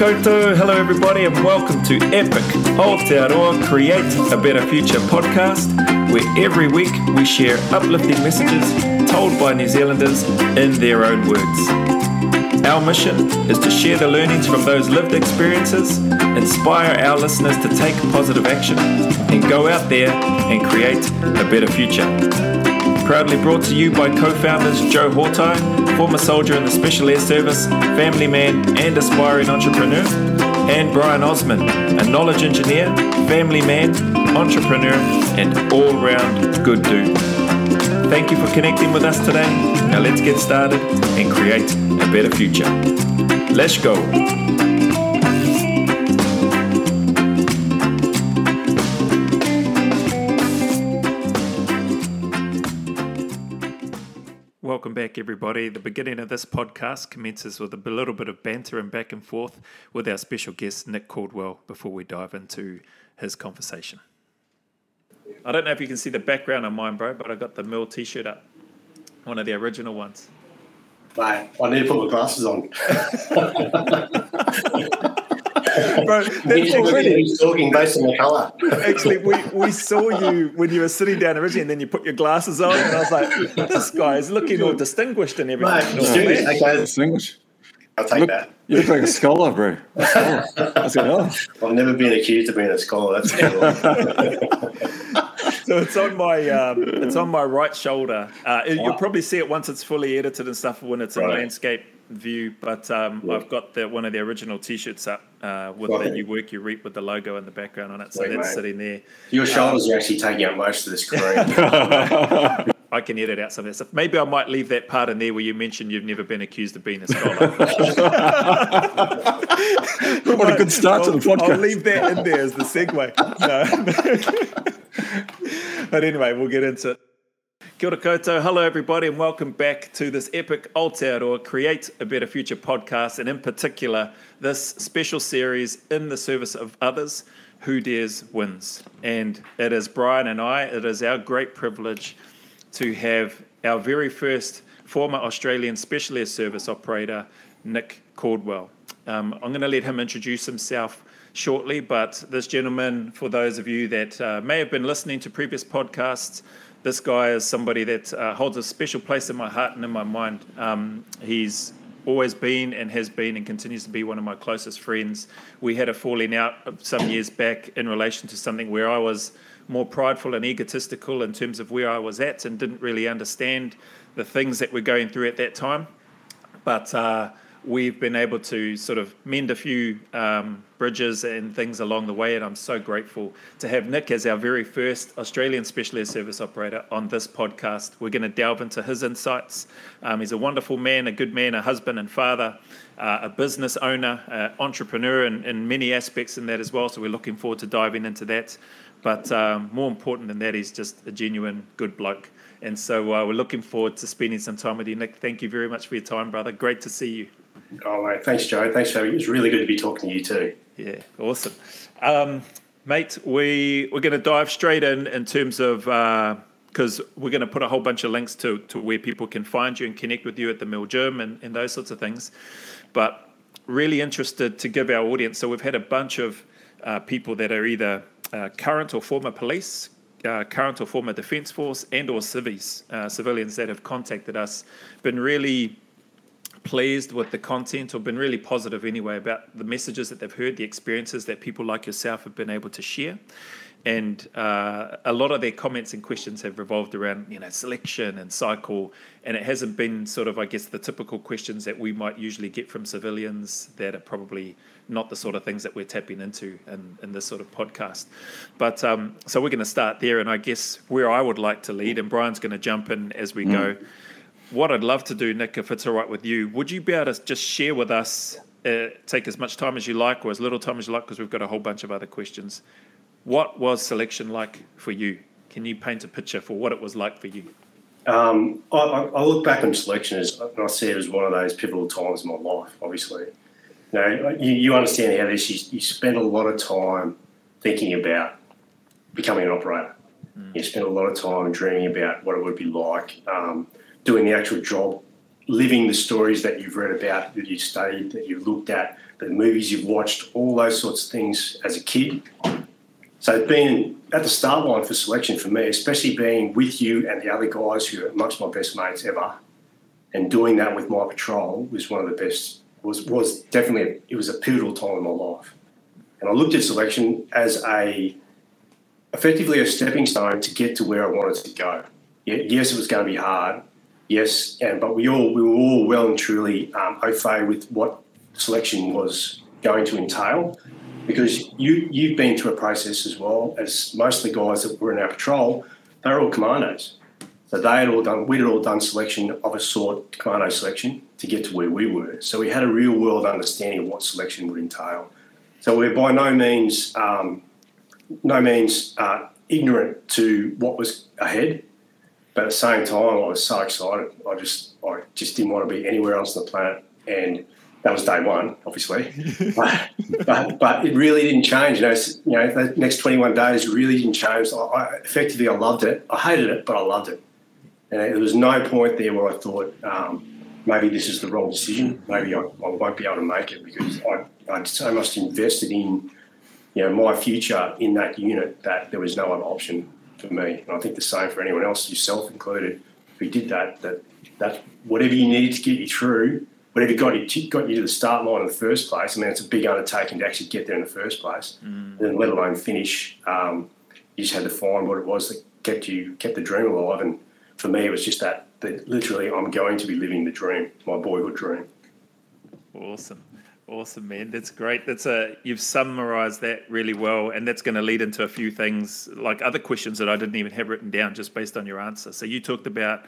koutou, hello everybody, and welcome to Epic Aotearoa Create a Better Future podcast, where every week we share uplifting messages told by New Zealanders in their own words. Our mission is to share the learnings from those lived experiences, inspire our listeners to take positive action, and go out there and create a better future. Proudly brought to you by co founders Joe Hortai, former soldier in the Special Air Service, family man, and aspiring entrepreneur, and Brian Osman, a knowledge engineer, family man, entrepreneur, and all round good dude. Thank you for connecting with us today. Now let's get started and create a better future. Let's go. Everybody. The beginning of this podcast commences with a little bit of banter and back and forth with our special guest, Nick Caldwell, before we dive into his conversation. I don't know if you can see the background on mine, bro, but I got the Mill t shirt up, one of the original ones. Mate, I need to put my glasses on. Bro, that's already. He's talking based on the colour. Actually, we, we saw you when you were sitting down originally, and then you put your glasses on, and I was like, this guy is looking all distinguished and everything. Mate, Oh, serious, man. okay, Distinguished. I'll take Look, that. you look like a scholar, bro. A scholar. That's good. Oh, I've never been accused of being a scholar. That's. So it's on my um, it's on my right shoulder. Uh, you'll probably see it once it's fully edited and stuff when it's in Right. landscape view. But um, Yeah. I've got the one of the original T-shirts up uh, with the "You Work, You Reap" with the logo in the background on it. So Sweet, that's mate. sitting there. Your shoulders are actually taking up most of the screen. I can edit out some of that stuff. Maybe I might leave that part in there where you mentioned you've never been accused of being a scholar. what a good start to the I'll- podcast. I'll leave that in there as the segue. No. but anyway, we'll get into it. Kia. Hello, everybody, and welcome back to this epic Aotearoa Create a Better Future podcast, and in particular, this special series in the service of others, Who Dares Wins. And it is Brian and I, it is our great privilege to have our very first former Australian Special Air Service operator, Nick Caldwell. Um, I'm going to let him introduce himself shortly, but this gentleman, for those of you that uh, may have been listening to previous podcasts, this guy is somebody that uh, holds a special place in my heart and in my mind. Um, he's always been and has been and continues to be one of my closest friends. We had a falling out some years back in relation to something where I was more prideful and egotistical in terms of where I was at and didn't really understand the things that we're going through at that time. But uh, we've been able to sort of mend a few um, bridges and things along the way, and I'm so grateful to have Nick as our very first Australian Special Air Service operator on this podcast. We're going to delve into his insights. Um, he's a wonderful man, a good man, a husband and father, uh, a business owner, uh, entrepreneur, and in many aspects in that as well. So we're looking forward to diving into that. But um, more important than that, he's just a genuine good bloke. And so uh, we're looking forward to spending some time with you, Nick. Thank you very much for your time, brother. Great to see you. Oh, mate, thanks, Joe. Thanks having me. It's really good to be talking to you too. Yeah, awesome. Um, mate, we, we're going to dive straight in in terms of, because we're going to put a whole bunch of links to, to where people can find you and connect with you at the Mill Gym and, and those sorts of things. But really interested to give our audience, so we've had a bunch of uh, people that are either uh, current or former police, uh, current or former defence force, and or civies, uh, civilians that have contacted us, been really pleased with the content or been really positive anyway about the messages that they've heard, the experiences that people like yourself have been able to share. And uh, a lot of their comments and questions have revolved around, you know, selection and cycle, and it hasn't been sort of, I guess, the typical questions that we might usually get from civilians that are probably not the sort of things that we're tapping into in, in this sort of podcast. But um, so we're going to start there, and I guess where I would like to lead, and Brian's going to jump in as we go what I'd love to do, Nick, if it's all right with you, would you be able to just share with us, uh, take as much time as you like or as little time as you like, because we've got a whole bunch of other questions. What was selection like for you? Can you paint a picture for what it was like for you? Um, I, I look back on selection as, and I see it as one of those pivotal times in my life, obviously. You know, you, you understand how this, you, you spend a lot of time thinking about becoming an operator. You spend a lot of time dreaming about what it would be like, um, doing the actual job living the stories that you've read about, that you've studied, that you've looked at, the movies you've watched, all those sorts of things as a kid. So being at the start line for selection for me, especially being with you and the other guys who are amongst my best mates ever, and doing that with my patrol was one of the best. Was was definitely a, it was a pivotal time in my life, and I looked at selection as a effectively a stepping stone to get to where I wanted to go. Yes, it was going to be hard. Yes, and but we all we were all well and truly um, au fait with what selection was going to entail, because you you've been through a process as well as most of the guys that were in our patrol. They were all commandos, so they had all done. We'd all done selection of a sort, commando selection, to get to where we were. So we had a real world understanding of what selection would entail. So we're by no means um, no means uh, ignorant to what was ahead, but at the same time, I was so excited. I just I just didn't want to be anywhere else on the planet, and that was day one, obviously. but, but, but it really didn't change. You know, you know, the next 21 days really didn't change. I, I, effectively, I loved it. I hated it, but I loved it. And there was no point there where I thought um, maybe this is the wrong decision. Maybe I, I, won't be able to make it because I, I'd so much invested in you know my future in that unit that there was no other option for me. And I think the same for anyone else, yourself included, who did that. That that whatever you needed to get you through whatever got you got you to the start line in the first place. I mean, it's a big undertaking to actually get there in the first place, mm. and let alone finish. Um, you just had to find what it was that kept you kept the dream alive. And for me, it was just that, that literally, I'm going to be living the dream, my boyhood dream. Awesome. Awesome, man. That's great. That's a you've summarized that really well, and that's going to lead into a few things like other questions that I didn't even have written down just based on your answer. So you talked about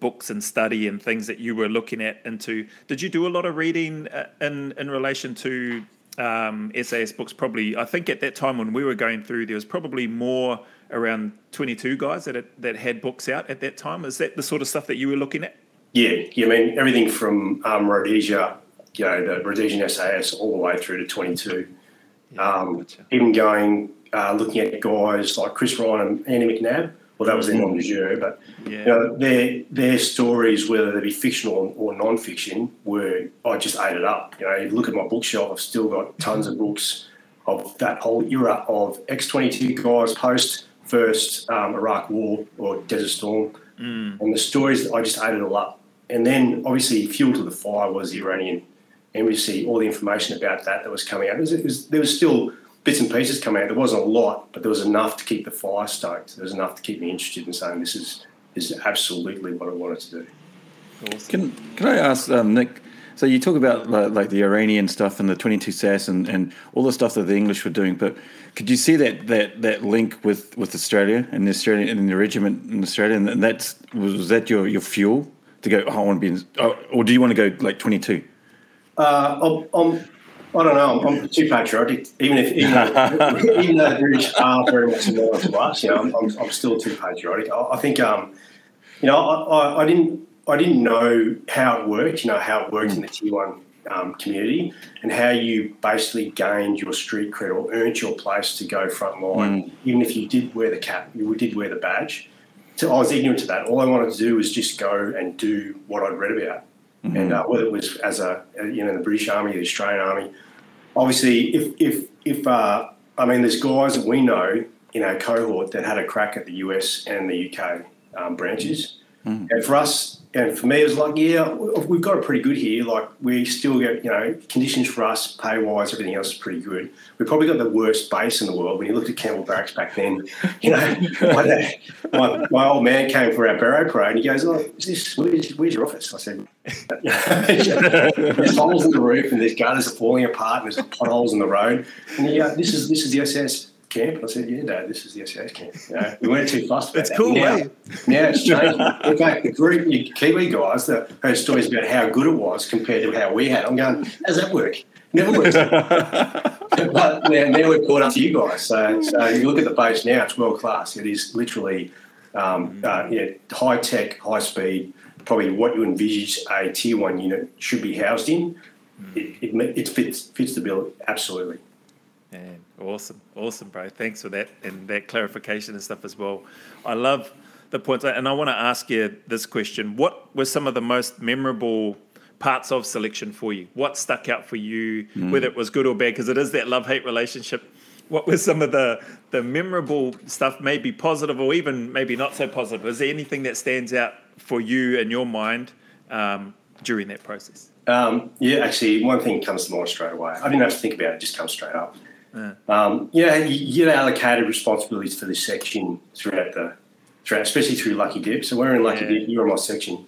books and study and things that you were looking at into. Did you do a lot of reading uh, in in relation to um, SAS books? Probably, I think at that time when we were going through, there was probably more around 22 guys that had, that had books out at that time. Is that the sort of stuff that you were looking at? Yeah, yeah. I mean, everything from um, Rhodesia, you know, the Rhodesian SAS, all the way through to 22. Yeah, um, gotcha. Even going, uh, looking at guys like Chris Ryan and Andy McNab well, that was their nom de guerre, but yeah. you know, their their stories, whether they be fictional or non-fiction, were I just ate it up. You know, you look at my bookshelf, I've still got tons of books of that whole era of X twenty two guys post first um, Iraq War or Desert Storm, mm. and the stories I just ate it all up. And then obviously fuel to the fire was the Iranian embassy, all the information about that that was coming out. It was, it was, there was still bits and pieces coming out. There wasn't a lot, but there was enough to keep the fire stoked. There was enough to keep me interested in saying this is this is absolutely what I wanted to do. Awesome. Can Can I ask um, Nick? So you talk about like, like, the Iranian stuff and the 22 SAS and, and all the stuff that the English were doing, but could you see that that, that link with, with Australia and the Australian and the regiment in Australia? And that's was that your, your fuel to go? Oh, I want to be, in, oh, or do you want to go like 22? Uh, I'm, I'm I don't know. I'm, I'm too patriotic. Even if even though, even though the British are very much similar to us, you know, I'm, I'm, I'm still too patriotic. I, I think, um, you know, I, I, I, didn't I didn't know how it worked. You know how it worked in the tier one um, community and how you basically gained your street cred or earned your place to go front line, mm. even if you did wear the cap, you did wear the badge. So I was ignorant to that. All I wanted to do was just go and do what I'd read about. Mm-hmm. And uh, whether it was as a you know the British Army, the Australian Army, obviously, if if if uh, I mean, there's guys that we know in our cohort that had a crack at the US and the UK um, branches, mm. and for us, and for me, it was like, yeah, we've got it pretty good here. Like we still get, you know, conditions for us, pay wise, everything else is pretty good. We probably got the worst base in the world. When you looked at Campbell Barracks back then, you know, my, my, my, old man came for our beret parade and he goes, "Oh, is this where's, where's your office?" I said, "There's holes in the roof and there's gutters are falling apart and there's potholes in the road." And goes, "This is this is the SS." Camp? I said, yeah, Dad, this is the SAS camp. You know, we weren't too fussed about It's cool, now, eh? now it's changed. In fact, the group, you Kiwi guys that heard stories about how good it was compared to how we had. I'm going, how's that work? Never works. but now, now we're caught up to you guys. So, so you look at the base now, it's world class. It is literally um, uh, yeah, high tech, high speed, probably what you envisage a tier one unit should be housed in. It, it, it fits, fits the bill absolutely. Man, awesome, awesome, bro. Thanks for that and that clarification and stuff as well. I love the points, and I want to ask you this question: What were some of the most memorable parts of selection for you? What stuck out for you, mm. whether it was good or bad? Because it is that love hate relationship. What were some of the the memorable stuff, maybe positive or even maybe not so positive? Is there anything that stands out for you in your mind um, during that process? Um, yeah, actually, one thing comes to mind straight away. I didn't have to think about it; it just comes straight up. Yeah. Um, yeah, you, you get allocated responsibilities for this section throughout the, throughout, especially through Lucky Dip. So we're in Lucky yeah. Dip. You're in my section,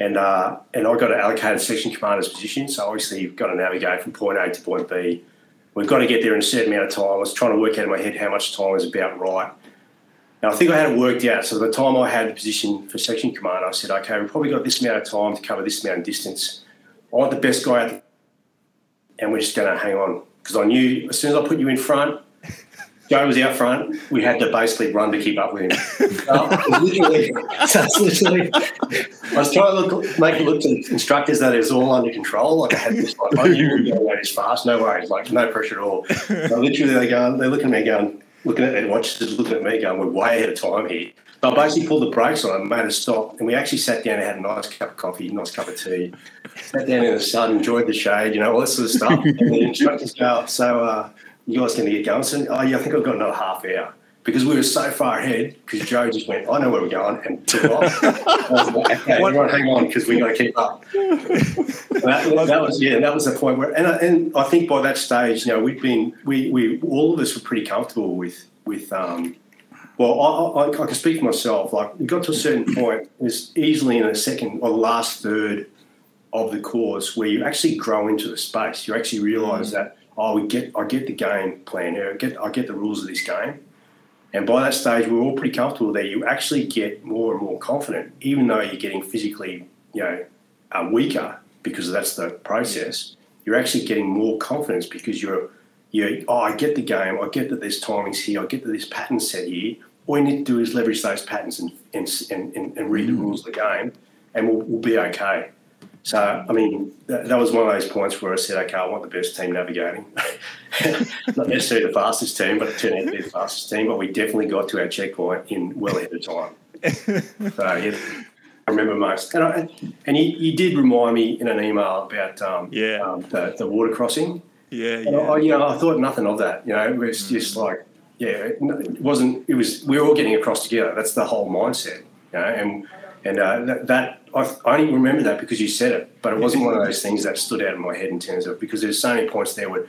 and uh, and I got an allocated section commander's position. So obviously, you've got to navigate from point A to point B. We've got to get there in a certain amount of time. I was trying to work out in my head how much time is about right. Now, I think I had it worked out. So, by the time I had the position for section commander, I said, okay, we've probably got this amount of time to cover this amount of distance. I want the best guy out, and we're just going to hang on because I knew as soon as I put you in front, Joe was out front. We had to basically run to keep up with him. Uh, literally, so literally, I was trying to look, make it look to the instructors that it was all under control. Like I had this, like, I knew we were going this fast, no worries, like no pressure at all. So literally, they go, they're looking at me going, looking at their watches, looking at me going, we're way ahead of time here. So I basically pulled the brakes on and made a stop. And we actually sat down and had a nice cup of coffee, nice cup of tea, sat down in the sun, enjoyed the shade, you know, all this sort of stuff. and the instructors go, so uh, you guys going to get going? So, oh, yeah, I think I've got another half hour. Because we were so far ahead, because Joe just went, I know where we're going, and took off. like, okay, everyone hang on, because we got to keep up. That, that, was, yeah, that was the point where, and I, and I think by that stage, you know, we'd been, we, we, all of us were pretty comfortable with, with, um, well, I, I, I, can speak for myself. Like, we got to a certain point, it was easily in the second or the last third of the course where you actually grow into the space. You actually realise mm-hmm. that, oh, we get, I get the game plan here. I get, I get the rules of this game. And by that stage, we we're all pretty comfortable there. You actually get more and more confident, even though you're getting physically, you know, uh, weaker because that's the process. You're actually getting more confidence because you're you oh, I get the game, I get that there's timings here, I get that there's patterns set here. All you need to do is leverage those patterns and, and, and, and read the mm. rules of the game, and we'll, we'll be okay. So, I mean, that, that, was one of those points where I said, okay, I want the best team navigating. Not necessarily the fastest team, but it turned out to be the fastest team. But we definitely got to our checkpoint in well ahead of time. so, yeah, I remember most. And, I, and you, you, did remind me in an email about um, yeah. Um, the, the water crossing. Yeah, yeah. I, you know, I thought nothing of that. You know, it was mm. just like, yeah, it wasn't. It was we were all getting across together. That's the whole mindset. You know, and and uh, that, that I, I only remember that because you said it, but it wasn't one of those things that stood out in my head in terms of because there's so many points there where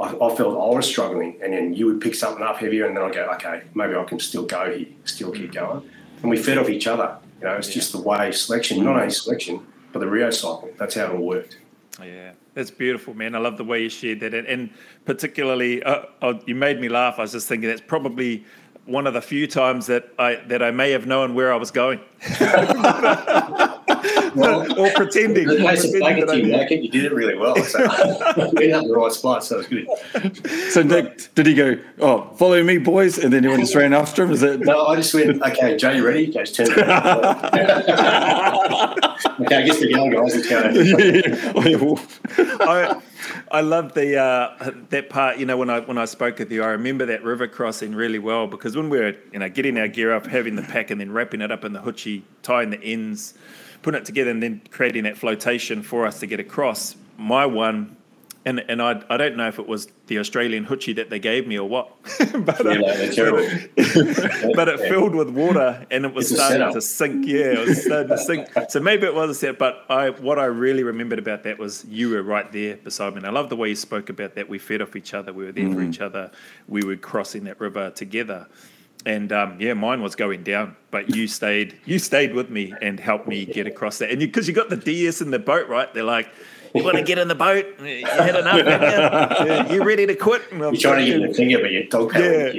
I, I felt I was struggling, and then you would pick something up heavier, and then I'd go, okay, maybe I can still go here, still keep going, and we fed off each other. You know, it's yeah. just the way selection, not only selection, but the Rio cycle. That's how it all worked. Yeah, that's beautiful, man. I love the way you shared that, and particularly, uh, oh, you made me laugh. I was just thinking that's probably one of the few times that I that I may have known where I was going. well, or pretending. The case of you, you did it really well. So you in the right spot, so it was good. So Nick, did he go, oh, follow me, boys, and then you went just ran after him? Is it? No, I just went, okay, Joe, you ready? Goes, turn okay, I guess we're going, guys. Let's go. Oh, I, I love the uh, that part. You know, when I when I spoke with you, I remember that river crossing really well because when we were you know getting our gear up, having the pack, and then wrapping it up in the hoochie, tying the ends, putting it together, and then creating that flotation for us to get across. My one and and I, I don't know if it was the Australian hoochie that they gave me or what, but, yeah, uh, terrible. but it filled with water and it was it's starting to sink. Yeah, it was starting to sink. So maybe it was a set. But I what I really remembered about that was you were right there beside me. And I love the way you spoke about that. We fed off each other. We were there mm-hmm. for each other. We were crossing that river together. And um, yeah, mine was going down, but you stayed. You stayed with me and helped me get across that. And because you, you got the DS in the boat, right? They're like you want to get in the boat? You had enough? You? you ready to quit? You're trying to get the finger, but you don't yeah.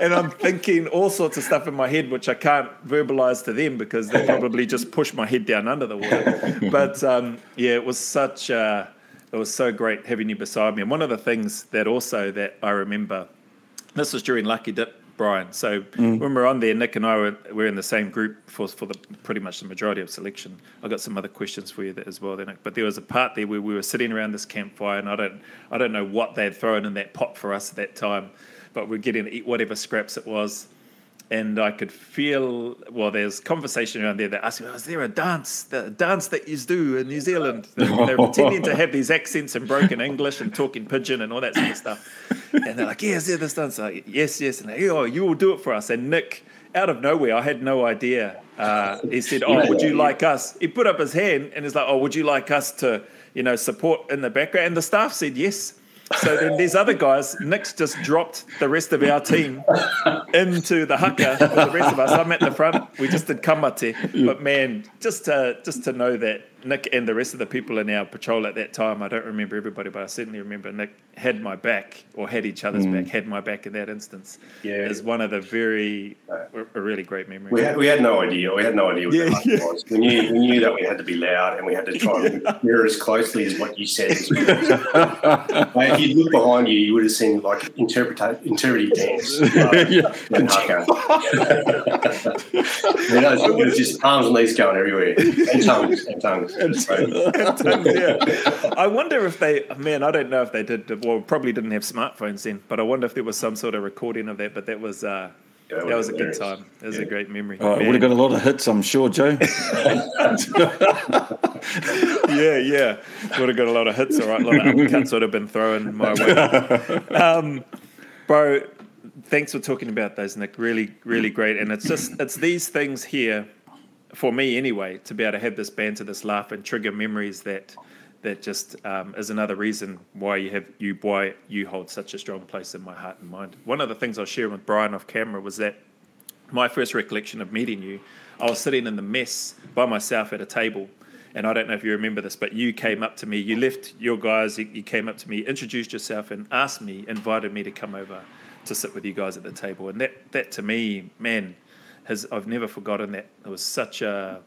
and I'm thinking all sorts of stuff in my head, which I can't verbalize to them because they probably just push my head down under the water. But um, yeah, it was such. Uh, it was so great having you beside me. And one of the things that also that I remember, this was during Lucky Dip Brian. So mm. when we are on there, Nick and I were, were in the same group for, for the pretty much the majority of selection. I got some other questions for you as well, then. But there was a part there where we were sitting around this campfire, and I don't I don't know what they'd thrown in that pot for us at that time, but we are getting to eat whatever scraps it was. And I could feel well. There's conversation around there that asking, "Is there a dance, the dance that you do in New Zealand?" They're, they're pretending to have these accents and broken English and talking pidgin and all that sort of stuff. And they're like, "Yes, yeah, this dance." Like, yes, yes, and they, oh, you will do it for us. And Nick, out of nowhere, I had no idea. Uh, he said, "Oh, would you like us?" He put up his hand and he's like, "Oh, would you like us to, you know, support in the background?" And the staff said yes. So then these other guys, Nick's just dropped the rest of our team into the haka with the rest of us. I'm at the front. We just did Ka Mate. But man, just to just to know that Nick and the rest of the people in our patrol at that time, I don't remember everybody, but I certainly remember Nick had my back or had each other's mm. back, had my back in that instance. Yeah. Is one of the very a really great memories. We had we had no idea. We had no idea what yeah, that yeah. was. We knew we knew that we had to be loud and we had to try and mirror as closely as what you said. if you look behind you, you would have seen like interpreta- interpretive dance. Yeah. you know, it was just arms and legs going everywhere and tongues and tongues. yeah. I wonder if they, man, I don't know if they did. Well, probably didn't have smartphones then, but I wonder if there was some sort of recording of that. But that was. Uh, yeah, that, that was, a good time. That was yeah. a great memory. Oh, it would have got a lot of hits, I'm sure, Joe. yeah, yeah. Would have got a lot of hits, all right. A lot of uppercuts would have been thrown my way. Um, bro, thanks for talking about those, Nick. Really, really great. And it's just, it's these things here for me anyway, to be able to have this banter, this laugh, and trigger memories that that just um, is another reason why you have you why you hold such a strong place in my heart and mind. One of the things I was sharing with Brian off camera was that my first recollection of meeting you, I was sitting in the mess by myself at a table. And I don't know if you remember this, but you came up to me. You left your guys. You came up to me, introduced yourself, and asked me, invited me to come over to sit with you guys at the table. And that, that to me, man, has I've never forgotten that. It was such a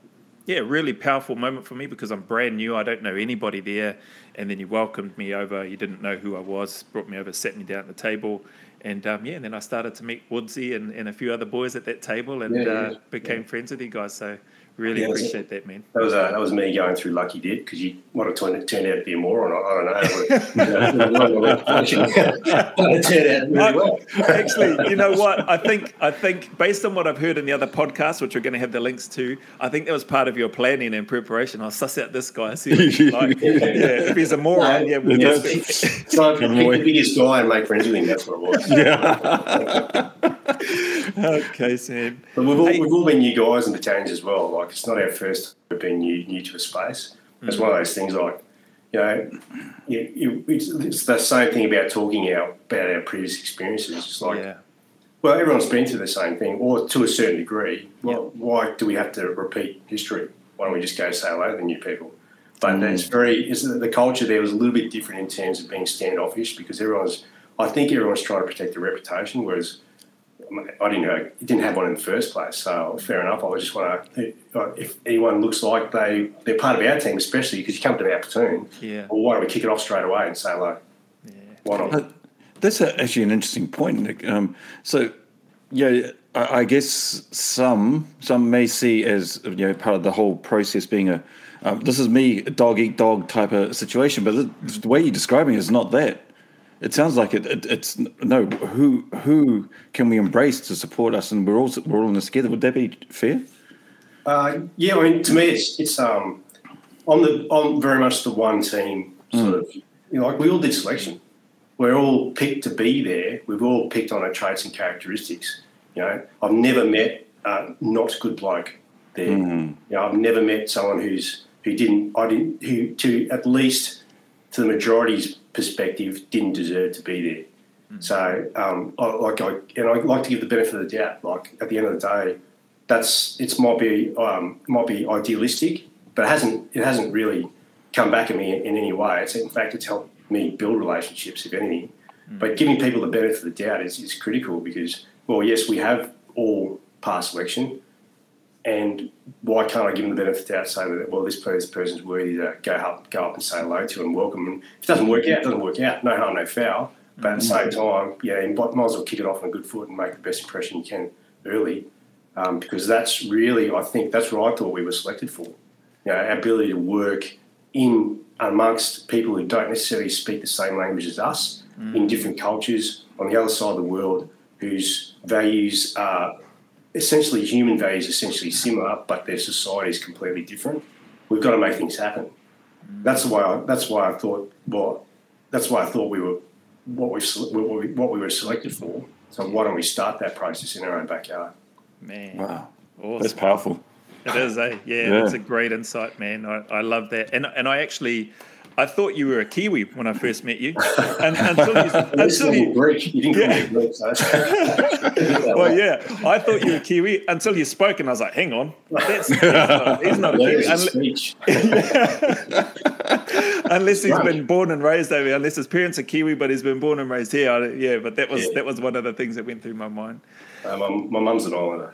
yeah, really powerful moment for me because I'm brand new. I don't know anybody there. And then you welcomed me over. You didn't know who I was, brought me over, sat me down at the table. And um, yeah, and then I started to meet Woodsy and, and a few other boys at that table and yeah, yeah, uh, became yeah. friends with you guys. So Really yeah, appreciate that, man. That was uh, that was me going through lucky dip because you might have turned, turned out to be a moron. I, don't know. Actually, you know what? I think I think based on what I've heard in the other podcasts, which we're going to have the links to, I think that was part of your planning and preparation. I'll suss out this guy, see what he's like. yeah, if he's a moron, no, yeah, we'll yeah. So pick the biggest guy and make friends with him. That's what it was. Yeah. okay, Sam. But we've all, hey. we've all been new guys in the change as well. Like it's not our first being new new to a space. It's mm. one of those things like you know, you, it's, it's, the same thing about talking our, about our previous experiences. It's like, yeah. well, everyone's been through the same thing, or to a certain degree. Well, why do we have to repeat history? Why don't we just go say hello to the new people? But mm. it's very, it's, the culture there was a little bit different in terms of being standoffish because everyone's, I think everyone's trying to protect their reputation, whereas I didn't know, didn't have one in the first place. So fair enough. I just want to, if anyone looks like they they're part of our team, especially because you come to our platoon, yeah. Well, why don't we kick it off straight away and say like, yeah. why not? Uh, that's a, actually an interesting point, Nick. Um, so, yeah, I, I, guess some some may see as you know part of the whole process being a um, this is me dog eat dog type of situation, but the, the way you're describing it is not that it sounds like it, it, it's no who who can we embrace to support us? And we're all we're all in this together. Would that be fair? Uh, yeah i mean to me it's it's um on the on very much the one team sort mm. of you know like we all did selection. We're all picked to be there. We've all picked on our traits and characteristics you know. I've never met a not good bloke there. Mm. you know i've never met someone who's who didn't i didn't who to at least to the majority's perspective didn't deserve to be there. Mm. So, um, I, like, I, and I like to give the benefit of the doubt. Like at the end of the day, that's it might be um, might be idealistic, but it hasn't it hasn't really come back at me in, in any way. It's in fact it's helped me build relationships, if anything. Mm. But giving people the benefit of the doubt is, is critical because, well, yes, we have all passed selection, and why can't I give them the benefit of the doubt, say that well, this person's worthy to go up, go up and say hello to and welcome. And if it doesn't work out, it doesn't work out. No harm, no foul. But at the same time, yeah, you might as well kick it off on a good foot and make the best impression you can early, um, because that's really, I think, that's what I thought we were selected for. You know, our ability to work in amongst people who don't necessarily speak the same language as us, mm. in different cultures on the other side of the world, whose values are essentially human values essentially similar, but their society is completely different. We've got to make things happen. That's why. I, that's why I thought. Well, that's why I thought we were what we what we, what we were selected for. So why don't we start that process in our own backyard? Man, Wow. awesome. That's powerful. It is, eh? Yeah, Yeah. that's a great insight, man. I, I love that. And and I actually, I thought you were a Kiwi when I first met you. And until you, until you Greek. You didn't call Yeah. me Greek, so well, yeah, I thought you were Kiwi until you spoke, and I was like, hang on, that's, he's not, he's not a Kiwi. Learners of Unle- speech. unless he's Right. been born and raised over here, unless his parents are Kiwi, but he's been born and raised here. I, yeah, but that was Yeah. that was one of the things that went through my mind. Uh, my, my mum's an islander.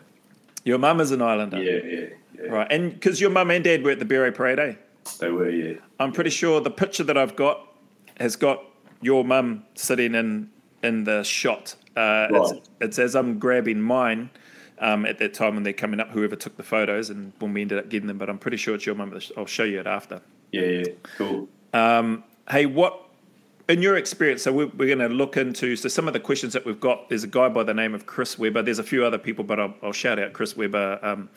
Your mum is an islander, Yeah, yeah, yeah. right? And because your mum and dad were at the Beret Parade, eh? They were, yeah. I'm pretty sure the picture that I've got has got your mum sitting in in the shot. Uh, it's, Right. it's as I'm grabbing mine um, at that time when they're coming up. Whoever took the photos and when we ended up getting them, but I'm pretty sure it's your mum. I'll show you it after. Yeah, yeah. Cool. Hey, what in your experience? So we're, we're going to look into so some of the questions that we've got. There's a guy by the name of Chris Weber. There's a few other people, but I'll, I'll shout out Chris Weber um,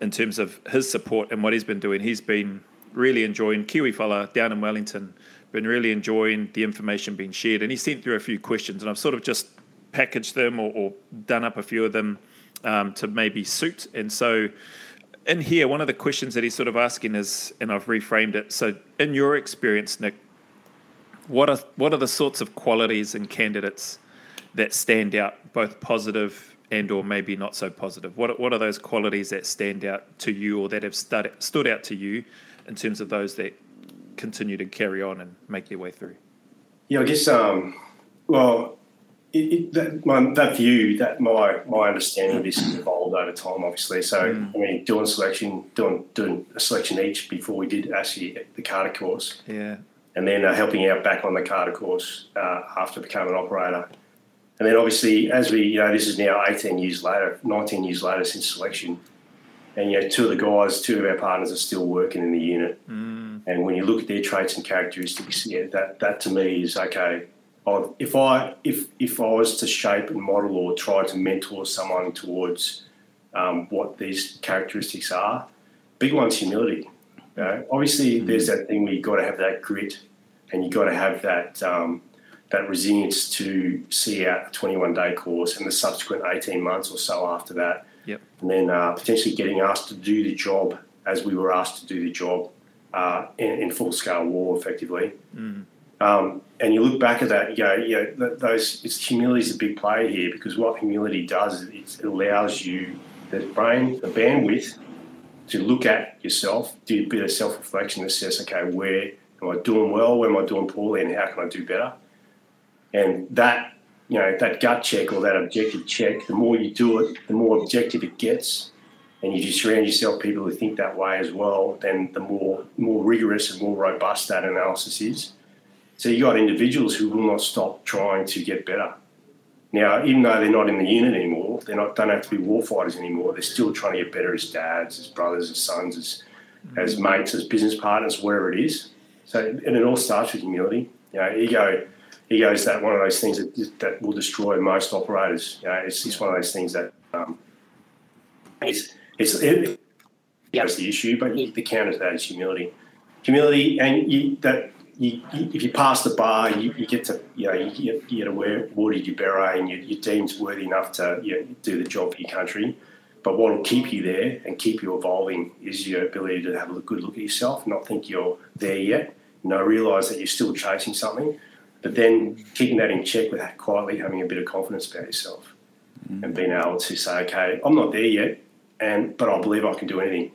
in terms of his support and what he's been doing. He's been really enjoying Kiwi fella down in Wellington. Been really enjoying the information being shared, and he sent through a few questions, and I've sort of just packaged them or, or done up a few of them um, to maybe suit. And so in here, one of the questions that he's sort of asking is, and I've reframed it. So, in your experience, Nick, what are what are the sorts of qualities in candidates that stand out, both positive and or maybe not so positive? What what are those qualities that stand out to you or that have stud, stood out to you in terms of those that continue to carry on and make their way through? Yeah, I guess. Um, well, it, it, that, my, that view, that my my understanding of this has evolved over time, obviously. So, I mean, doing selection, doing doing a selection each before we did actually the cadre course, Yeah, and then uh, helping out back on the cadre course uh, after becoming an operator. And then obviously, as we, you know, this is now 18 years later, 19 years later since selection. And, you know, two of the guys, two of our partners are still working in the unit. And when you look at their traits and characteristics, yeah, that, that to me is okay. I've- If I if if I was to shape and model or try to mentor someone towards um, what these characteristics are, big one's humility. You know, obviously, there's that thing where you've got to have that grit, and you've got to have that um, that resilience to see out a 21 day course and the subsequent 18 months or so after that, yep, and then uh, potentially getting asked to do the job as we were asked to do the job uh, in, in full scale war, effectively. Um, and you look back at that, you go, you know, those it's humility is a big player here because what humility does is it allows you the brain, the bandwidth to look at yourself, do a bit of self reflection, assess, okay, where am I doing well, where am I doing poorly, and how can I do better? And that, you know, that gut check or that objective check, the more you do it, the more objective it gets. And you just surround yourself with people who think that way as well, then the more more rigorous and more robust that analysis is. So you got individuals who will not stop trying to get better. Now, even though they're not in the unit anymore, they not don't have to be warfighters anymore. They're still trying to get better as dads, as brothers, as sons, as mm-hmm. as mates, as business partners, wherever it is. So, and it all starts with humility. You know, ego, ego is that one of those things that that will destroy most operators. You know, it's one of those things that um, it's it's it, that's the issue, but the counter to that is humility. Humility, and you, that you, you, if you pass the bar, you, you get to you know you, get- you get water your beret, and you, you're deemed worthy enough to you know, do the job for your country. But what will keep you there and keep you evolving is your ability to have a good look at yourself, not think you're there yet. You know, realise that you're still chasing something, but then keeping that in check with quietly having a bit of confidence about yourself mm. and being able to say, okay, I'm not there yet, and but I believe I can do anything.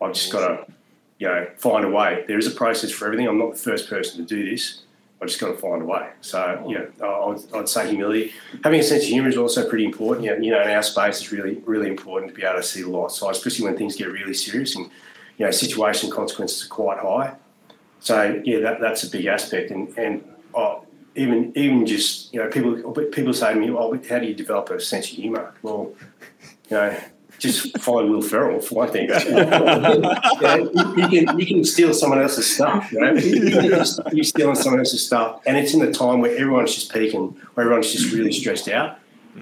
I've just got to, you know, find a way. There is a process for everything. I'm not the first person to do this. I just got to find a way. So, yeah, I'd say humility. Having a sense of humour is also pretty important. You know, you know, in our space, it's really, really important to be able to see the light side, especially when things get really serious and, you know, situation consequences are quite high. So, yeah, that, that's a big aspect. And, and oh, even even just, you know, people people say to me, oh, well, how do you develop a sense of humour? Well, you know, just find Will Ferrell for one thing. You, you can you can steal someone else's stuff. You know? You're stealing someone else's stuff, and it's in the time where everyone's just peaking, where everyone's just really stressed out.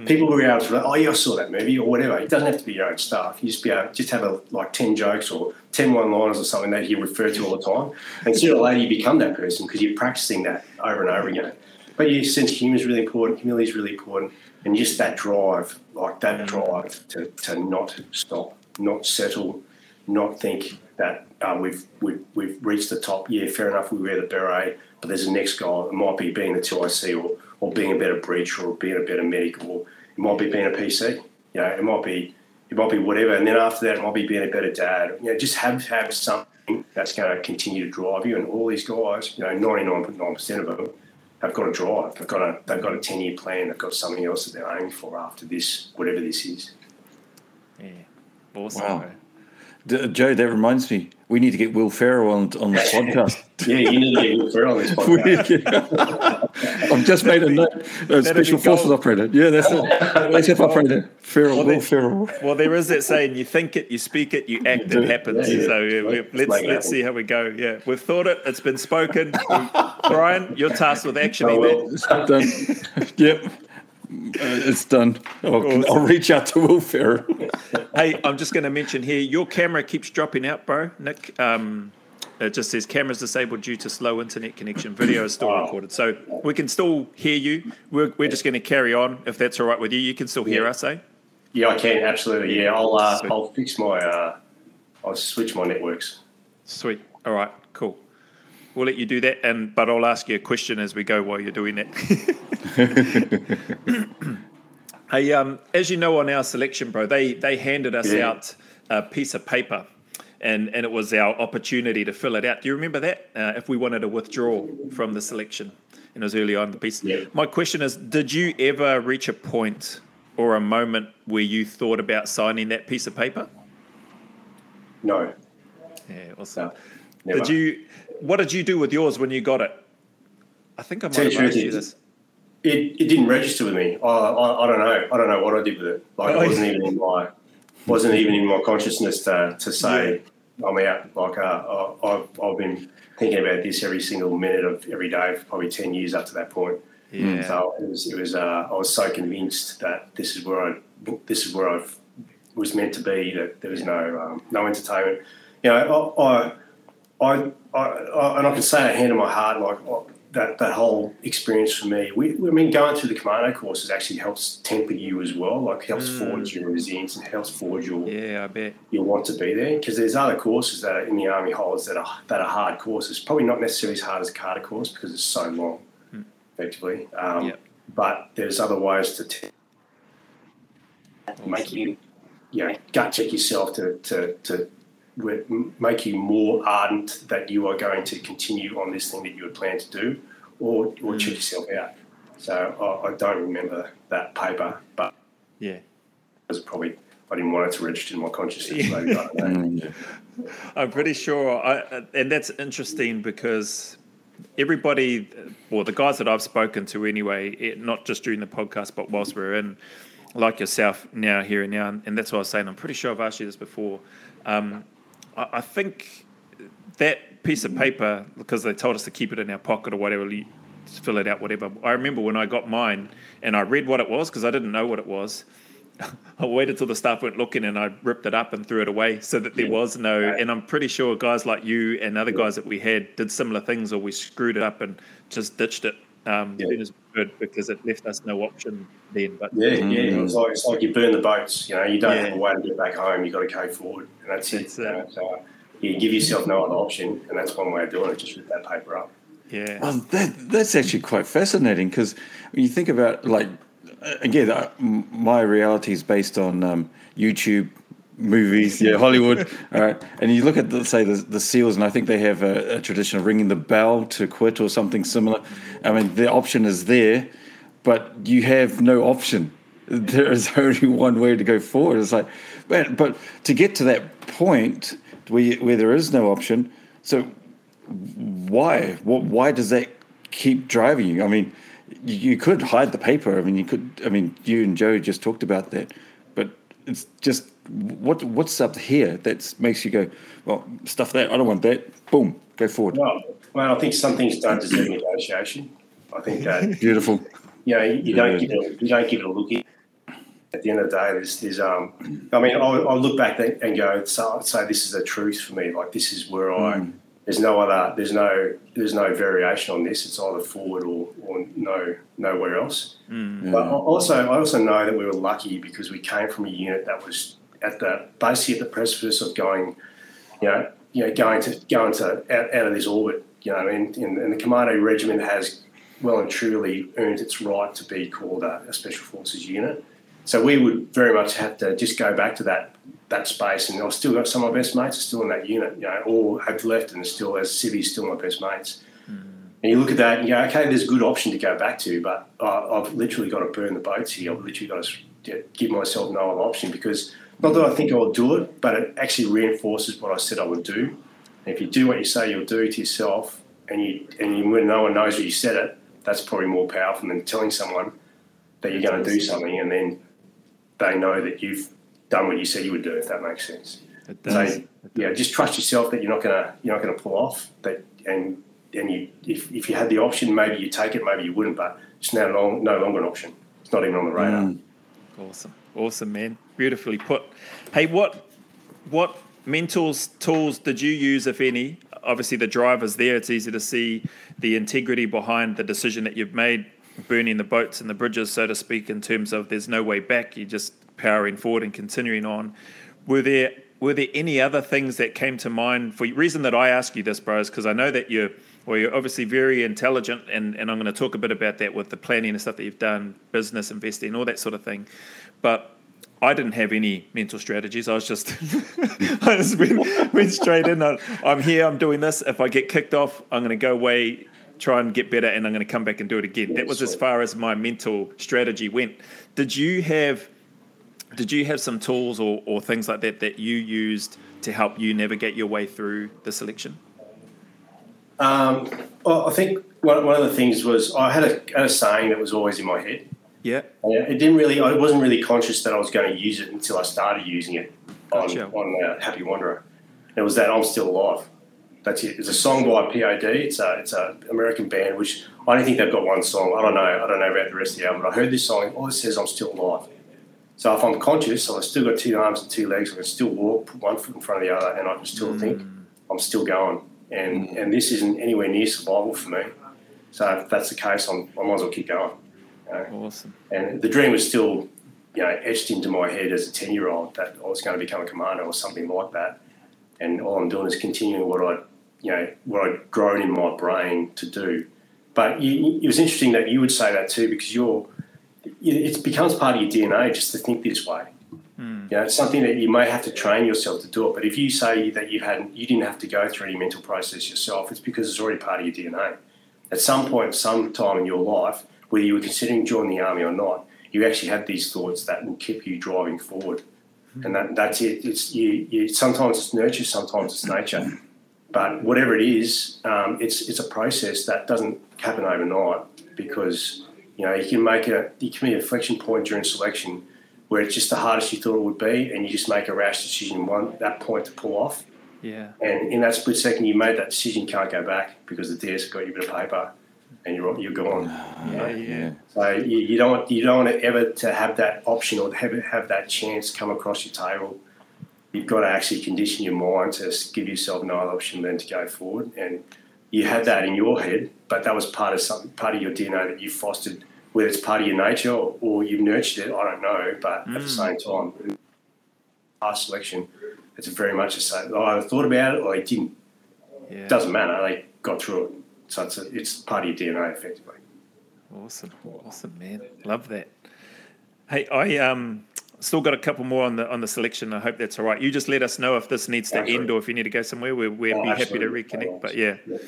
People will be able to, like, oh yeah, I saw that movie or whatever. It doesn't have to be your own stuff. You just be able, just have a, like ten jokes or 10 one-liners or something that you refer to all the time, and sooner or later you become that person because you're practicing that over and over again. But your sense of humour is really important. Humility is really important, and just that drive, like that drive to, to not stop, not settle, not think that uh, we've, we've we've reached the top. Yeah, fair enough. We wear the beret, but there's a next goal. It might be being the TIC or or being a better breach or being a better medical. It might be being a PC. You know, it might be it might be whatever. And then after that, it might be being a better dad. You know, just have have something that's going to continue to drive you. And all these guys, you know, ninety nine point nine percent of them have got a drive. They've got a they've got a ten year plan. They've got something else that they're aiming for after this, whatever this is. Yeah, awesome. Wow. D- Joe, that reminds me, we need to get Will Ferrell on on the podcast. yeah, you need to get Will Ferrell on this podcast. I've just made a note. Special forces operator. Yeah, that's it. SF operator. Ferrell. Well, Will there- Ferrell. Well, there is that saying: you think it, you speak it, you act, it happens. Yeah, yeah. So yeah, we, Let's let's let's see how we go. Yeah, we've thought it. It's been spoken. Brian, you're tasked with actioning Oh, well. done. yep. Uh, it's done. I'll, I'll reach out to Will Ferrell. Hey, I'm just going to mention here: your camera keeps dropping out, bro. Nick, um, it just says cameras disabled due to slow internet connection. Video is still Oh. recorded, so we can still hear you. We're, we're just going to carry on if that's all right with you. You can still hear Yeah. us, eh? Yeah, I can absolutely. Yeah, I'll uh, I'll fix my uh, I'll switch my networks. Sweet. All right. Cool. We'll let you do that, and but I'll ask you a question as we go while you're doing that. hey, um, as you know, on our selection, bro, they they handed us Yeah. out a piece of paper, and and it was our opportunity to fill it out. Do you remember that? Uh, if we wanted to withdraw from the selection, and it was early on in the piece. Yeah. My question is: Did you ever reach a point or a moment where you thought about signing that piece of paper? No, Yeah, awesome. never. Did you? What did you do with yours when you got it? I think I might have asked you it- this. It, it didn't register with me. I, I, I don't know. I don't know what I did with it. Like Oh, it wasn't yeah. even in my wasn't even in my consciousness to, to say I'm out. Like uh, I, I've I've been thinking about this every single minute of every day for probably ten years up to that point. Yeah. So it was it was uh, I was so convinced that this is where I this is where I was meant to be. That there was no um, no entertainment. You know, I I, I, I, I and I can say it hand on my heart, like that that whole experience for me. We, I mean, going through the commando courses actually helps temper you as well. Like helps forge your resilience and helps forge your Yeah, I bet. you want to be there because there's other courses that are in the army holds that are that are hard courses. Probably not necessarily as hard as a cadre course because it's so long, effectively. Um, Yep. But there's other ways to t- make you, you know, gut check yourself to to to make you more ardent that you are going to continue on this thing that you had planned to do, or or check yourself out. So I, I don't remember that paper, but Yeah. it was probably I didn't want it to register in my consciousness. Maybe, I don't know. Mm, yeah. I'm pretty sure, I, uh, and that's interesting because everybody, well, the guys that I've spoken to anyway, it, not just during the podcast, but whilst we're in, like yourself now, here and now, and that's what I was saying. I'm pretty sure I've asked you this before. Um, I, I think that piece of paper, because they told us to keep it in our pocket or whatever, fill it out, whatever. I remember when I got mine and I read what it was because I didn't know what it was. I waited till the staff went looking and I ripped it up and threw it away so that there was no. And I'm pretty sure guys like you and other guys that we had did similar things or we screwed it up and just ditched it um, Yeah. as soon as we could because it left us no option then. But Yeah, yeah. It's like it's like you burn the boats. You know, you don't Yeah. have a way to get back home. You have got to go forward, and that's, That's it. You it. know, so you give yourself no other option, and that's one way of doing it. Just rip that paper up. yeah. Well, that, that's actually quite fascinating because when you think about like uh, again, uh, my reality is based on um, YouTube movies, yeah, Hollywood. all right, and you look at the, say the, the SEALs, and I think they have a, a tradition of ringing the bell to quit or something similar. I mean, the option is there, but you have no option. There is only one way to go forward. It's like, but but to get to that point where you, where there is no option, so why? What? Why does that keep driving you? I mean, you, you could hide the paper. I mean, you could. I mean, you and Joe just talked about that, but it's just what what's up here that makes you go, well, stuff that. I don't want that. Boom, go forward. Well, well, I think some things don't deserve negotiation. I think that Beautiful. you know you, you don't Yeah. give it you don't give it a look. in. at the end of the day, there's, there's um, I mean, I'll, I'll look back and go, so, say this is the truth for me. Like this is where I, Mm. there's no other, there's no, there's no variation on this. It's either forward or, or no, nowhere else. Mm. But also, I also know that we were lucky because we came from a unit that was at the basically at the precipice of going, you know, you know, going to going to out, out of this orbit. You know, and, and, and the Commando Regiment has well and truly earned its right to be called a, a special forces unit. So we would very much have to just go back to that that space, and I've still got some of my best mates are still in that unit, you know, or have left and still as civvies still my best mates. And you look at that and you go, okay, there's a good option to go back to, but uh, I've literally got to burn the boats here. I've literally got to give myself no other option because not that I think I'll do it, but it actually reinforces what I said I would do. And if you do what you say you'll do to yourself, and you and you, when no one knows that you said it, that's probably more powerful than telling someone that you're going to do something and then they know that you've done what you said you would do. If that makes sense. It So does. yeah, just trust yourself that you're not gonna you're not gonna pull off. That and and you if, if you had the option, maybe you take it, maybe you wouldn't. But it's now long, no longer an option. It's not even on the radar. Mm. Awesome, awesome, man. Beautifully put. Hey, what what mentors tools did you use, if any? Obviously, the driver's there. It's easy to see the integrity behind the decision that you've made, burning the boats and the bridges, so to speak. In terms of there's no way back. You're just powering forward and continuing on. Were there were there any other things that came to mind for you? reason that I ask you this, bro, is because I know that you're well, you're obviously very intelligent, and, and I'm going to talk a bit about that with the planning and stuff that you've done, business investing, all that sort of thing. But I didn't have any mental strategies. I was just, I just went, went straight in. I- I'm here. I'm doing this. If I get kicked off, I'm going to go away, try and get better, and I'm going to come back and do it again. That was as far as my mental strategy went. Did you have? Did you have some tools or, or things like that that you used to help you navigate your way through the selection? Um, well, I think one, one of the things was I had a, had a saying that was always in my head. Yeah. Yeah, it didn't really. I wasn't really conscious that I was going to use it until I started using it on Gotcha. on uh, Happy Wanderer. And It was that I'm still alive. That's it. It's a song by POD. It's a it's a American band, which I don't think they've got one song. I don't know. I don't know about the rest of the album. But I heard this song. All it says, "I'm still alive." So if I'm conscious, I've still got two arms and two legs. I can still walk, put one foot in front of the other, and I can still think. I'm still going. And and this isn't anywhere near survival for me. So if that's the case, I'm, I might as well keep going. Know. Awesome. And the dream was still, you know, etched into my head as a 10 year old that I was going to become a commander or something like that. And all I'm doing is continuing what I, you know, what I'd grown in my brain to do. But you, it was interesting that you would say that too because you're, it becomes part of your DNA just to think this way. Hmm. You know, it's something that you may have to train yourself to do it. But if you say that you hadn't, you didn't have to go through any mental process yourself, it's because it's already part of your DNA. At some point, some time in your life, whether you were considering joining the army or not, you actually had these thoughts that will keep you driving forward. And that, that's it. It's you, you, sometimes it's nurture, sometimes it's nature. But whatever it is, um, it's it's a process that doesn't happen overnight because you know you can make a you can be a inflection point during selection where it's just the hardest you thought it would be, and you just make a rash decision one that point to pull off. Yeah. And in that split second you made that decision, can't go back because the DS got you a bit of paper, and you're you're gone. Uh, yeah. Yeah. So you, you don't you don't want to ever to have that option or to have have that chance come across your table. You've got to actually condition your mind to give yourself no other option than to go forward. And you had that in your head, but that was part of something, part of your DNA that you fostered. Whether it's part of your nature or, or you've nurtured it, I don't know. But at the mm. same time, past selection, it's very much the same. I thought about it or I didn't. Yeah. It doesn't matter. They got through it. So it's, a, it's part of your DNA, effectively. Awesome, awesome, man. Love that. Hey, I um still got a couple more on the on the selection. I hope that's all right. You just let us know if this needs to Absolutely. end or if you need to go somewhere. We'll, we'll Oh, be happy to reconnect. But yeah, yeah.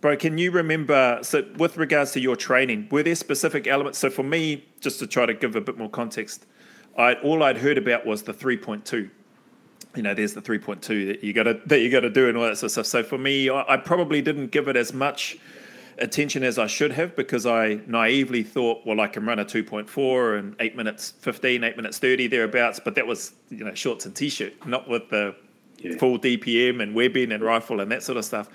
bro, can you remember? So, with regards to your training, were there specific elements? So, for me, just to try to give a bit more context, I all I'd heard about was the three point two. You know, there's the three point two that you got to that you got to do and all that sort of stuff. So for me, I, I probably didn't give it as much attention as I should have because I naively thought, well, I can run a 2.4 and 8 minutes 15, 8 minutes 30 thereabouts, but that was, you know, shorts and t-shirt, not with the Yeah. full DPM and webbing and rifle and that sort of stuff.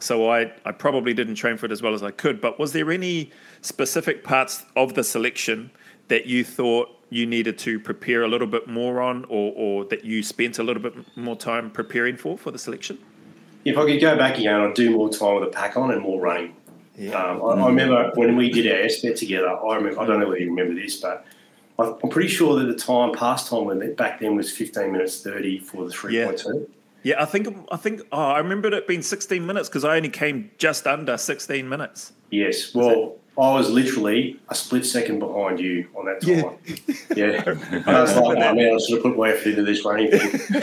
So I, I probably didn't train for it as well as I could. But was there any specific parts of the selection that you thought you needed to prepare a little bit more on, or, or that you spent a little bit more time preparing for for the selection? If I could go back again, I'd do more time with a pack on and more running. Yeah. Um, I, I, remember when we did our SBET together. I remember. I don't know whether you remember this, but I'm pretty sure that the time past time when back then was 15 minutes 30 for the 3.2. Yeah. Yeah, I think I think oh, I remembered it being 16 minutes because I only came just under 16 minutes. Yes, well, I was literally a split second behind you on that time. Yeah, yeah. I was like, oh, man, I should have put my effort into this running thing.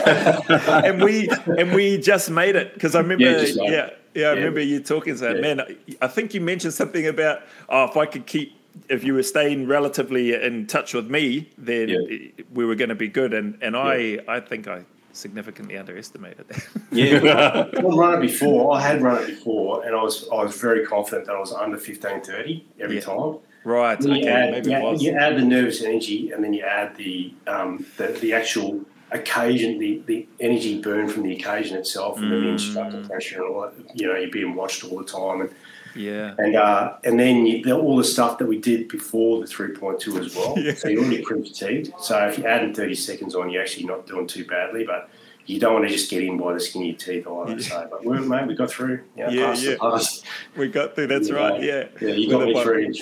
and we and we just made it because I remember, yeah, yeah, yeah, I remember you talking to that yeah. man. I think you mentioned something about oh, if I could keep if you were staying relatively in touch with me, then yeah. we were going to be good. And and I I think I significantly underestimated that. yeah, I've run it before. I had run it before, and I was I was very confident that I was under fifteen thirty every yeah. time. Right. Okay. You add, Maybe you, add, you add the nervous energy, and then you add the um, the, the actual occasion, the, the energy burn from the occasion itself, and mm. the instructor pressure, and all that. You know, you're being watched all the time, and yeah. And uh, and then you, the, all the stuff that we did before the 3.2 as well. yeah. So you're already pretty fatigued. So if you're adding 30 seconds on, you're actually not doing too badly. But you don't want to just get in by the skin of your teeth either. Yeah. So, but we mate, we got through. Yeah, yeah, yeah. We got through. That's yeah, right. Yeah, yeah. You got me through.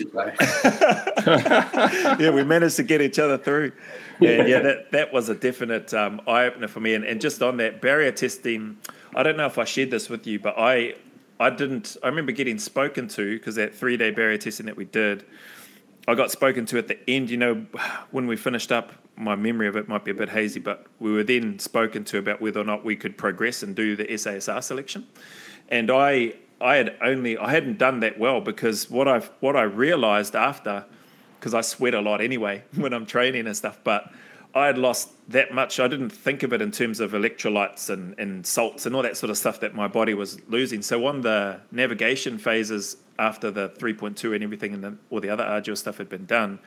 Yeah, we managed to get each other through. Yeah, yeah. That that was a definite um, eye opener for me. And, and just on that barrier testing, I don't know if I shared this with you, but I I didn't. I remember getting spoken to because that three day barrier testing that we did, I got spoken to at the end. You know, when we finished up, my memory of it might be a bit hazy, but we were then spoken to about whether or not we could progress and do the SASR selection. And I, I had only, I hadn't done that well because what I, what I realized after, because I sweat a lot anyway when I'm training and stuff, but I had lost that much. I didn't think of it in terms of electrolytes and, and salts and all that sort of stuff that my body was losing. So on the navigation phases after the 3.2 and everything and the, all the other arduous stuff had been done,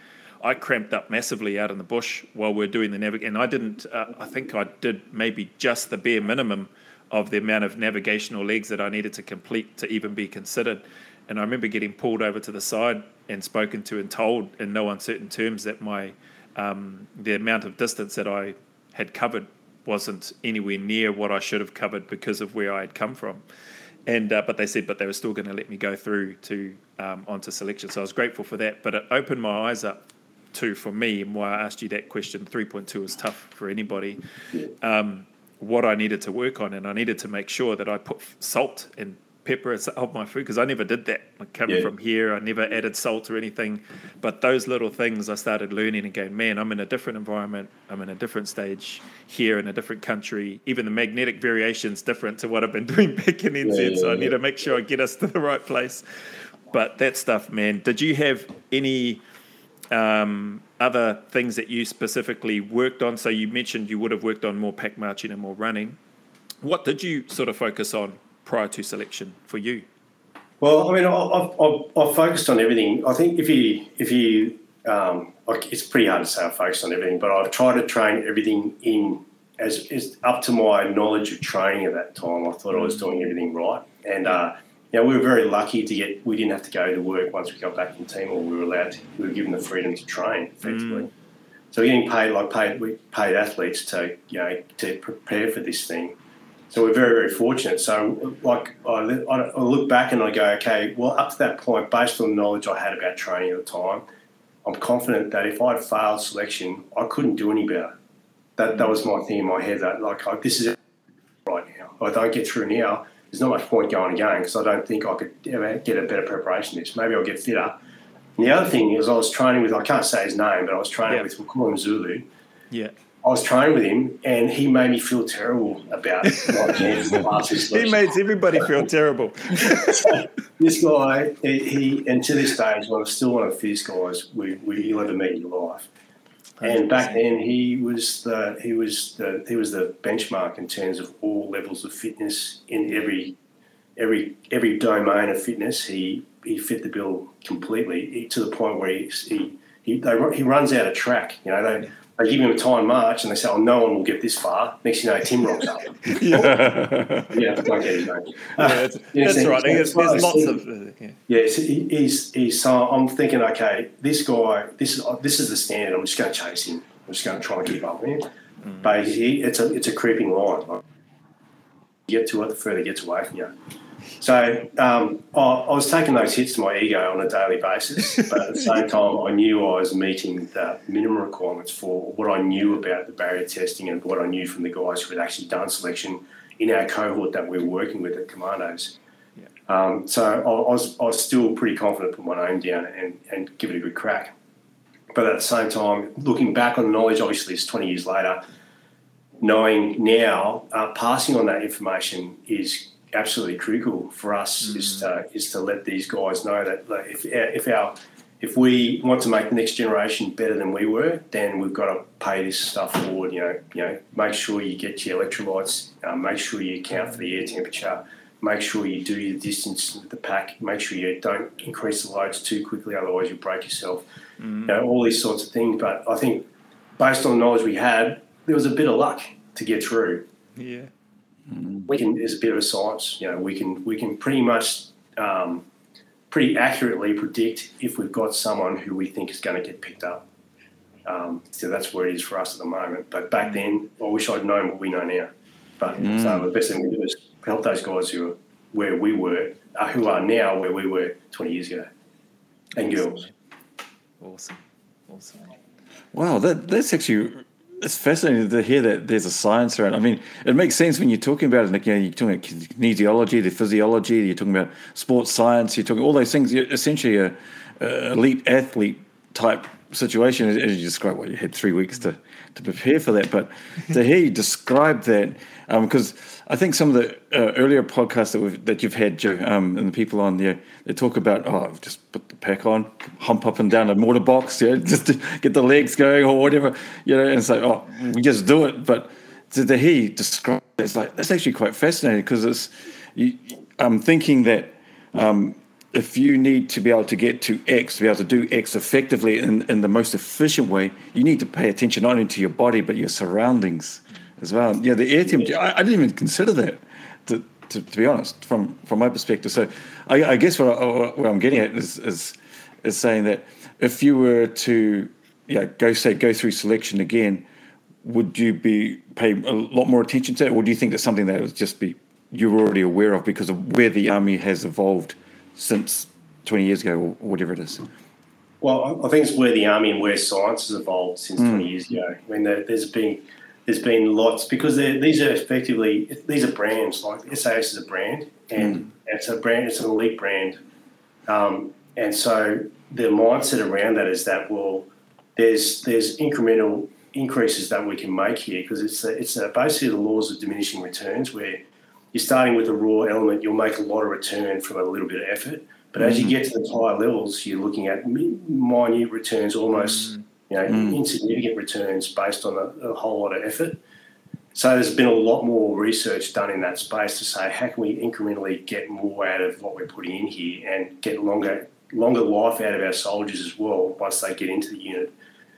I cramped up massively out in the bush while we are doing the navigation. And I didn't, uh, I think I did maybe just the bare minimum of the amount of navigational legs that I needed to complete to even be considered. And I remember getting pulled over to the side and spoken to and told in no uncertain terms that my – um, the amount of distance that I had covered wasn't anywhere near what I should have covered because of where I had come from. And uh, but they said, but they were still going to let me go through to um, onto selection. So I was grateful for that. But it opened my eyes up to for me, and why I asked you that question. Three point two is tough for anybody. Um, what I needed to work on, and I needed to make sure that I put salt and pepper of my food because I never did that. Like coming yeah. from here, I never added salt or anything. But those little things I started learning and going, man, I'm in a different environment. I'm in a different stage here in a different country. Even the magnetic variation's different to what I've been doing back in NZ. Yeah, yeah, so I need to make sure I get us to the right place. But that stuff, man, did you have any um, other things that you specifically worked on? So you mentioned you would have worked on more pack marching and more running. What did you sort of focus on prior to selection for you? Well, I mean, I've, I've, I've focused on everything. I think if you if you um, like, it's pretty hard to say I've focused on everything, but I've tried to train everything in as, as up to my knowledge of training at that time. I thought I was mm. doing everything right, and uh, you know, we were very lucky to get. We didn't have to go to work once we got back from Timor. We were allowed. To, we were given the freedom to train effectively. Mm. So we're getting paid like paid we paid athletes to you know to prepare for this thing. So we're very, very fortunate. So, like, I, I look back and I go, okay, well, up to that point, based on the knowledge I had about training at the time, I'm confident that if I'd failed selection, I couldn't do any better. That, that was my thing in my head that, like, this is right now. If I don't get through now, there's not much point going again because I don't think I could ever get a better preparation this. Maybe I'll get fitter. And the other thing is, I was training with, I can't say his name, but I was training yeah. with, we'll call him Zulu. Yeah. I was training with him, and he made me feel terrible about my chances. he makes everybody feel terrible. this guy, he, and to this day, is one of, still one of the fierce guys we, we, you'll ever meet in your life. And back then, he was the he was the he was the benchmark in terms of all levels of fitness in every every every domain of fitness. He he fit the bill completely to the point where he he he, they, he runs out of track. You know, they they give him a time march and they say, "Oh, no one will get this far." Next thing you know, Tim rocks up. yeah. can't get name. Yeah, that's, Yeah, that's so right. There's, there's lots of. Uh, yeah. Yeah, so he- he's he's. So I'm thinking, okay, this guy, this is this is the standard. I'm just going to chase him. I'm just going to try and keep up with him. But he, it's a it's a creeping line. Like, you get to it, the further it gets away from you. So um, I, I was taking those hits to my ego on a daily basis, but at the same time, I knew I was meeting the minimum requirements for what I knew about the barrier testing and what I knew from the guys who had actually done selection in our cohort that we were working with at Commandos. Um, so I, I, was, I was still pretty confident to put my name down and, and give it a good crack. But at the same time, looking back on the knowledge, obviously it's 20 years later, knowing now, uh, passing on that information is absolutely critical for us is, to, is to let these guys know that like, if, if our if we want to make the next generation better than we were, then we've got to pay this stuff forward. You know, you know, make sure you get your electrolytes, uh, make sure you account for the air temperature, make sure you do your distance with the pack, make sure you don't increase the loads too quickly, otherwise you break yourself. You know, all these sorts of things. But I think based on the knowledge we had, there was a bit of luck to get through. Yeah. We can. There's a bit of a science. You know, we can we can pretty much. Um, pretty accurately predict if we've got someone who we think is going to get picked up. Um, so that's where it is for us at the moment. But back then, I wish I'd known what we know now. But so the best thing we do is help those guys who are where we were, uh, who are now where we were 20 years ago, and girls. Awesome. Awesome. Wow, that that's actually it's fascinating to hear that there's a science around. I mean, it makes sense when you're talking about it. Like, you know, you're talking about kinesiology, the physiology. You're talking about sports science. You're talking all those things. You're essentially a, a elite athlete type situation, as you described. What you had three weeks to to prepare for that, but to hear you describe that, um, because I think some of the uh, earlier podcasts that we've that you've had, Joe, um, and the people on there, they talk about oh, just put the pack on, hump up and down a mortar box, you know, just to get the legs going or whatever, you know, and say, oh, we just do it. But to, to hear you describe it, it's like that's actually quite fascinating because it's. You, I'm thinking that um, if you need to be able to get to X, to be able to do X effectively in, in the most efficient way, you need to pay attention not only to your body but your surroundings as well. Yeah, the air temperature. I, I didn't even consider that, to, to, to be honest, from from my perspective. So, I, I guess what, I, what I'm getting at is, is is saying that if you were to yeah go say go through selection again, would you be pay a lot more attention to it, or do you think that's something that would just be you're already aware of because of where the army has evolved since 20 years ago or whatever it is? Well, I- I think it's where the army and where science has evolved since hmm. 20 years ago. I mean, there's been there's been lots because these are effectively these are brands. Like SAS is a brand, and mm. it's a brand. It's an elite brand, um, and so the mindset around that is that well, there's there's incremental increases that we can make here because it's a, it's a, basically the laws of diminishing returns where you're starting with a raw element, you'll make a lot of return from a little bit of effort. But as you mm. get to the higher levels, you're looking at mi- minute returns, almost mm. You know mm. insignificant returns based on a, a whole lot of effort. So there's been a lot more research done in that space to say how can we incrementally get more out of what we're putting in here and get longer longer life out of our soldiers as well once they get into the unit.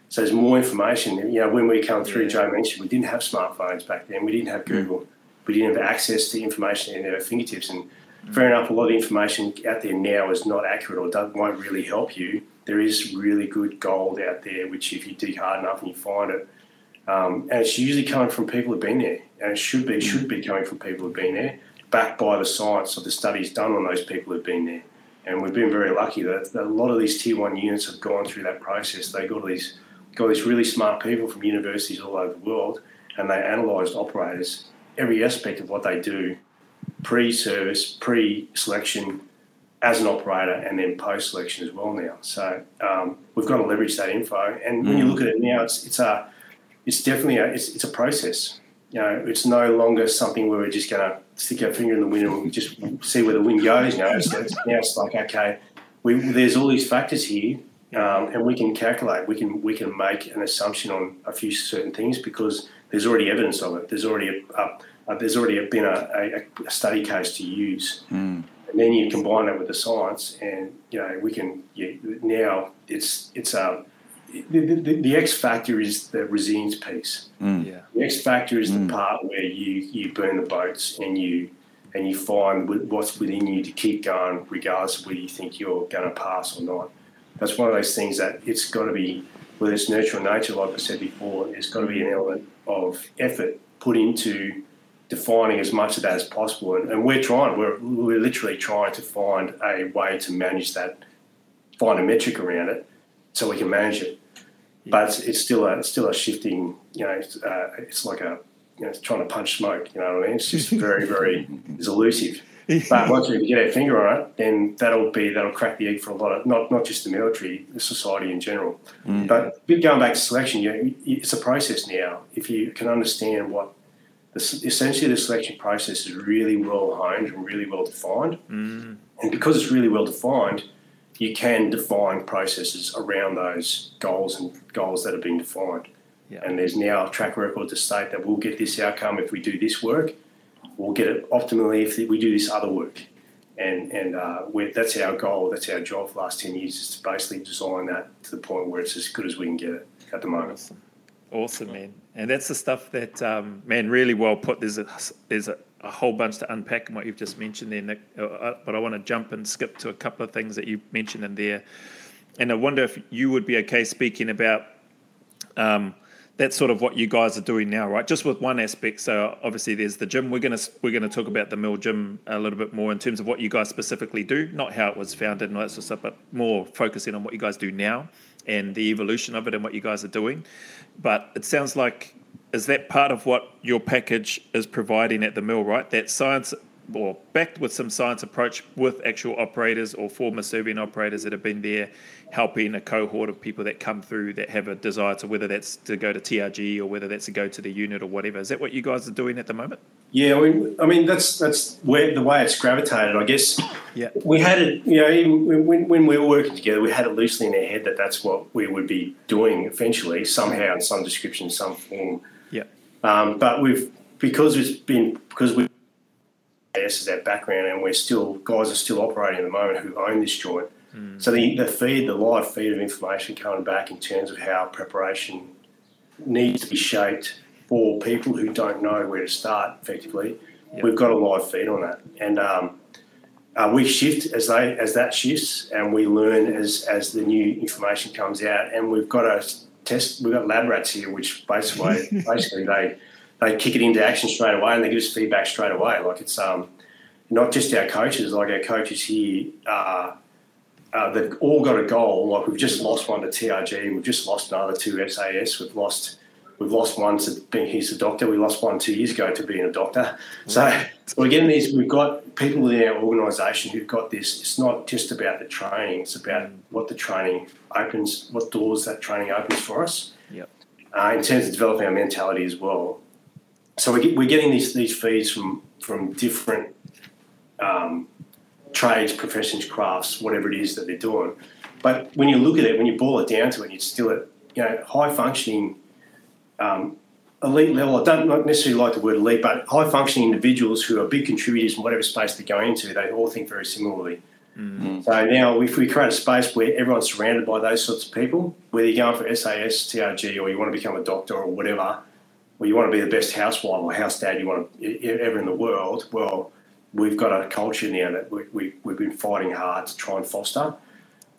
So there's more information. You know, when we come through, Yeah. Joe mentioned we didn't have smartphones back then. We didn't have Google. We didn't have access to information at our fingertips. And fair enough, a lot of information out there now is not accurate or won't really help you. There is really good gold out there, which if you dig hard enough and you find it, um, and it's usually coming from people who've been there, and it should be should be coming from people who've been there, backed by the science of the studies done on those people who've been there. And we've been very lucky that, that a lot of these tier one units have gone through that process. They got these got these really smart people from universities all over the world, and they analysed operators every aspect of what they do, pre-service, pre-selection, as an operator, and then post-selection as well now. So um, we've got to leverage that info. And when you look at it now, it's it's a it's definitely a it's, it's a process. You know, it's no longer something where we're just going to stick our finger in the wind and just see where the wind goes. You know, it's, it's, now it's like okay, we, there's all these factors here, um, and we can calculate. We can we can make an assumption on a few certain things because there's already evidence of it. There's already a, a, a there's already been a, a, a study case to use, and then you combine that with the science, and you know we can you, now it's it's a the, the, the, X factor is the resilience piece. Mm. Yeah. The X factor is mm. the part where you you burn the boats and you and you find what's within you to keep going, regardless of whether you think you're going to pass or not. That's one of those things that it's got to be, whether it's nurture or nature, like I said before, there's got to be an element of effort put into defining as much of that as possible. And, and we're trying, we're, we're literally trying to find a way to manage that, find a metric around it so we can manage it. Yeah. But it's, it's, still a it's still a shifting. You know, it's, uh, it's like a you know, trying to punch smoke. You know what I mean? It's just very very it's elusive. But once we get our finger on it, then that'll be that'll crack the egg for a lot of not not just the military, the society in general. Mm. But going back to selection, you it's a process now. If you can understand what the, essentially the selection process is really well honed and really well defined, mm. and because it's really well defined, you can define processes around those goals and goals that have been defined. Yeah. And there's now a track record to state that we'll get this outcome if we do this work. We'll get it optimally if we do this other work. And, and uh, that's our goal, that's our job for the last 10 years is to basically design that to the point where it's as good as we can get it at the moment. Awesome, awesome man. And that's the stuff that, um, man, really well put. There's a, there's a, a whole bunch to unpack in what you've just mentioned there, Nick. Uh, uh, but I want to jump and skip to a couple of things that you mentioned in there. And I wonder if you would be okay speaking about um, that's sort of what you guys are doing now, right? Just with one aspect. So obviously, there's the gym. We're gonna we're gonna talk about the mill gym a little bit more in terms of what you guys specifically do, not how it was founded and all that sort of stuff, but more focusing on what you guys do now and the evolution of it and what you guys are doing. But it sounds like is that part of what your package is providing at the mill, right? That science or backed with some science approach with actual operators or former serving operators that have been there helping a cohort of people that come through that have a desire to whether that's to go to TRG or whether that's to go to the unit or whatever. Is that what you guys are doing at the moment? Yeah, I mean, I mean that's that's where the way it's gravitated. I guess. Yeah. We had it, you know, even when, when we were working together, we had it loosely in our head that that's what we would be doing eventually, somehow in some description, some form. Yeah. Um, but we've because it's been because we as our background, and we're still guys are still operating at the moment who own this joint. Mm. So the, the feed, the live feed of information coming back in terms of how preparation needs to be shaped for people who don't know where to start effectively. Yep. We've got a live feed on that, and um, uh, we shift as they as that shifts, and we learn as as the new information comes out. And we've got a test. We've got lab rats here, which basically basically they they kick it into action straight away and they give us feedback straight away. Like it's um, not just our coaches, like our coaches here, uh, uh, they've all got a goal. Like we've just lost one to TRG, we've just lost another to SAS, we've lost we've lost one to being he's a doctor. We lost one two years ago to being a doctor. So, so we're getting these. We've got people within our organisation who've got this. It's not just about the training. It's about what the training opens, what doors that training opens for us. Yep. Uh, in terms of developing our mentality as well so we we're getting these these feeds from from different um, trades, professions, crafts, whatever it is that they're doing. But when you look at it, when you boil it down to it, it's still at you know high functioning, um, elite level. I don't not necessarily like the word elite, but high functioning individuals who are big contributors in whatever space they're going into. They all think very similarly. Mm-hmm. So now, if we create a space where everyone's surrounded by those sorts of people, whether you're going for SAS, TRG, or you want to become a doctor or whatever, or you want to be the best housewife or house dad you want to, ever in the world. Well, we've got a culture now that we, we, we've been fighting hard to try and foster.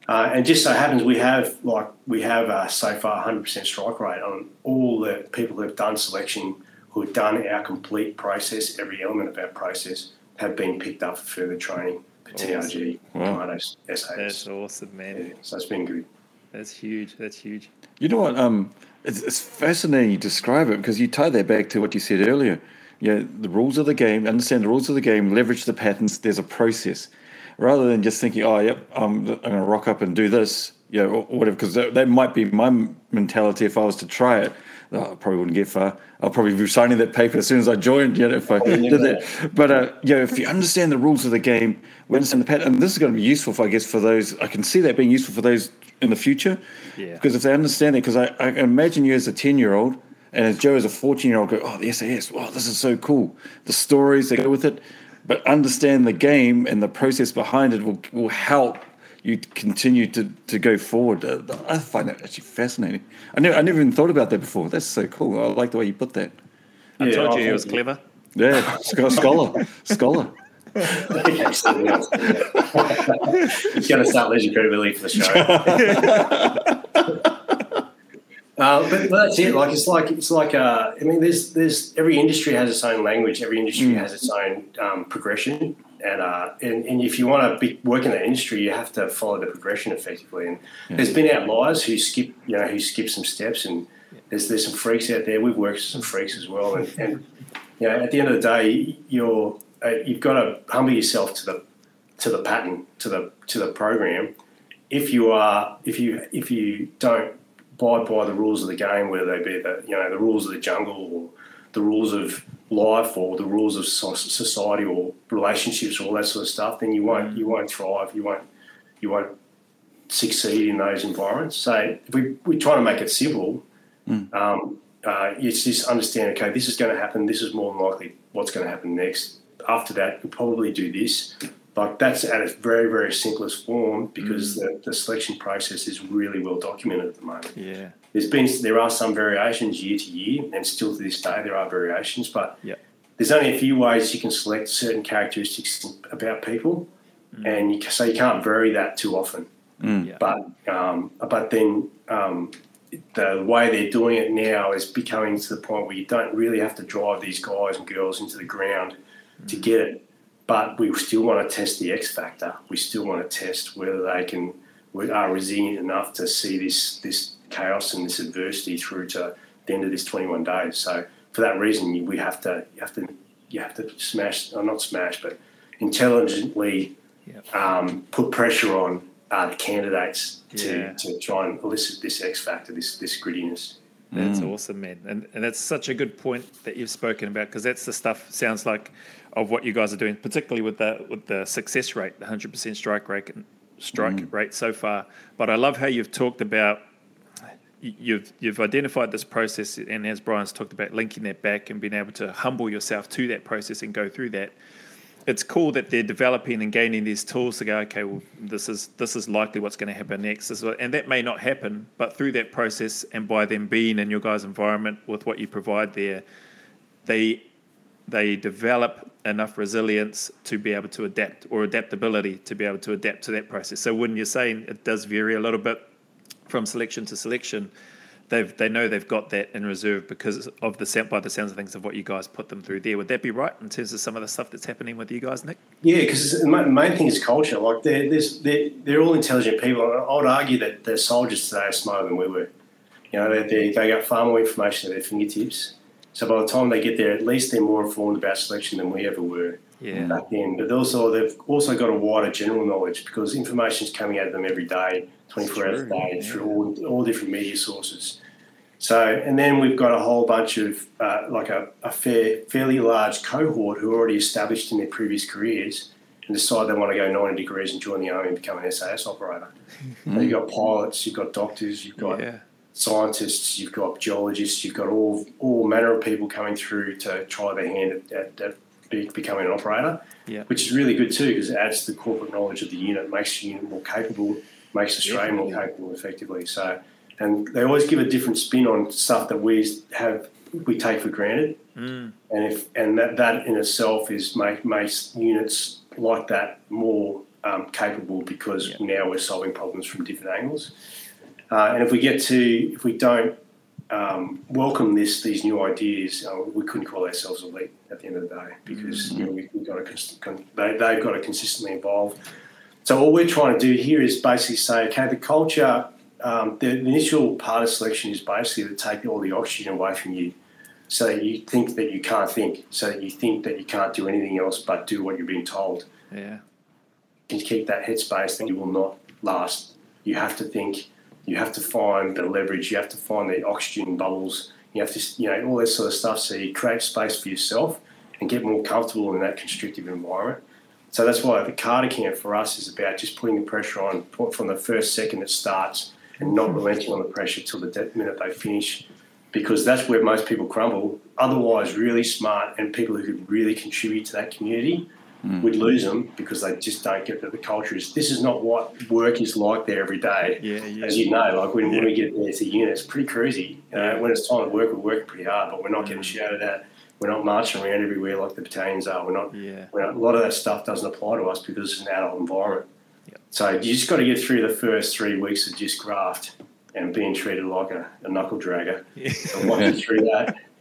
Uh, and just so happens we have like we have uh, so far 100% strike rate on all the people who have done selection, who have done our complete process, every element of our process, have been picked up for further training for awesome. TRG, wow. SAS. That's awesome, man. Yeah, so it's been good. That's huge. That's huge. You know what? Um, it's, it's fascinating you describe it because you tie that back to what you said earlier. You know, the rules of the game, understand the rules of the game, leverage the patterns. There's a process, rather than just thinking, "Oh, yep, I'm, I'm going to rock up and do this," you know, or, or whatever. Because that, that, might be my mentality if I was to try it. Oh, I probably wouldn't get far. I'll probably be signing that paper as soon as I joined. You know, if I did that. But uh, you know, if you understand the rules of the game, we understand the pattern. And this is going to be useful, for, I guess, for those. I can see that being useful for those in the future. Yeah. Because if they understand it, because I, I imagine you as a 10 year old and as Joe as a 14 year old go, oh, the SAS, wow, this is so cool. The stories that go with it. But understand the game and the process behind it will, will help you continue to, to go forward. Uh, I find that actually fascinating. I never, I never even thought about that before. That's so cool. I like the way you put that. I Yeah, told you he was clever. Yeah, scholar, scholar. okay, so He's going to start losing credibility for the show. Uh, but, but that's it. Like it's like it's like uh, I mean, there's there's every industry has its own language. Every industry has its own um, progression, and uh, and and if you want to be work in that industry, you have to follow the progression effectively. And there's been outliers who skip, you know, who skip some steps, and there's there's some freaks out there. We've worked with some freaks as well, and, and you know, at the end of the day, you're uh, you've got to humble yourself to the to the pattern to the to the program. If you are if you if you don't abide by the rules of the game, whether they be the you know the rules of the jungle or the rules of life or the rules of society or relationships or all that sort of stuff, then you won't you won't thrive. You won't you won't succeed in those environments. So if we we try to make it simple. Um, uh, it's just understand. Okay, this is going to happen. This is more than likely what's going to happen next. After that, you'll probably do this. Like that's at its very very simplest form because the, the selection process is really well documented at the moment Yeah. there's been there are some variations year to year, and still to this day there are variations. But Yep. there's only a few ways you can select certain characteristics about people, and you, so you can't vary that too often. Yeah. But um, but then um, the way they're doing it now is becoming to the point where you don't really have to drive these guys and girls into the ground to get it. But we still want to test the X factor. We still want to test whether they can are resilient enough to see this this chaos and this adversity through to the end of this 21 days. So for that reason, we have to you have to you have to smash or not smash, but intelligently Yep. um, put pressure on uh, the candidates to, Yeah. to try and elicit this X factor, this this grittiness. That's awesome, man, and and that's such a good point that you've spoken about because that's the stuff sounds like of what you guys are doing, particularly with the with the success rate, the hundred percent strike rate and strike mm. rate so far. But I love how you've talked about you've you've identified this process, and as Brian's talked about, linking that back and being able to humble yourself to that process and go through that. It's cool that they're developing and gaining these tools to go. Okay, well, this is this is likely what's going to happen next, This is what- and that may not happen, but through that process and by them being in your guys' environment with what you provide there, they they develop enough resilience to be able to adapt or adaptability to be able to adapt to that process. So when you're saying it does vary a little bit from selection to selection, they've they know they've got that in reserve because of the by the sounds of things of what you guys put them through there. Would that be right in terms of some of the stuff that's happening with you guys, Nick? Yeah, because the main thing is culture. Like they're, they're, they're all intelligent people. I would argue that the soldiers today are smarter than we were. You know, they, they, they got far more information at their fingertips. So by the time they get there, at least they're more informed about selection than we ever were Yeah. back then. But also they've also got a wider general knowledge because information is coming at them every day, 24 hours a day, yeah. through all, all different media sources. So, and then we've got a whole bunch of uh, like a, a fair, fairly large cohort who are already established in their previous careers and decide they want to go 90 degrees and join the army and become an SAS operator. So you've got pilots, you've got doctors, you've got Yeah. Scientists, you've got geologists, you've got all all manner of people coming through to try their hand at, at, at be, becoming an operator, Yeah. which is really good too because it adds to the corporate knowledge of the unit, makes the unit more capable, makes Australia more capable effectively. So, and they always give a different spin on stuff that we have we take for granted, Mm. and if and that that in itself is make makes units like that more um, capable because Yeah. now we're solving problems from different angles. Uh, and if we get to if we don't um, welcome this these new ideas, uh, we couldn't call ourselves elite at the end of the day because you know, we, we've got to cons- con- they, they've got to consistently evolve. So all we're trying to do here is basically say, okay, the culture, um, the, the initial part of selection is basically to take all the oxygen away from you, so that you think that you can't think, so that you think that you can't do anything else but do what you're being told Yeah. to keep that headspace that you will not last. You have to think, you have to find the leverage, you have to find the oxygen bubbles, you have to, you know, all that sort of stuff. So you create space for yourself and get more comfortable in that constrictive environment. So that's why the camp for us is about just putting the pressure on from the first second it starts and not relenting on the pressure till the minute they finish, because that's where most people crumble. Otherwise, really smart and people who could really contribute to that community mm. we'd lose them because they just don't get that the culture is. This is not what work is like there every day. Yeah, yeah. As you know, like when, yeah. when we get there to unit, it's pretty crazy. Uh, when it's time to work, we're working pretty hard, but we're not getting mm. shouted at. We're not marching around everywhere like the battalions are. We're not. Yeah. We're not, a lot of that stuff doesn't apply to us because it's an adult environment. Yep. So you just got to get through the first three weeks of just graft and being treated like a, a knuckle dragger. Yeah. And you through that,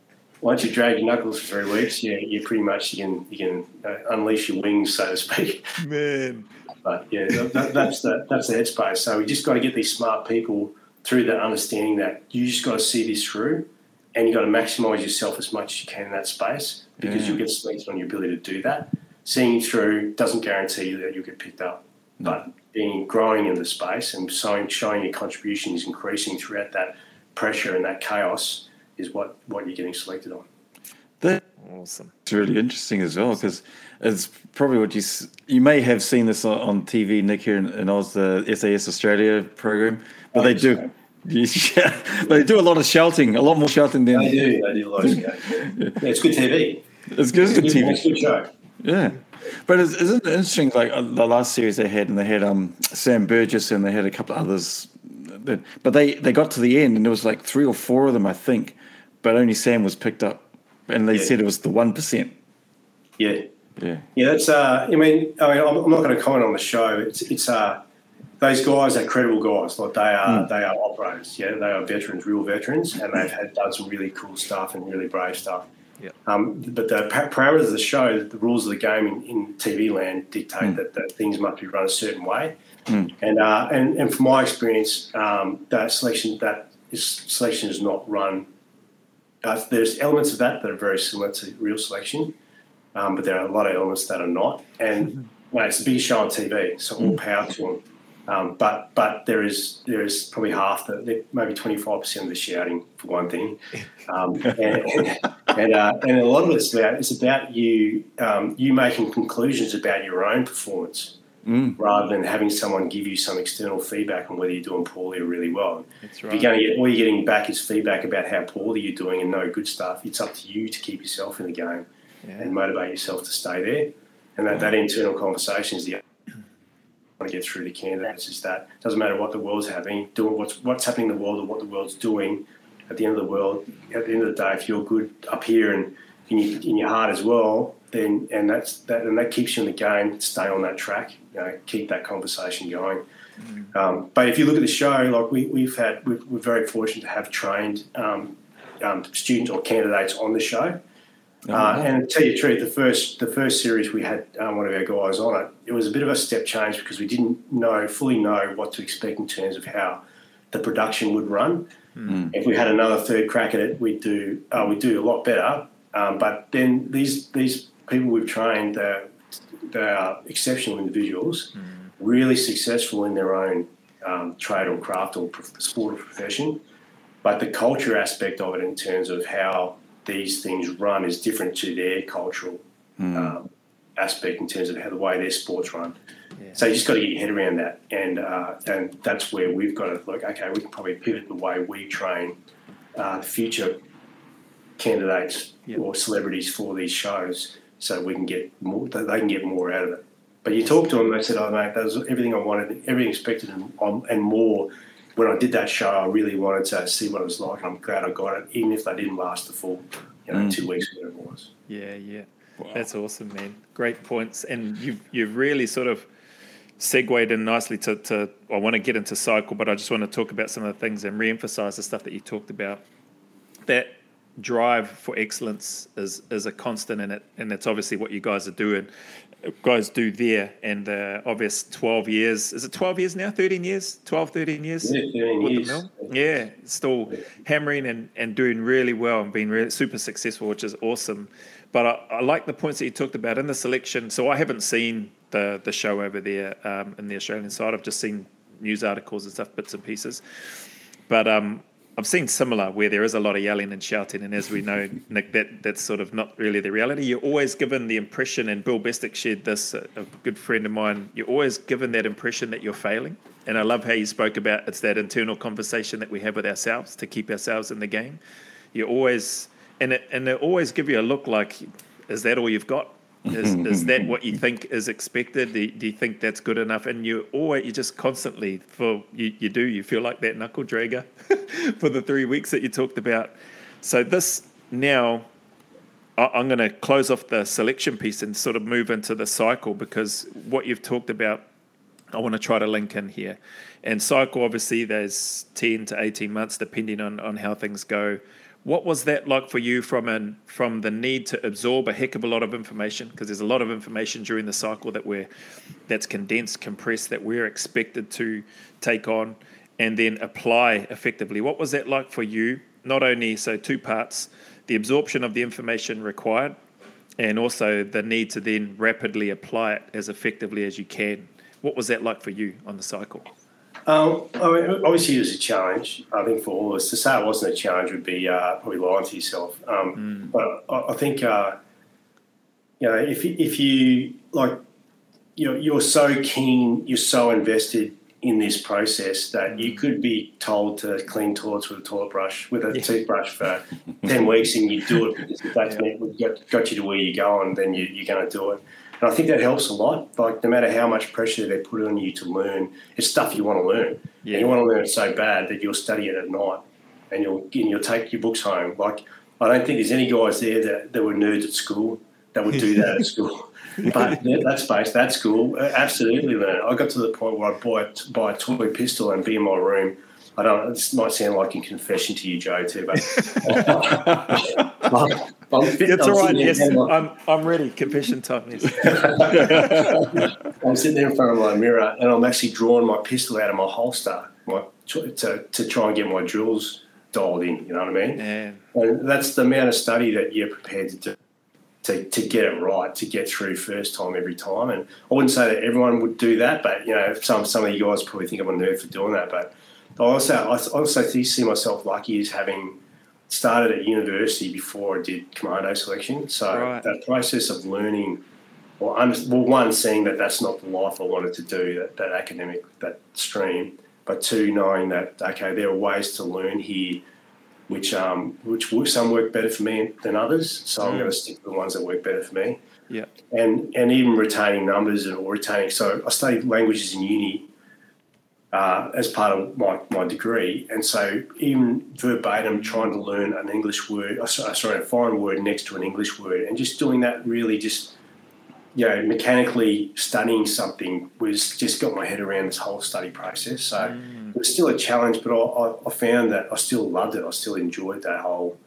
once you drag your knuckles for three weeks, yeah, you pretty much you can you can uh, unleash your wings, so to speak. Man. But yeah, that, that's the that's the headspace. So we just got to get these smart people through that understanding that you just got to see this through, and you got to maximise yourself as much as you can in that space because yeah. you'll get selected on your ability to do that. Seeing through doesn't guarantee you that you'll get picked up, no. but being growing in the space and showing showing your contribution is increasing throughout that pressure and that chaos is what what you're getting selected on. That's awesome. It's really interesting as well because it's probably what you you may have seen this on TV, Nick, here in, in Oz, the SAS Australia program, but they do. Yeah, they do a lot of shouting, a lot more shouting than they do. They do a lot of shouting. yeah, it's good TV. It's good, it's good TV. It's good show. Yeah. But isn't it interesting? Like uh, the last series they had, and they had um, Sam Burgess, and they had a couple of others. That, but they, they got to the end, and there was like three or four of them, I think, but only Sam was picked up, and they yeah. said it was the one percent. Yeah, yeah, yeah. That's. Uh, I mean, I mean, I'm not going to comment on the show. It's it's uh, those guys are credible guys. Like they are, mm. they are operators. Yeah, they are veterans, real veterans, and they've had done some really cool stuff and really brave stuff. Yeah. Um, but the parameters of the show, the rules of the game in, in TV land dictate mm. that, that things must be run a certain way. Mm. And, uh, and and from my experience, um, that selection that is, selection is not run uh, there's elements of that that are very similar to real selection, um, but there are a lot of elements that are not. And mm-hmm. it's the biggest show on TV, so all mm. power to them. Um, but but there is there is probably half the maybe twenty five percent of the shouting for one thing, um, and and, and, uh, and, a lot of it's about it's about you um, you making conclusions about your own performance mm. rather than having someone give you some external feedback on whether you're doing poorly or really well. That's right. If you're going to get, all you're getting back is feedback about how poorly you're doing and no good stuff. It's up to you to keep yourself in the game yeah. and motivate yourself to stay there. And that, that internal conversation is the want to get through to candidates is that it doesn't matter what the world's having, doing what's what's happening in the world or what the world's doing. At the end of the world, at the end of the day, if you're good up here and in your, in your heart as well, then and that's that and that keeps you in the game. Stay on that track. You know, keep that conversation going. Mm-hmm. Um, but if you look at the show, like we, we've had, we are very fortunate to have trained um, um, students or candidates on the show. Oh, uh, and to tell you the truth, the first the first series we had um, one of our guys on it. It was a bit of a step change because we didn't know fully know what to expect in terms of how the production would run. Mm. If we had another third crack at it, we'd do uh, we'd do a lot better. Um, but then these these people we've trained, they're, they are exceptional individuals, mm. really successful in their own um, trade or craft or sport or profession. But the culture aspect of it, in terms of how these things run, is different to their cultural mm. um, aspect in terms of how the way their sports run. Yeah. So you just got to get your head around that, and uh, and that's where we've got to look. Okay, we can probably pivot the way we train uh, future candidates yep. or celebrities for these shows so we can get more. They can get more out of it. But you talk to them, they said, "Oh mate, that was everything I wanted, everything expected, and, um, and more." When I did that show, I really wanted to see what it was like, and I'm glad I got it, even if they didn't last the full, you know, mm. two weeks, whatever it was. Yeah, yeah, wow. that's awesome, man. Great points, and you've you've really sort of segued in nicely to, to I want to get into cycle, but I just want to talk about some of the things and re-emphasize the stuff that you talked about. That drive for excellence is is a constant in it, and that's obviously what you guys are doing. Guys do there, and the obvious 12 years. Is it 12 years now? 13 years? 12, 13 years? Yeah, 13 years. Yeah, still hammering and, and doing really well and being really super successful, which is awesome. But I, I, like the points that you talked about in the selection. So I haven't seen the the show over there um, in the Australian side. I've just seen news articles and stuff, bits and pieces. But um, I've seen similar where there is a lot of yelling and shouting, and as we know, Nick, that that's sort of not really the reality. You're always given the impression, and Bill Bestick shared this, a, a good friend of mine. You're always given that impression that you're failing, and I love how you spoke about it's that internal conversation that we have with ourselves to keep ourselves in the game. You're always, and it and they always give you a look like, is that all you've got? Is, is that what you think is expected? Do you, do you think that's good enough? And you or you just constantly, for you, you do, you feel like that knuckle dragger for the three weeks that you talked about. So this now, I- I'm going to close off the selection piece and sort of move into the cycle because what you've talked about, I want to try to link in here. And cycle, obviously, there's 10 to 18 months depending on, on how things go. What was that like for you from an from the need to absorb a heck of a lot of information because there's a lot of information during the cycle that we're that's condensed, compressed that we're expected to take on and then apply effectively. What was that like for you? Not only so two parts, the absorption of the information required and also the need to then rapidly apply it as effectively as you can. What was that like for you on the cycle? Um, I mean, obviously, it was a challenge. I think for all of us to say it wasn't a challenge would be uh, probably lying to yourself. Um, mm. But I, I think uh, you know if if you like, you're you're so keen, you're so invested in this process that you could be told to clean toilets with a toilet brush with a yeah. toothbrush for ten weeks, and you do it because if that's yeah. got, got you to where you're going, then you, you're going to do it. And I think that helps a lot. Like no matter how much pressure they put on you to learn, it's stuff you want to learn. Yeah. And you want to learn it so bad that you'll study it at night and you'll and you'll take your books home. Like I don't think there's any guys there that, that were nerds at school that would do that at school. But that's space, that school absolutely learn. I got to the point where I'd buy buy a toy pistol and be in my room I don't. This might sound like a confession to you, Joe, too, but I'm, it's all right. Yes, I'm, I'm ready. Confession time. Yes. I'm sitting there in front of my mirror, and I'm actually drawing my pistol out of my holster, my, to, to, to try and get my drills dialed in. You know what I mean? Yeah. And that's the amount of study that you're prepared to do. To, to get it right, to get through first time every time, and I wouldn't say that everyone would do that, but you know, some some of you guys probably think I'm a nerd for doing that, but I also, I also see myself lucky as having started at university before I did commando selection. So right. that process of learning, well, well, one, seeing that that's not the life I wanted to do, that, that academic, that stream, but two, knowing that, okay, there are ways to learn here which um, which some work better for me than others. So mm. I'm going to stick with the ones that work better for me. Yeah. And and even retaining numbers and or retaining. So I studied languages in uni, uh, as part of my, my degree. And so, even verbatim, trying to learn an English word, uh, uh, sorry, a foreign word next to an English word, and just doing that really just, you know, mechanically studying something was just got my head around this whole study process. So, mm. it was still a challenge, but I, I, found that I still loved it. I still enjoyed that whole.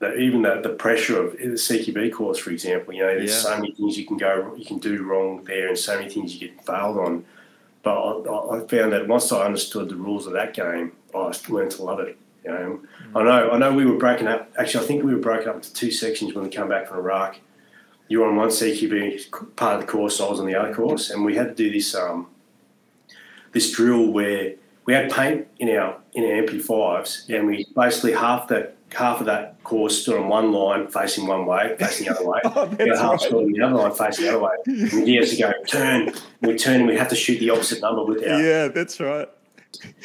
That even the, the pressure of the CQB course, for example, you know, there's yeah. so many things you can go, you can do wrong there, and so many things you get failed on but I, I, found that once I understood the rules of that game, I learned to love it. You know, mm. I know, I know we were breaking up. Actually, I think we were broken up into two sections when we came back from Iraq. You were on one CQB part of the course, I was on the other course, and we had to do this um, this drill where we had paint in our in our MP5s, and we basically half that half of that course stood on one line facing one way, facing the other way. oh, the half right. stood on the other line facing the other way. And he has to go turn. We turn and we have to shoot the opposite number with our. Yeah, that's right.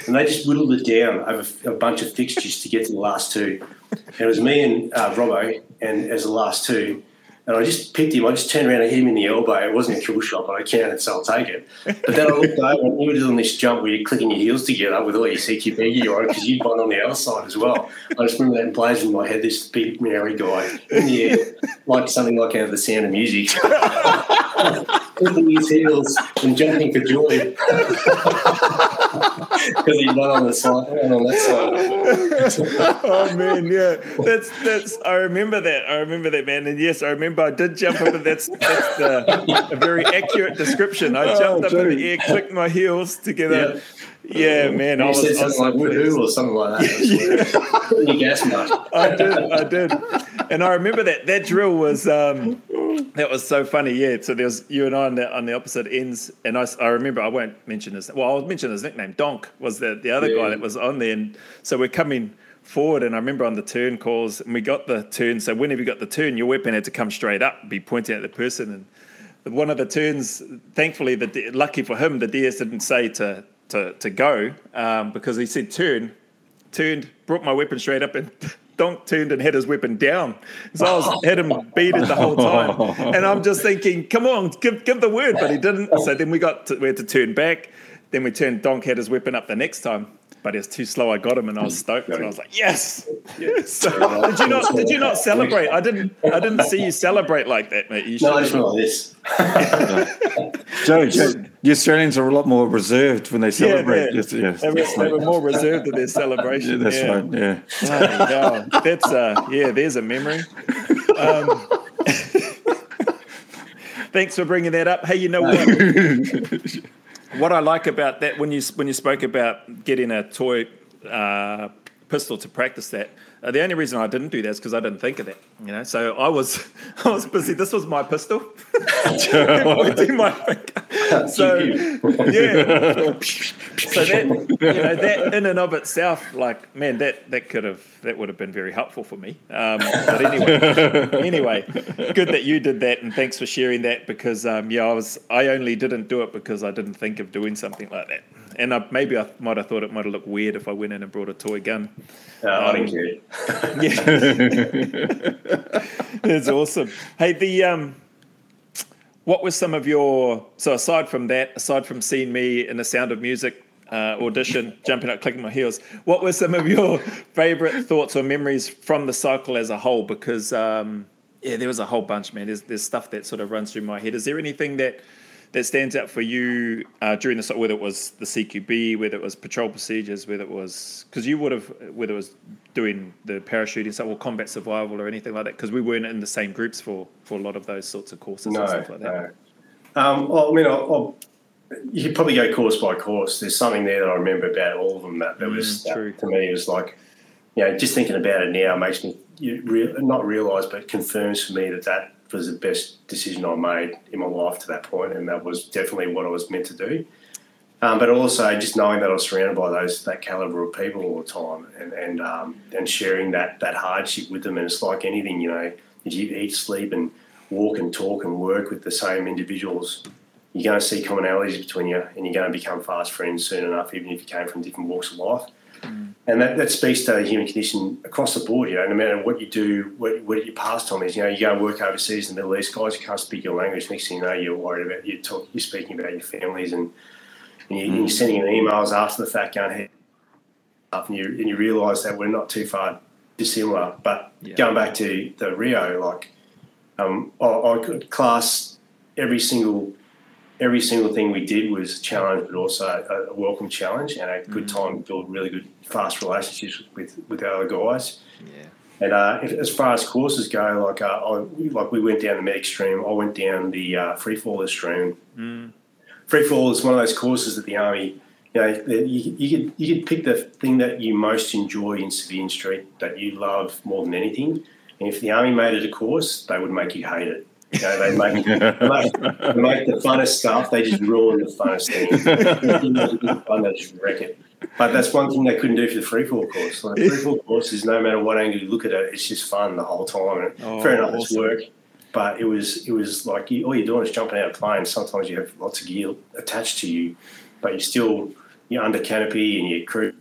And they just whittled it down over a bunch of fixtures to get to the last two. And it was me and uh, Robbo, and as the last two, and I just picked him. I just turned around and hit him in the elbow. It wasn't a kill shot, but I counted, so I'll take it. But then I looked over and you were doing this jump where you're clicking your heels together with all your CQB you're on because you'd gone on the other side as well. I just remember that in blazing in my head, this big Maori guy in the air, like something like out of the sound of music. clicking his heels and jumping for joy because he went on the side, on that side. oh man, yeah, that's that's. I remember that. I remember that, man. And yes, I remember I did jump up, and that's that's the, a very accurate description. I jumped oh, up in the air, clicked my heels together. Yeah. Yeah, man. You I was, said something like woohoo or something like that. yeah. you gas mask. I did, I did. And I remember that that drill was um, that was so funny. Yeah. So there was you and I on the, on the opposite ends, and I, I remember I won't mention his. Well, I'll mention his nickname. Donk was the the other yeah. guy that was on there, and so we're coming forward, and I remember on the turn calls, and we got the turn. So whenever you got the turn, your weapon had to come straight up, be pointing at the person, and one of the turns, thankfully, the lucky for him, the DS didn't say to to, to go um, because he said turn, turned, brought my weapon straight up and Donk turned and had his weapon down. So I was had him beaten the whole time, and I'm just thinking, come on, give give the word, but he didn't. So then we got to, we had to turn back. Then we turned. Donk had his weapon up the next time but it was too slow. I got him, and I was stoked. And I was like, "Yes!" So, did you not? Did you not celebrate? I didn't. I didn't see you celebrate like that, mate. You no, I just went like this. Joe, Joe, the Australians are a lot more reserved when they celebrate. Yeah, yeah. they, were, they, were, more reserved in their celebration. Yeah, that's yeah. right. Yeah. Oh, that's uh, yeah. There's a memory. Um, thanks for bringing that up. Hey, you know what? What I like about that when you when you spoke about getting a toy uh, pistol to practice that, uh, the only reason I didn't do that is because I didn't think of that. You know, so I was I was busy. This was my pistol. pointing my finger. So yeah. So that you know that in and of itself, like man, that that could have that would have been very helpful for me. Um, but anyway, anyway, good that you did that, and thanks for sharing that because um, yeah, I was I only didn't do it because I didn't think of doing something like that, and I, maybe I might have thought it might have looked weird if I went in and brought a toy gun. No, um, I didn't care. yeah, it's awesome. Hey, the um, what was some of your so aside from that, aside from seeing me in the Sound of Music uh, audition, jumping up, clicking my heels. What were some of your favourite thoughts or memories from the cycle as a whole? Because um, yeah, there was a whole bunch, man. There's there's stuff that sort of runs through my head. Is there anything that that stands out for you uh, during the sort, whether it was the CQB, whether it was patrol procedures, whether it was because you would have whether it was doing the parachuting stuff or combat survival or anything like that because we weren't in the same groups for for a lot of those sorts of courses no, and stuff like that. No. Um, well, I mean, I'll, I'll you could probably go course by course. There's something there that I remember about all of them that, that was Mm, true. that, to me it was like, you know, just thinking about it now makes me you re- not realise, but confirms for me that that was the best decision I made in my life to that point, and that was definitely what I was meant to do. Um, but also just knowing that I was surrounded by those that caliber of people all the time, and and um, and sharing that that hardship with them, and it's like anything, you know, if you eat, sleep, and walk and talk and work with the same individuals you're going to see commonalities between you and you're going to become fast friends soon enough, even if you came from different walks of life. Mm. And that, that speaks to the human condition across the board, you know, no matter what you do, what, what your pastime is, you know, you go and work overseas in the Middle East, guys can't speak your language, next thing you know, you're worried about, you're, talk, you're speaking about your families and, and, you, are sending emails after the fact going, hey, and you, and you realise that we're not too far dissimilar. But yeah. going back to the Rio, like, um, I, I could class every single every single thing we did was a challenge, but also a, a welcome challenge and a good mm. time to build really good, fast relationships with with our other guys. Yeah. And uh, if, as far as courses go, like uh, I, like we went down the medic stream, I went down the uh, free faller stream. Mm. Free fall is one of those courses that the army, you know, you, you could you could pick the thing that you most enjoy in Civilian Street that you love more than anything. And if the army made it a course, they would make you hate it. You know, they make, make, make the funnest stuff. They just ruin the funnest thing. fun, they just wreck it. But that's one thing they couldn't do for the free fall course. Like, the free fall course is no matter what angle you look at it, it's just fun the whole time. And oh, fair enough, awesome. it's work. But it was it was like you, all you're doing is jumping out of planes. Sometimes you have lots of gear attached to you, but you're still you're under canopy and your crew.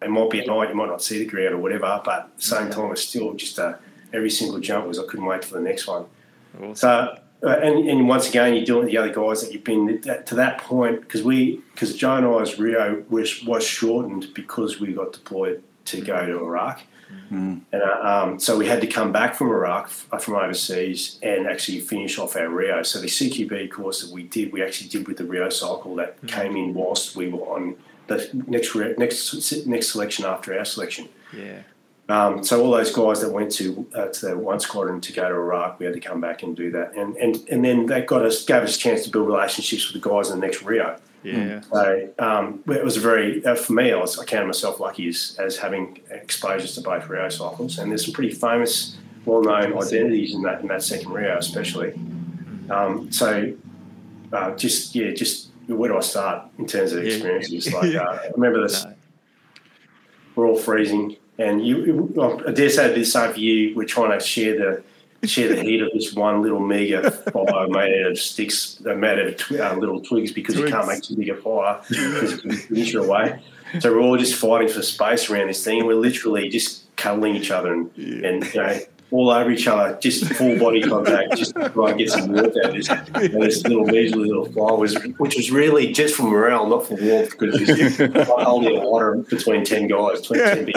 It might be at night, you might not see the ground or whatever, but at the same time, it's still just a, every single jump was I couldn't wait for the next one. Awesome. So, uh, and, and once again, you're dealing with the other guys that you've been that, to that point because we because Joe and I's Rio was was shortened because we got deployed to go to Iraq, mm. and uh, um, so we had to come back from Iraq from overseas and actually finish off our Rio. So the CQB course that we did, we actually did with the Rio cycle that mm. came in whilst we were on the next next next selection after our selection. Yeah. Um, so all those guys that went to uh, to the one squadron to go to Iraq, we had to come back and do that, and and and then that got us gave us a chance to build relationships with the guys in the next Rio. Yeah. So um, it was a very uh, for me, I, was, I counted myself lucky as, as having exposures to both Rio cycles, and there's some pretty famous, well-known identities in that in that second Rio, especially. Um, so uh, just yeah, just where do I start in terms of experiences? Like uh, I remember this. We're all freezing and you, well, I dare say the same for you. We're trying to share the share the heat of this one little mega fire made out of sticks, uh, made out of tw- uh, little twigs because twigs. you can't make too big a fire because you finish your away. So we're all just fighting for space around this thing. And we're literally just cuddling each other and, and you know, all over each other, just full body contact, just to try and get some warmth out of this, and this little measly little fly was, which was really just for morale, not for warmth, because it's like holding a water between ten guys, 20, 10 big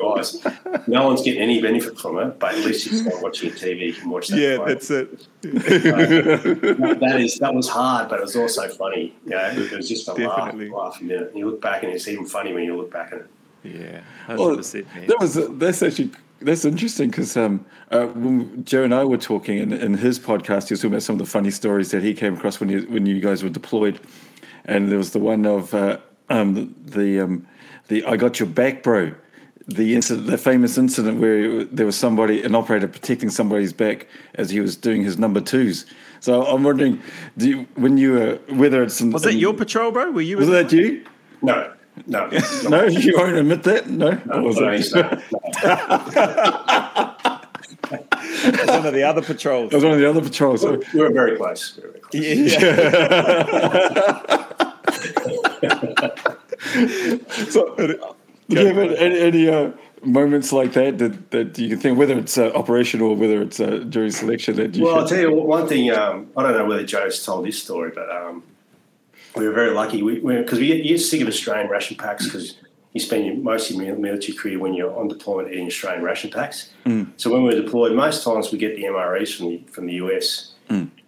guys. No one's getting any benefit from it, but at least it's not watching TV. You can watch that. Yeah, play. that's it. Uh, that is that was hard, but it was also funny. Yeah, it was just a laugh, Definitely. laugh a minute. And you look back, and it's even funny when you look back at it. Yeah, Well, 100%, man. that was that's actually that's interesting because um, uh, when Joe and I were talking in, in his podcast, he was talking about some of the funny stories that he came across when you when you guys were deployed, and there was the one of uh, um, the the, um, the I got your back, bro. The incident, the famous incident where there was somebody, an operator, protecting somebody's back as he was doing his number twos. So I'm wondering, do you, when you were whether it's in, Was that in- your patrol, bro? Were you? was that you? No, no, No, you won't admit that. No, no, was no, it? he's. It was one of the other patrols. It was one of the other patrols. So, We were very close. We were very close. Yeah. so do you have any, any uh, moments like that, that that you can think, whether it's uh, operational or whether it's uh, during selection, that you Well, I'll tell you one thing. Um, I don't know whether Joe's told this story, but um, we were very lucky. We because we, you get sick of Australian ration packs because you spend your, most of your military career when you're on deployment eating Australian ration packs. So when we were deployed, most times we get the MREs from the from the US,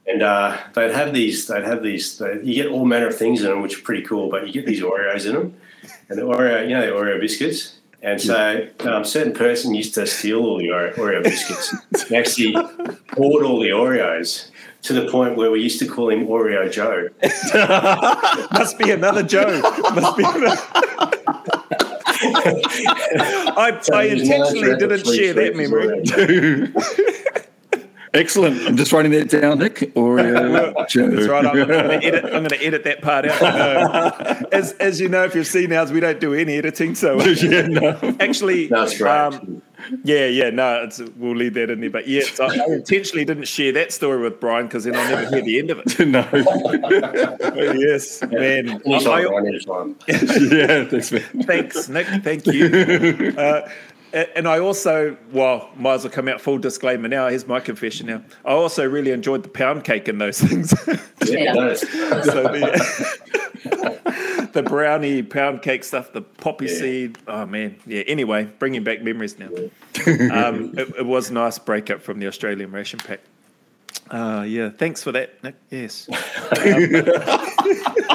and uh, they'd have these. They'd have these. They, you get all manner of things in them, which are pretty cool. But you get these Oreos in them, and the Oreo, you know, the Oreo biscuits. And so, um, a certain person used to steal all the Oreo, Oreo biscuits. and actually hoard all the Oreos to the point where we used to call him Oreo Joe. Must be another Joe. Must be another. I, I intentionally didn't share that memory. Excellent. I'm just writing that down, Nick. Or uh, That's right. I'm going to edit. I'm going to edit that part out. No. As as you know, if you've seen ours, we don't do any editing. So yeah, no. actually, That's great. um, yeah, yeah. No, it's, we'll leave that in there. But yeah, so I intentionally didn't share that story with Brian because then I'll never hear the end of it. no. But yes, man. I- anytime, I- Brian, anytime. yeah, thanks, man. Thanks, Nick. Thank you. Uh, a- and I also, well, might as well come out full disclaimer now. Here's my confession now. I also really enjoyed the pound cake and those things. Yeah, so the, the brownie pound cake stuff, the poppy Yeah. seed. Oh man, yeah. Anyway, bringing back memories now. Um, it, it was a nice breakup from the Australian ration pack. Uh, yeah, thanks for that, Nick. Yes.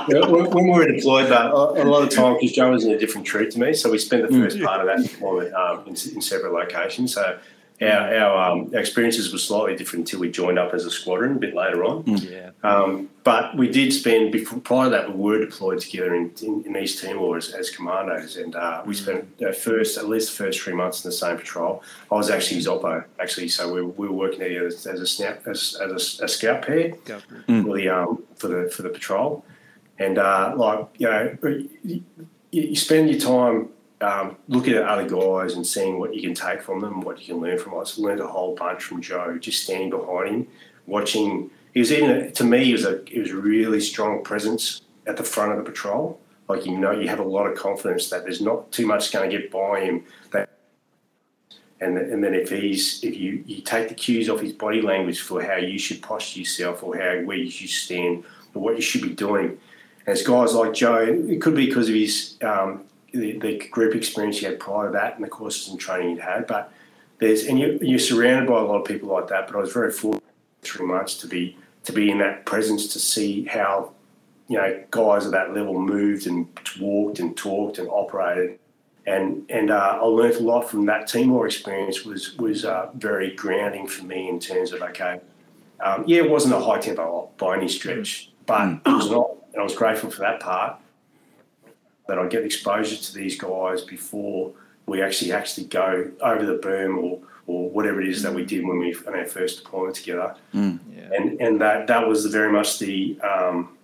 When, we were deployed, but a, a lot of time because Joe was in a different troop to me, so we spent the first part of that deployment um, in, in separate locations. So our, our, um, experiences were slightly different until we joined up as a squadron a bit later on. Yeah. Um, but we did spend before prior to that we were deployed together in, in, in East Timor as, as commandos, and uh, we spent uh, first at least the first three months in the same patrol. I was actually Zoppo actually, so we, we were working together as, as a snap as, as a, a scout pair for the um, for the for the patrol, and uh, like you know, you, you spend your time um, looking at other guys and seeing what you can take from them, what you can learn from us. Learned a whole bunch from Joe, just standing behind him, watching. He was even to me, he was a he was a really strong presence at the front of the patrol. Like you know, you have a lot of confidence that there's not too much going to get by him. That and and then if he's if you you take the cues off his body language for how you should posture yourself or how where you should stand or what you should be doing. And it's guys like Joe. It could be because of his um, the, the group experience he had prior to that and the courses and training he'd had. But there's and you, you're surrounded by a lot of people like that. But I was very fortunate three months to be to be in that presence to see how you know guys at that level moved and walked and talked and operated and and uh, I learned a lot from that Timor experience. was was uh, very grounding for me in terms of okay, um, yeah, it wasn't a high tempo by any stretch, but it was not. And I was grateful for that part that I get exposure to these guys before we actually actually go over the boom or or whatever it is that we did when we on our first deployment together Yeah. and and that that was very much the um,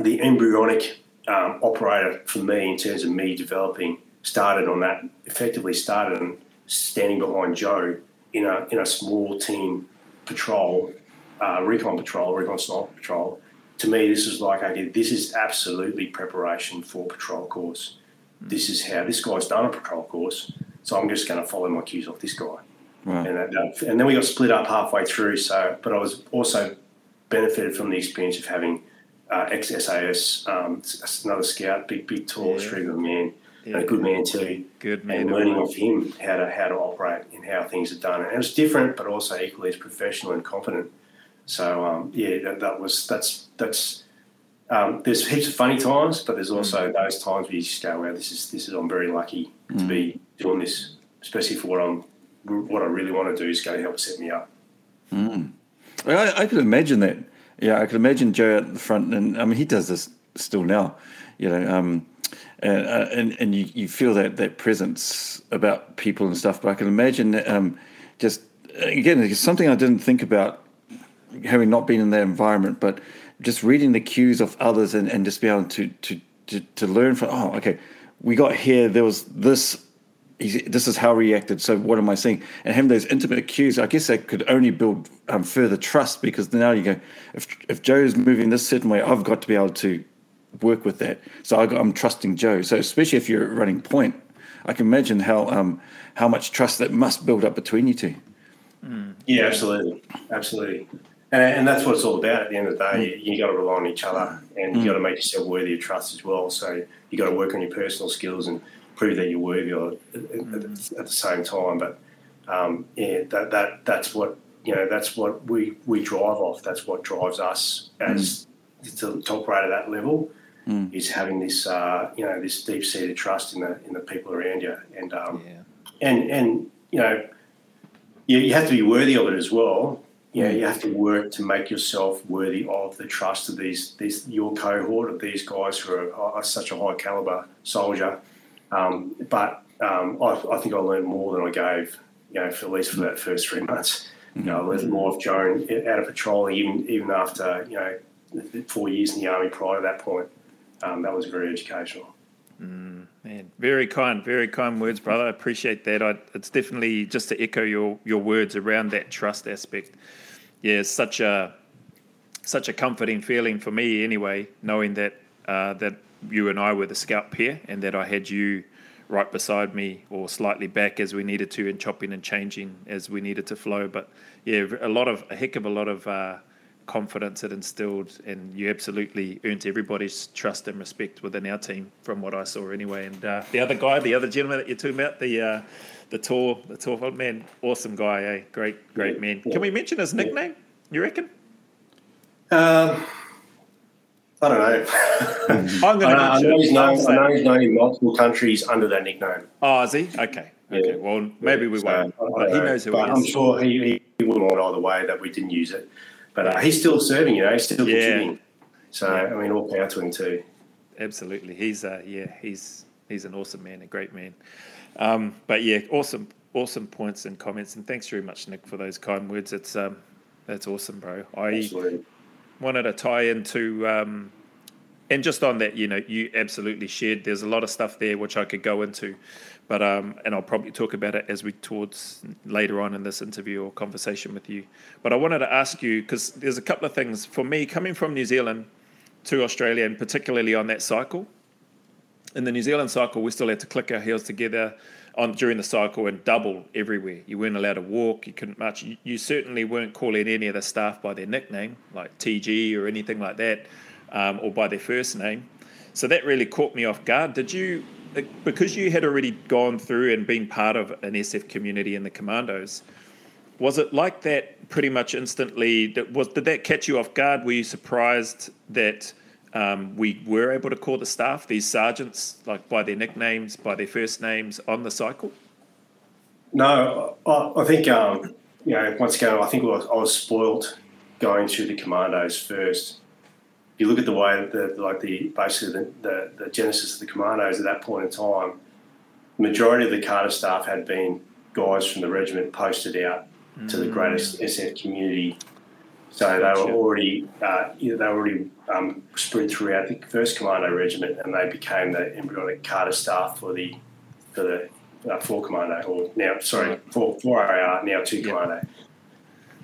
the embryonic um, operator for me in terms of me developing. Started on that effectively started on standing behind Joe in a in a small team patrol, uh, recon patrol, recon sniper patrol. To me, this was like okay, this is absolutely preparation for patrol course. This is how this guy's done a patrol course, so I'm just going to follow my cues off this guy. Right. And, that, and then we got split up halfway through. So, but I was also benefited from the experience of having uh, ex SAS, um, another scout, big, big, tall, yeah. shrewd man, yeah. and a good man too. Good man. And learning off him how to how to operate and how things are done. And it was different, but also equally as professional and confident. So um, yeah, that, that was that's that's. Um, there's heaps of funny times, but there's also mm. those times where you just go, "Wow, this is this is I'm very lucky mm. to be doing this, especially for what I'm what I really want to do is going to help set me up." Mm. I, I could imagine that. Yeah, I could imagine Joe at the front, and I mean he does this still now. You know, um, and uh, and, and you, you feel that that presence about people and stuff. But I can imagine um, just again, it's something I didn't think about having not been in that environment, but just reading the cues of others and, and just be able to, to to to learn from. Oh, okay, we got here. There was this this is how he reacted. So what am I seeing? And having those intimate cues, I guess that could only build um, further trust because now you go, if if Joe's moving this certain way, I've got to be able to work with that. So I am trusting Joe. So especially if you're running point, I can imagine how um, how much trust that must build up between you two. Mm. Yeah, absolutely, absolutely. And, and, that's what it's all about. At the end of the day, mm. you, you got to rely on each other, and mm. you got to make yourself worthy of trust as well. So you got to work on your personal skills and prove that you're worthy of mm. at, the same time. But um, yeah, that, that that's what you know. That's what we we drive off. That's what drives us as mm. to, to operate at that level. Mm. Is having this, uh, you know, this deep seated trust in the in the people around you, and um, yeah. and and you know, you, you have to be worthy of it as well you know, you have to work to make yourself worthy of the trust of these, these your cohort of these guys who are, are such a high caliber soldier. Um, but um, I, I, think I learned more than I gave, you know, for at least for that first three months. You know, I learned more of Joan out of patrolling, even even after you know four years in the army prior to that point. Um, that was very educational. Mm, man, very kind, very kind words, brother. I appreciate that. I, it's definitely just to echo your your words around that trust aspect. Yeah, such a such a comforting feeling for me, anyway, knowing that uh, that you and I were the scout pair, and that I had you right beside me or slightly back as we needed to, and chopping and changing as we needed to flow. But yeah, a lot of a heck of a lot of uh, confidence it instilled, and you absolutely earned everybody's trust and respect within our team, from what I saw anyway. And uh, the other guy, the other gentleman that you're talking about, the uh, the tall, the tall man, awesome guy, eh? Great, great yeah, man. Yeah. Can we mention his nickname? You reckon? Um, I don't know. I'm going to. I, know he's known, I know he's known in multiple countries under that nickname. Oh, is he? Okay. Okay. Well, maybe we won't. but he knows who but. I'm sure he, he wouldn't mind either way that we didn't use it. But uh, he's still serving, you know, he's still contributing. So I mean, all power to him too. Absolutely, he's uh, yeah, he's he's an awesome man, a great man. Um, but yeah, awesome, awesome points and comments, and thanks very much, Nick, for those kind words. It's um, that's awesome, bro. I Absolutely wanted to tie into um, and just on that, you know, you absolutely shared. There's a lot of stuff there which I could go into, but um, and I'll probably talk about it as we towards later on in this interview or conversation with you. But I wanted to ask you because there's a couple of things for me coming from New Zealand to Australia, and particularly on that cycle. In the New Zealand cycle, we still had to click our heels together on during the cycle and double everywhere. You weren't allowed to walk. You couldn't march. You, you, certainly weren't calling any of the staff by their nickname, like TG or anything like that, um, or by their first name. So that really caught me off guard. Did you, because you had already gone through and been part of an SF community in the Commandos? Was it like that pretty much instantly? Was did that catch you off guard? Were you surprised that? um, we were able to call the staff, these sergeants, like by their nicknames, by their first names on the cycle? No, I, I think, um, you know, once again, I think I was, I was spoilt going through the commandos first. You look at the way that, the, like the basically the, the, the genesis of the commandos at that point in time, the majority of the cadre staff had been guys from the regiment posted out mm. to the greatest SF community so they were already uh, you know, they were already um, spread throughout the first Commando regiment, and they became the embryonic cadre staff for the for the uh, four Commando, or now sorry, four four AR, now two Commando.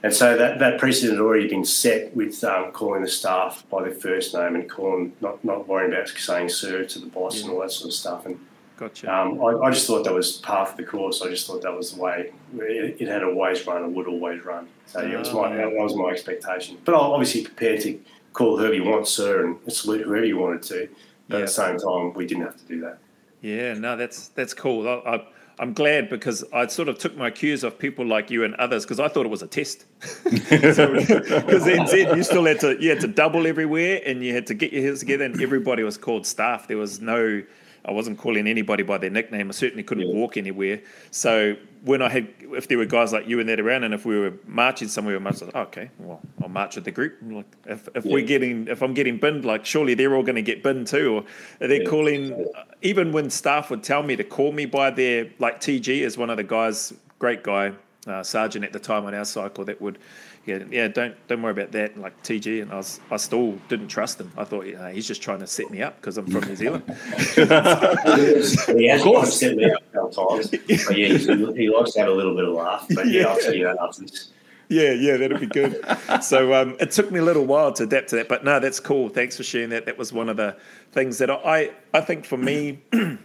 And so that, that precedent had already been set with um, calling the staff by their first name and calling not not worrying about saying sir to the boss and all that sort of stuff. And Gotcha. Um, I, I, just thought that was part of the course. I just thought that was the way it, it had always run and would always run. So yeah, it was my, that was my expectation. But I'm obviously prepared to call whoever you want, sir, and salute whoever you wanted to. But yeah. at the same time, we didn't have to do that. Yeah, no, that's that's cool. I, I, I'm glad because I sort of took my cues off people like you and others because I thought it was a test. Because NZ, you still had to you had to double everywhere and you had to get your heads together, and everybody was called staff. There was no I wasn't calling anybody by their nickname. I certainly couldn't yeah. walk anywhere. So when I had, if there were guys like you and that around, and if we were marching somewhere, I was like, oh, okay, well, I'll march with the group. Like, if, if yeah. we're getting, if I'm getting binned, like, surely they're all going to get binned too. Or they're yeah. calling, even when staff would tell me to call me by their, like TG is one of the guys, great guy, uh, sergeant at the time on our cycle that would yeah, yeah, don't don't worry about that. Like TG, and I was, I still didn't trust him. I thought yeah, he's just trying to set me up because I'm from New Zealand. he has of set me up a times. But yeah, he, he likes to have a little bit of laugh. But yeah, yeah. I'll tell you that after this. Yeah, yeah, that'd be good. so um, it took me a little while to adapt to that, but no, that's cool. Thanks for sharing that. That was one of the things that I, I think for me,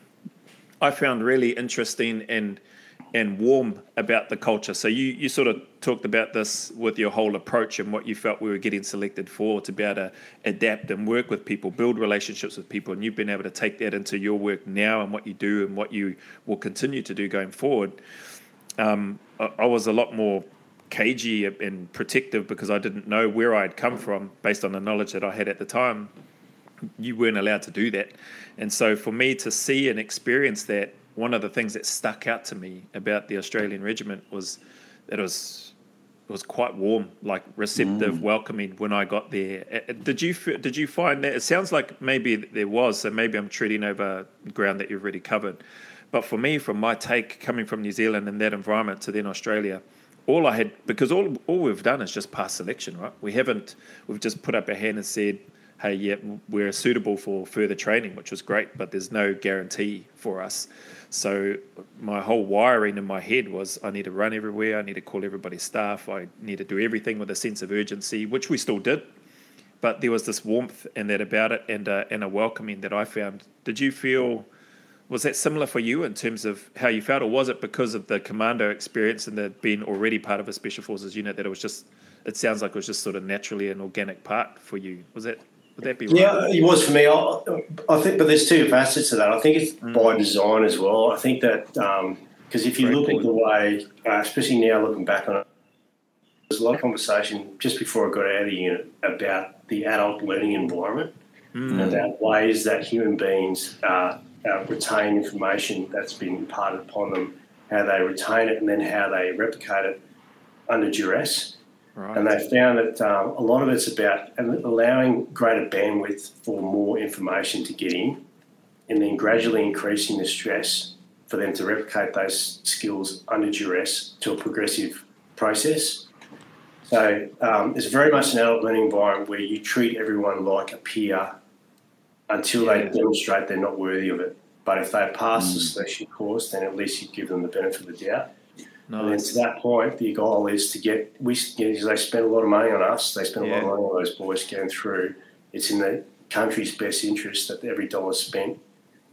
I found really interesting and and warm about the culture. So you you sort of talked about this with your whole approach and what you felt we were getting selected for to be able to adapt and work with people, build relationships with people, and you've been able to take that into your work now and what you do and what you will continue to do going forward. Um, I, I was a lot more cagey and protective because I didn't know where I had come from based on the knowledge that I had at the time. You weren't allowed to do that. And so for me to see and experience that one of the things that stuck out to me about the Australian regiment was it was it was quite warm, like receptive, mm. welcoming when I got there. Did you did you find that? It sounds like maybe there was, so maybe I'm treading over ground that you've already covered. But for me, from my take, coming from New Zealand and that environment to then Australia, all I had because all all we've done is just pass selection, right? We haven't we've just put up a hand and said, "Hey, yeah, we're suitable for further training," which was great, but there's no guarantee for us. So my whole wiring in my head was I need to run everywhere, I need to call everybody staff, I need to do everything with a sense of urgency, which we still did. But there was this warmth and that about it and a, and a welcoming that I found. Did you feel was that similar for you in terms of how you felt, or was it because of the commando experience and the being already part of a special forces unit that it was just it sounds like it was just sort of naturally an organic part for you? Was that would that be right? Yeah, it was for me. I, I think, but there's two facets to that. I think it's mm. by design as well. I think that because um, if you Very look at the way, uh, especially now looking back on it, there's a lot of conversation just before I got out of the unit about the adult learning environment mm. and about ways that human beings uh, uh, retain information that's been imparted upon them, how they retain it, and then how they replicate it under duress. Right. And they found that um, a lot of it's about allowing greater bandwidth for more information to get in and then gradually increasing the stress for them to replicate those skills under duress to a progressive process. So um, it's very much an adult learning environment where you treat everyone like a peer until yeah. they demonstrate they're not worthy of it. But if they pass mm. the selection course, then at least you give them the benefit of the doubt. Nice. And then to that point, the goal is to get we you know, they spend a lot of money on us. They spend yeah. a lot of money on those boys going through. It's in the country's best interest that every dollar spent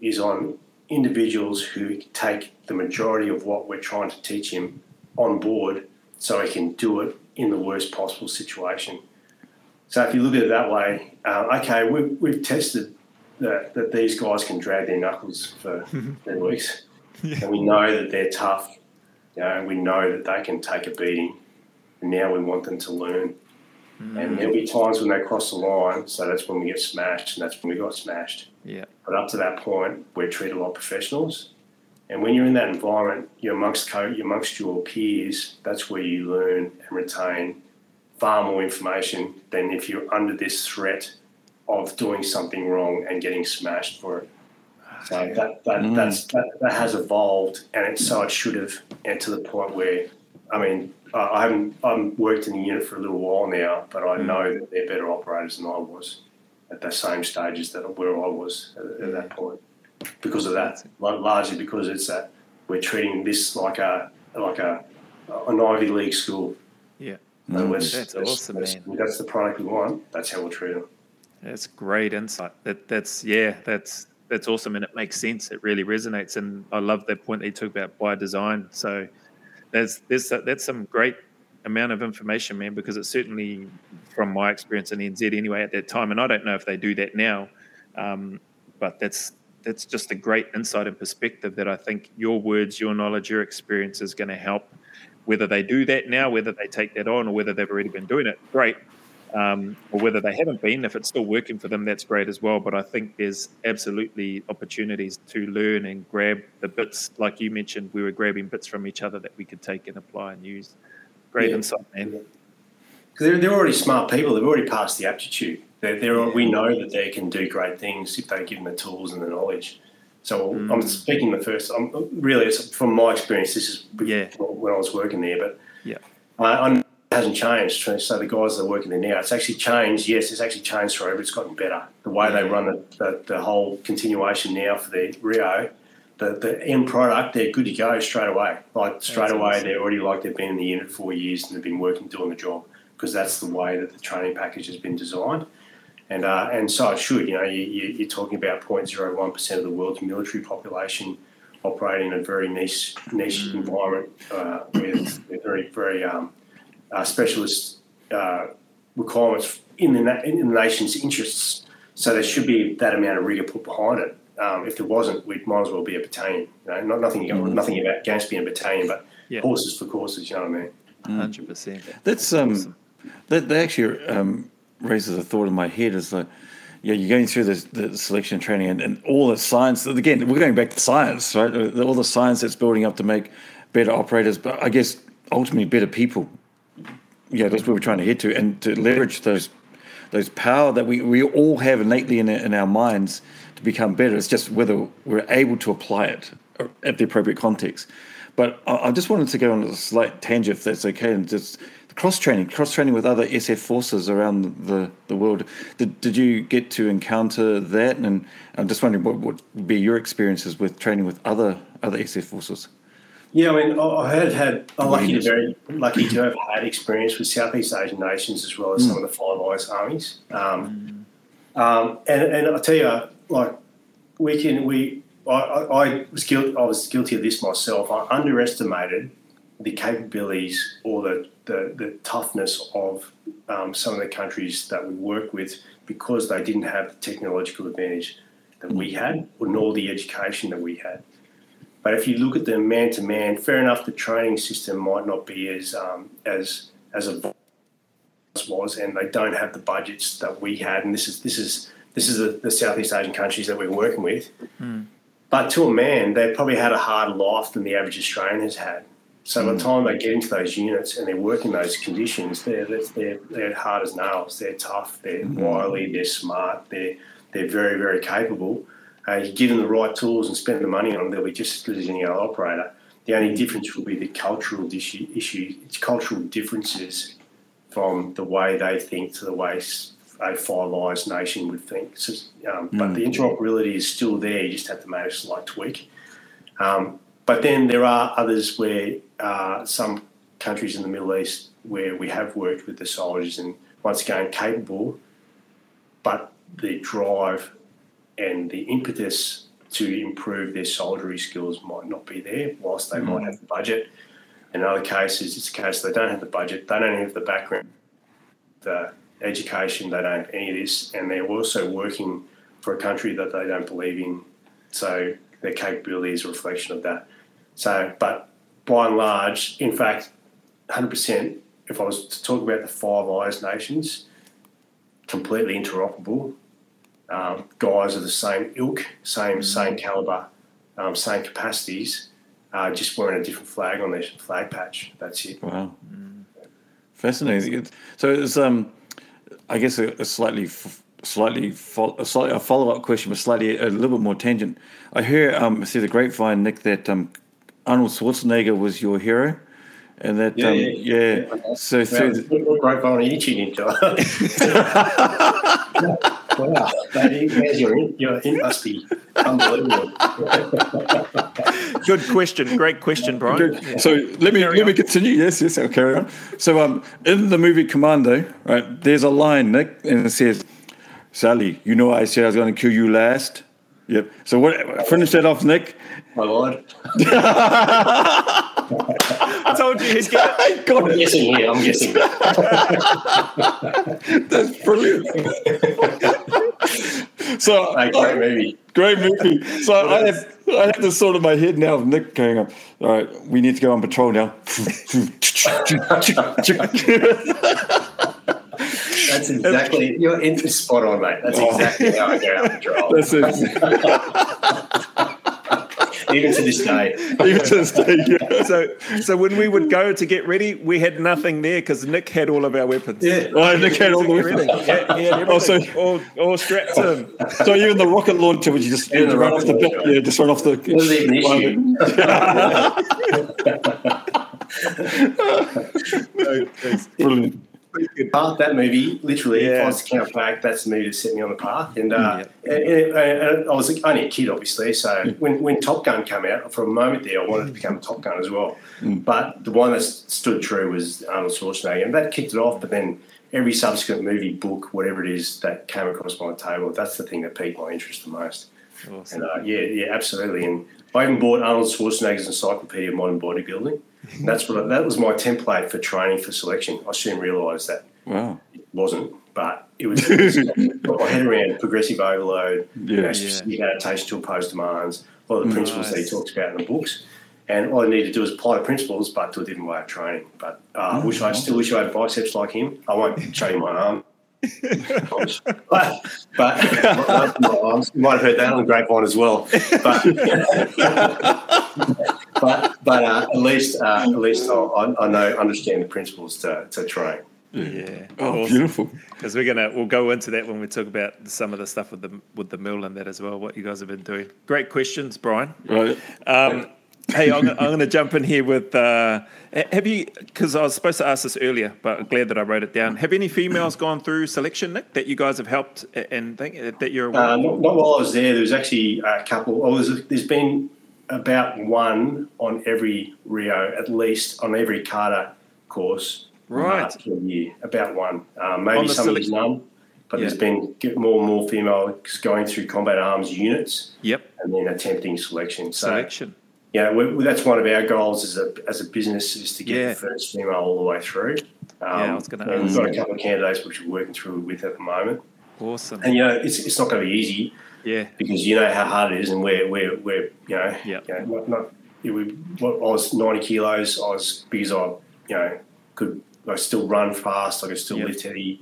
is on individuals who take the majority of what we're trying to teach him on board, so he can do it in the worst possible situation. So if you look at it that way, uh, okay, we've, we've tested that, that these guys can drag their knuckles for 10 weeks, yeah. and we know that they're tough you know, we know that they can take a beating, and now we want them to learn. Mm. And there'll be times when they cross the line, so that's when we get smashed, and that's when we got smashed. Yeah. But up to that point, we're treated like professionals. And when you're in that environment, you're amongst co- you're amongst your peers. That's where you learn and retain far more information than if you're under this threat of doing something wrong and getting smashed for it. So that that, mm. that's, that that has evolved, and it, so it should have, and to the point where, I mean, I haven't I've worked in the unit for a little while now, but I mm. know that they're better operators than I was at the same stages that where I was at, at that point, because of that, largely because it's that we're treating this like a like a an Ivy League school. Yeah, mm. that's, that's, that's, awesome, that's, man. That's the product we want. That's how we'll treat them. That's great insight. That that's yeah, that's that's awesome, and it makes sense. It really resonates, and I love that point that you talk about by design. So there's there's that's some great amount of information, man, because it's certainly from my experience in NZ anyway at that time, and I don't know if they do that now, um, but that's that's just a great insight and perspective that I think your words, your knowledge, your experience is going to help. Whether they do that now, whether they take that on, or whether they've already been doing it, great um, or whether they haven't been. If it's still working for them, that's great as well. But I think there's absolutely opportunities to learn and grab the bits, like you mentioned, we were grabbing bits from each other that we could take and apply and use. Great yeah. insight, man. They're, they're already smart people. They've already passed the aptitude. They're, they're, yeah. We know that they can do great things if they give them the tools and the knowledge. So mm. I'm speaking the first. I'm really from my experience. This is yeah. when I was working there, but yeah, I, hasn't changed. So the guys that are working there now, it's actually changed. Yes, it's actually changed forever. It's gotten better. The way they run the, the, the whole continuation now for the Rio, the, the end product, they're good to go straight away. Like straight that's away, awesome. they're already like they've been in the unit four years and they've been working doing the job because that's the way that the training package has been designed. And uh, and so it should. You know, you, you, are talking about 0.01 percent of the world's military population operating in a very niche niche mm. environment uh, with, with very very um, uh, specialist uh, requirements in the, na- in the nation's interests. So there should be that amount of rigor put behind it. Um, if there wasn't, we might as well be a battalion. You know, not nothing, mm-hmm. nothing about against being a battalion, but yeah. horses for courses. You know what I mean? Mm. Hundred percent. That's um, awesome. that, that actually um, raises a thought in my head. Is like, yeah, you're going through the, the selection training and, and all the science. Again, we're going back to science, right? All the science that's building up to make better operators, but I guess ultimately better people yeah, that's where we're trying to head to, and to leverage those those power that we, we all have innately in, in our minds to become better. It's just whether we're able to apply it at the appropriate context. But I, I just wanted to go on a slight tangent, if that's okay, and just cross training, cross training with other SF forces around the, the world. Did, did you get to encounter that? And I'm just wondering what would be your experiences with training with other other SF forces. Yeah, I mean, I had had I'm lucky to very lucky to have had experience with Southeast Asian nations as well as mm. some of the Five Eyes armies. Um, um, and and I tell you, like we can we I, I was guilty I was guilty of this myself. I underestimated the capabilities or the the, the toughness of um, some of the countries that we work with because they didn't have the technological advantage that we had, or nor the education that we had. But if you look at them man to man, fair enough, the training system might not be as um, as as a was, and they don't have the budgets that we had. And this is this is this is the, the Southeast Asian countries that we're working with. Mm. But to a man, they probably had a harder life than the average Australian has had. So mm. by the hmm. time they get into those units and they're working those conditions, they're they're, they're hard as nails. They're tough. They're mm. wily. They're smart. They're they're very very capable uh, you give them the right tools and spend the money on them, they'll be just as good as any other operator. The only difference will be the cultural issue. issue. It's cultural differences from the way they think to the way a Five Eyes nation would think. So, um, mm. But the interoperability is still there. You just have to make a slight tweak. Um, but then there are others where uh, some countries in the Middle East where we have worked with the soldiers and once again capable, but the drive and the impetus to improve their soldiery skills might not be there, whilst they mm might have the budget. In other cases, it's a case they don't have the budget, they don't have the background, the education, they don't have any of this, and they're also working for a country that they don't believe in. So their capability is a reflection of that. So, but by and large, in fact, 100%, if I was to talk about the Five Eyes nations, completely interoperable, um, guys of the same ilk, same mm. same caliber, um, same capacities, uh, just wearing a different flag on their flag patch. That's it. Wow, mm. fascinating. So it's um, I guess a, a slightly. Slightly, a slightly a follow up question, but slightly a little bit more tangent. I hear um, through the grapevine, Nick, that um, Arnold Schwarzenegger was your hero and that yeah, um, yeah, yeah. yeah. so through the... grapevine are you tuning to wow, that your your in must be unbelievable. Good question, great question, Brian. Yeah. So let me carry let on. me continue. Yes, yes, I'll carry on. So um, in the movie Commando, right, there's a line, Nick, and it says, "Sully, you know I said I was going to kill you last." Yep. So what? Finish that off, Nick. My lied. I told you he'd get it. I got I'm it. guessing here. I'm guessing. That's brilliant. so Hey, uh, great movie. great movie. So I have I have this sort of my head now of Nick going up. All right, we need to go on patrol now. That's exactly. You're in spot on, mate. That's Oh. exactly how I go out patrol. That's it. Even to this day. Even to this day, yeah. So, so when we would go to get ready, we had nothing there because Nick had all of our weapons. Yeah. Oh, Nick had all the weapons. Yeah, he Oh, so- everything. all, all strapped in. So even the rocket launcher, which you just Even the run off the rocket bit, yeah, just run off the. Wasn't even an issue. Brilliant. Path, that movie, literally, if I was to count back, that's the movie that set me on the path. And, uh, and, and- and I was only a kid, obviously. So when, when Top Gun came out, for a moment there, I wanted to become a Top Gun as well. But the one that stood true was Arnold Schwarzenegger. And that kicked it off. But then every subsequent movie, book, whatever it is that came across my table, that's the thing that piqued my interest the most. Awesome. And uh, yeah, yeah, absolutely. And I even bought Arnold Schwarzenegger's Encyclopedia of Modern Bodybuilding. And that's what I, that was my template for training for selection. I soon realised that Wow. it wasn't, but it was. got my head around progressive overload, you know, Yeah. adaptation to imposed demands, a lot of the principles that he Nice. talks about in the books. And all I need to do is apply the principles, but to a different way of training. But uh, I wish I still wish I had biceps like him. I won't show you my arm. but but my, my arms, you might have heard that on the grapevine as well. But but but uh, at least uh, at least I, I I know understand the principles to, to train. Yeah. Oh, Awesome. beautiful. Because we're gonna we'll go into that when we talk about some of the stuff with the with the mill and that as well. What you guys have been doing. Great questions, Brian. Right. Um, hey, I'm, I'm going to jump in here with. Uh, have you? Because I was supposed to ask this earlier, but I'm glad that I wrote it down. Have any females gone through selection, Nick, that you guys have helped and think that you're aware? Uh, of? not, not while I was there. There was actually a couple. Oh, there's, there's been about one on every Rio, at least on every cadre course. Right. uh, year, about one. Um, maybe On some select- none, but Yeah. there's been more and more females going through combat arms units Yep. and then attempting selection. So Selection. yeah, we, that's one of our goals as a as a business is to get Yeah. the first female all the way through. Um, I was gonna We've got a couple of candidates which we're working through with at the moment, Awesome. and you know it's it's not going to be easy Yeah. because you know how hard it is, and we're we're, we're you know, Yeah. you know not, not you we, what, I was ninety kilos. I was big as I you know could. I could still run fast. I could still Yep. lift heavy,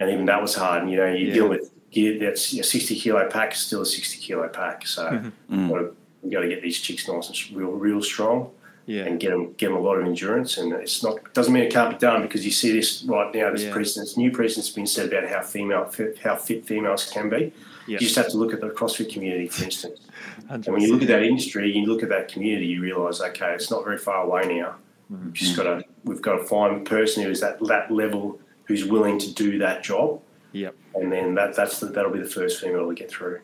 and even that was hard. And you know, you Yeah. deal with gear that's a sixty kilo pack is still a sixty kilo pack. So Mhm. Mm. gotta- we got to get these chicks nice and real real strong Yeah. and get them get them a lot of endurance. And it's not doesn't mean it can't be done because you see this right now. This Yeah. precedence, new precedence, been said about how female how fit females can be. You just have to look at the CrossFit community, for instance. And when you look at that industry, you look at that community, you realise, okay, it's not very far away now. Mm-hmm. We've just got to we've got to find a person who's at that level who's willing to do that job, Yep. and then that that's the, that'll be the first female to get through.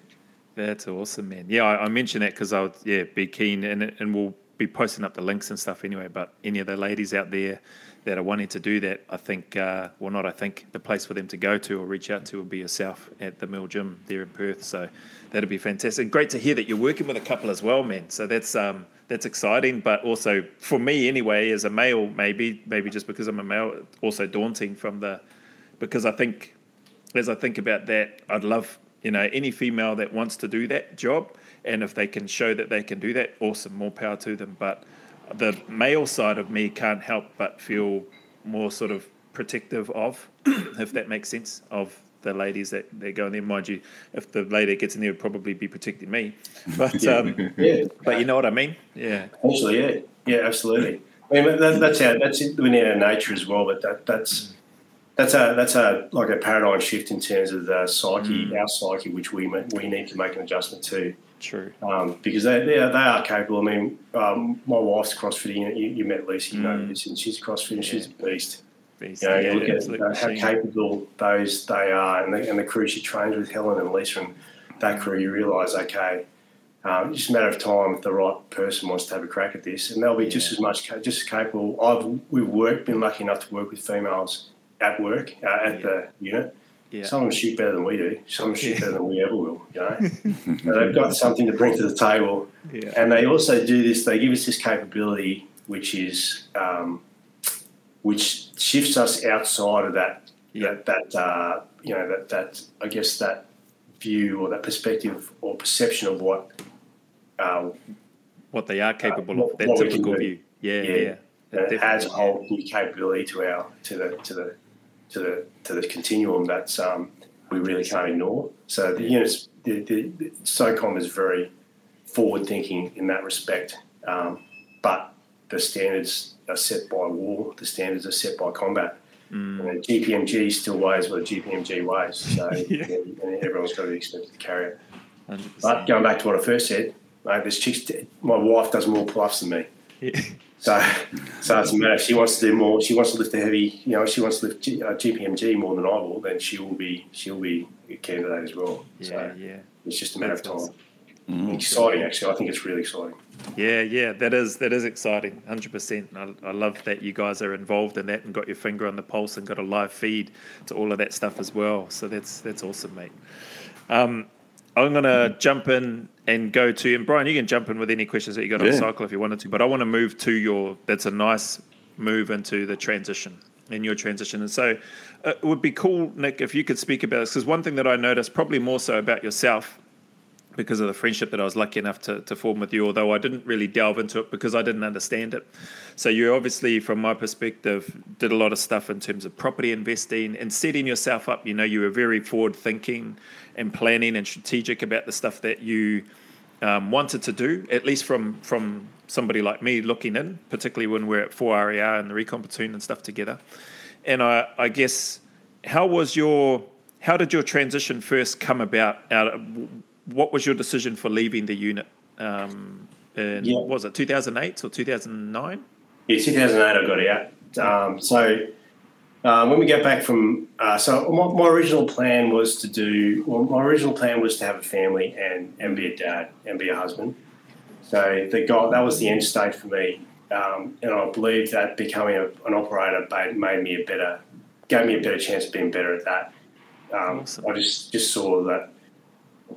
That's awesome, man. Yeah, I, I mentioned that because I would, yeah, be keen, and and we'll be posting up the links and stuff anyway. But any of the ladies out there that are wanting to do that, I think, uh, well, not I think, the place for them to go to or reach out to would be yourself at the Mill Gym there in Perth. So that'd be fantastic. Great to hear that you're working with a couple as well, man. So that's um that's exciting, but also for me anyway, as a male, maybe maybe just because I'm a male, also daunting from the because I think as I think about that, I'd love you know any female that wants to do that job, and if they can show that they can do that, awesome, more power to them. But the male side of me can't help but feel more sort of protective of, if that makes sense, of the ladies that they're going there. Mind you, if the lady gets in there, would probably be protecting me. But um, Yeah, but you know what I mean? Yeah, Actually, yeah, yeah, absolutely. I mean, that, that's our that's within our nature as well. But that that's that's a that's a like a paradigm shift in terms of the psyche, our psyche, which we we need to make an adjustment to. True. um, because they, they, are, they are capable. I mean, um, my wife's CrossFitting. You, you met Lucy, you know Mm. this, and she's CrossFitting. She's a beast. Beast. You know, Yeah, you look at uh, how machine. capable those they are, and the, and the crew she trains with, Helen and Lisa, and that crew. You realise, okay, um, it's just a matter of time if the right person wants to have a crack at this, and they'll be just as much, just as capable. I've we've worked, been lucky enough to work with females at work uh, at Yeah. the unit, Yeah. Some of them shoot better than we do. Some of them shoot better than we ever will. You know, they've got something to bring to the table. Yeah. And they also do this. They give us this capability, which is um, which shifts us outside of that Yeah. that that uh, you know that that I guess that view or that perspective or perception of what uh, What they are capable what- of, that typical view. Yeah, Yeah. yeah. it adds a whole new capability to our to the to the to the to the continuum that's um, we really can't ignore. So the units, the, the, the SOCOM is very forward thinking in that respect, um, but the standards are set by war. The standards are set by combat. Mm. GPMG still weighs what a GPMG weighs, so Yeah. and everyone's got to be expected to carry it. 100%. But going back to what I first said, mate, this chick's my wife does more pull-ups than me. Yeah. So, so it doesn't matter. If she wants to do more, she wants to lift the heavy. You know, if she wants to lift G, uh, GPMG more than I will, then she will be. She'll be a candidate as well. Yeah, so yeah. it's just a matter of time. awesome. Mm. Exciting, actually. I think it's really exciting. Yeah, yeah, that is that is exciting, hundred percent. I, I love that you guys are involved in that and got your finger on the pulse and got a live feed to all of that stuff as well. So that's that's awesome, mate. Um, I'm gonna jump in and go to and Brian, you can jump in with any questions that you got on Yeah. cycle if you wanted to, but I want to move to your. That's a nice move into the transition in your transition, and so uh, it would be cool, Nick, if you could speak about this because one thing that I noticed, probably more so about yourself, because of the friendship that I was lucky enough to, to form with you, although I didn't really delve into it because I didn't understand it. So you obviously, from my perspective, did a lot of stuff in terms of property investing and setting yourself up. You know, you were very forward thinking and planning and strategic about the stuff that you um, wanted to do, at least from from somebody like me looking in, particularly when we're at 4RAR and the Recon Platoon and stuff together. And I, I guess, how was your, how did your transition first come about? Out of, what was your decision for leaving the unit? Um, in, Yeah. what was it 2008 or 2009? Yeah, 2008 I got out. Um, so uh, when we get back from, uh, so my, my original plan was to do, well, my original plan was to have a family and, and be a dad and be a husband. So the guy, that was the end state for me. Um, and I believe that becoming a, an operator made, made me a better, gave me a better chance of being better at that. Um, Awesome. I just, just saw that,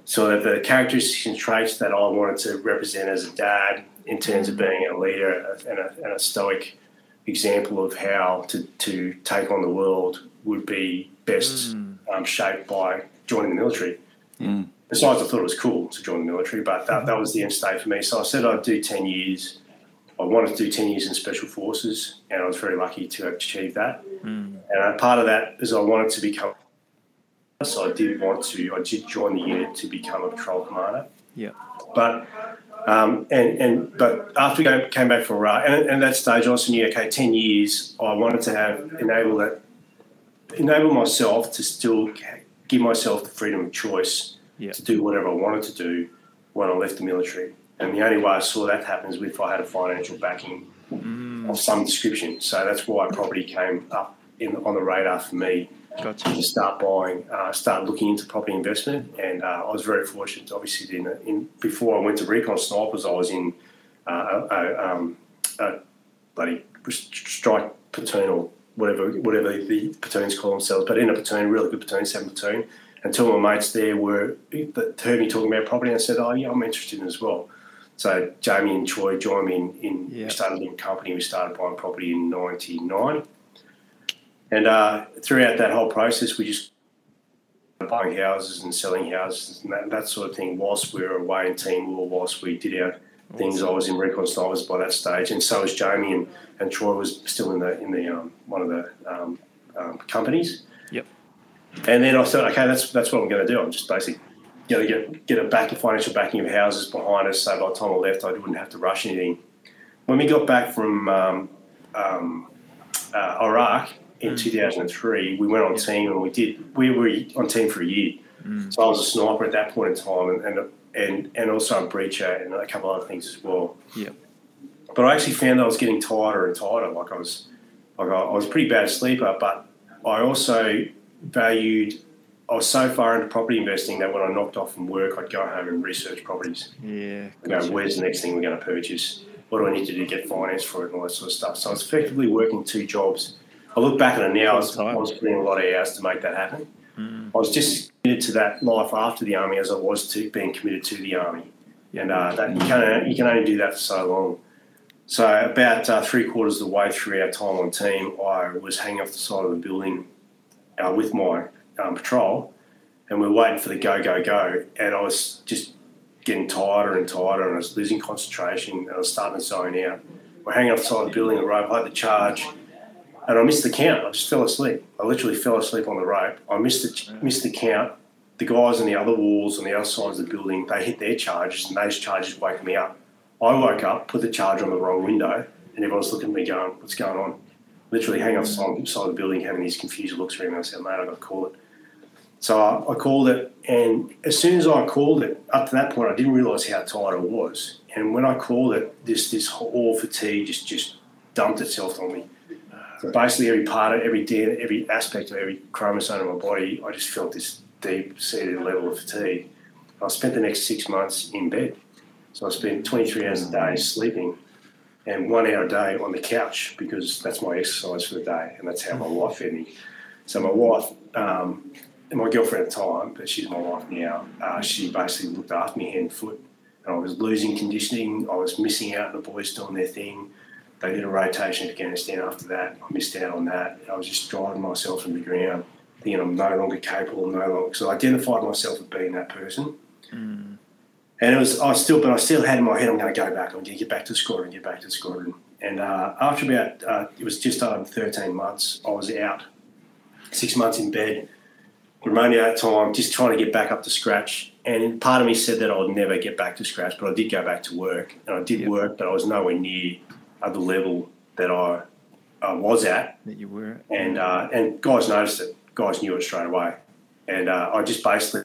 saw that the characteristics and traits that I wanted to represent as a dad in terms of being a leader and a, and a stoic example of how to, to take on the world would be best um, shaped by joining the military. Mm. Besides, I thought it was cool to join the military, but that, that was the end state for me. So I said I'd do 10 years. I wanted to do 10 years in Special Forces, and I was very lucky to achieve that. Mm. And part of that is I wanted to become. So I did want to. I did join the unit to become a patrol commander. Yeah. But um, and and but after we came back from Iraq, and, and at that stage, I also knew okay, ten years. I wanted to have enable that, enable myself to still give myself the freedom of choice Yeah. to do whatever I wanted to do when I left the military. And the only way I saw that happen is if I had a financial backing Mm. of some description. So that's why property came up in, on the radar for me Gotcha. to start buying, uh, start looking into property investment. And uh, I was very fortunate, obviously, in, in before I went to Recon Snipers, I was in uh, a, um, a bloody strike platoon or whatever whatever the platoons call themselves, but in a platoon, really good platoon, seven platoon. And two of my mates there were that heard me talking about property and said, "Oh yeah, I'm interested in as well." So Jamie and Troy joined me in. in. We started a little company. We started buying property in '99. And uh, throughout that whole process, we just buying houses and selling houses and that, that sort of thing. Whilst we were away in Team Timor, whilst we did our things, I was in Recon Snipers by that stage, and so was Jamie, and, and Troy was still in the in the um, one of the um, um, companies. Yep. And then I thought, okay, that's that's what I'm going to do. I'm just basically going to get get a back financial backing of houses behind us, so by the time I left, I wouldn't have to rush anything. When we got back from um, um, uh, Iraq in 2003, we went on team and we did. We were on team for a year. Mm. So I was a sniper at that point in time, and and and, and also a breacher and a couple other things as well. Yeah. But I actually found that I was getting tighter and tighter. Like I was, like I, I was a pretty bad sleeper, but I also valued. I was so far into property investing that when I knocked off from work, I'd go home and research properties. Yeah. Gotcha. where's the next thing we're going to purchase? What do I need to do to get finance for it and all that sort of stuff? So I was effectively working two jobs. I look back on it now, I was, I was putting a lot of hours to make that happen. I was just committed to that life after the army as I was to being committed to the army, and uh, that you can you can only do that for so long. So about uh, three quarters of the way through our time on team, I was hanging off the side of the building uh, with my um, patrol, and we are waiting for the go go go, and I was just getting tighter and tighter, and I was losing concentration, and I was starting to zone out. We're hanging off the side of the building, the rope, I had the charge, and I missed the count. I just fell asleep. I literally fell asleep on the rope. I missed the missed the count. The guys on the other walls on the other sides of the building, they hit their charges, and those charges woke me up. I woke up, put the charger on the wrong window, and everyone's looking at me going, "What's going on?" Literally hang off the side of the building, having these confused looks around me. I said, "Mate, I got to call it." So I, I, called it, and as soon as I called it, up to that point, I didn't realise how tired I was. And when I called it, this this whole fatigue just just dumped itself on me. Basically, every part of every every aspect of every chromosome of my body, I just felt this deep seated level of fatigue. I spent the next six months in bed. So I spent 23 hours a day sleeping and one hour a day on the couch because that's my exercise for the day and that's how my wife fed me. So my wife, um, my girlfriend at the time, but she's my wife now, uh, she basically looked after me hand and foot. And I was losing conditioning. I was missing out on the boys doing their thing. They did a rotation in Afghanistan after that. I missed out on that. I was just driving myself from the ground, thinking I'm no longer capable, no longer. So I identified myself as being that person. Mm. And it was, I still, but I still had in my head, I'm going to go back. I'm going to get back to the squadron, get back to the squadron. And uh, after about, uh, it was just over 13 months, I was out, six months in bed, remaining out time, just trying to get back up to scratch. And part of me said that I would never get back to scratch, but I did go back to work. And I did yep. work, but I was nowhere near at the level that I uh, was at. That you were. And, uh, and guys noticed it. Guys knew it straight away. And uh, I just basically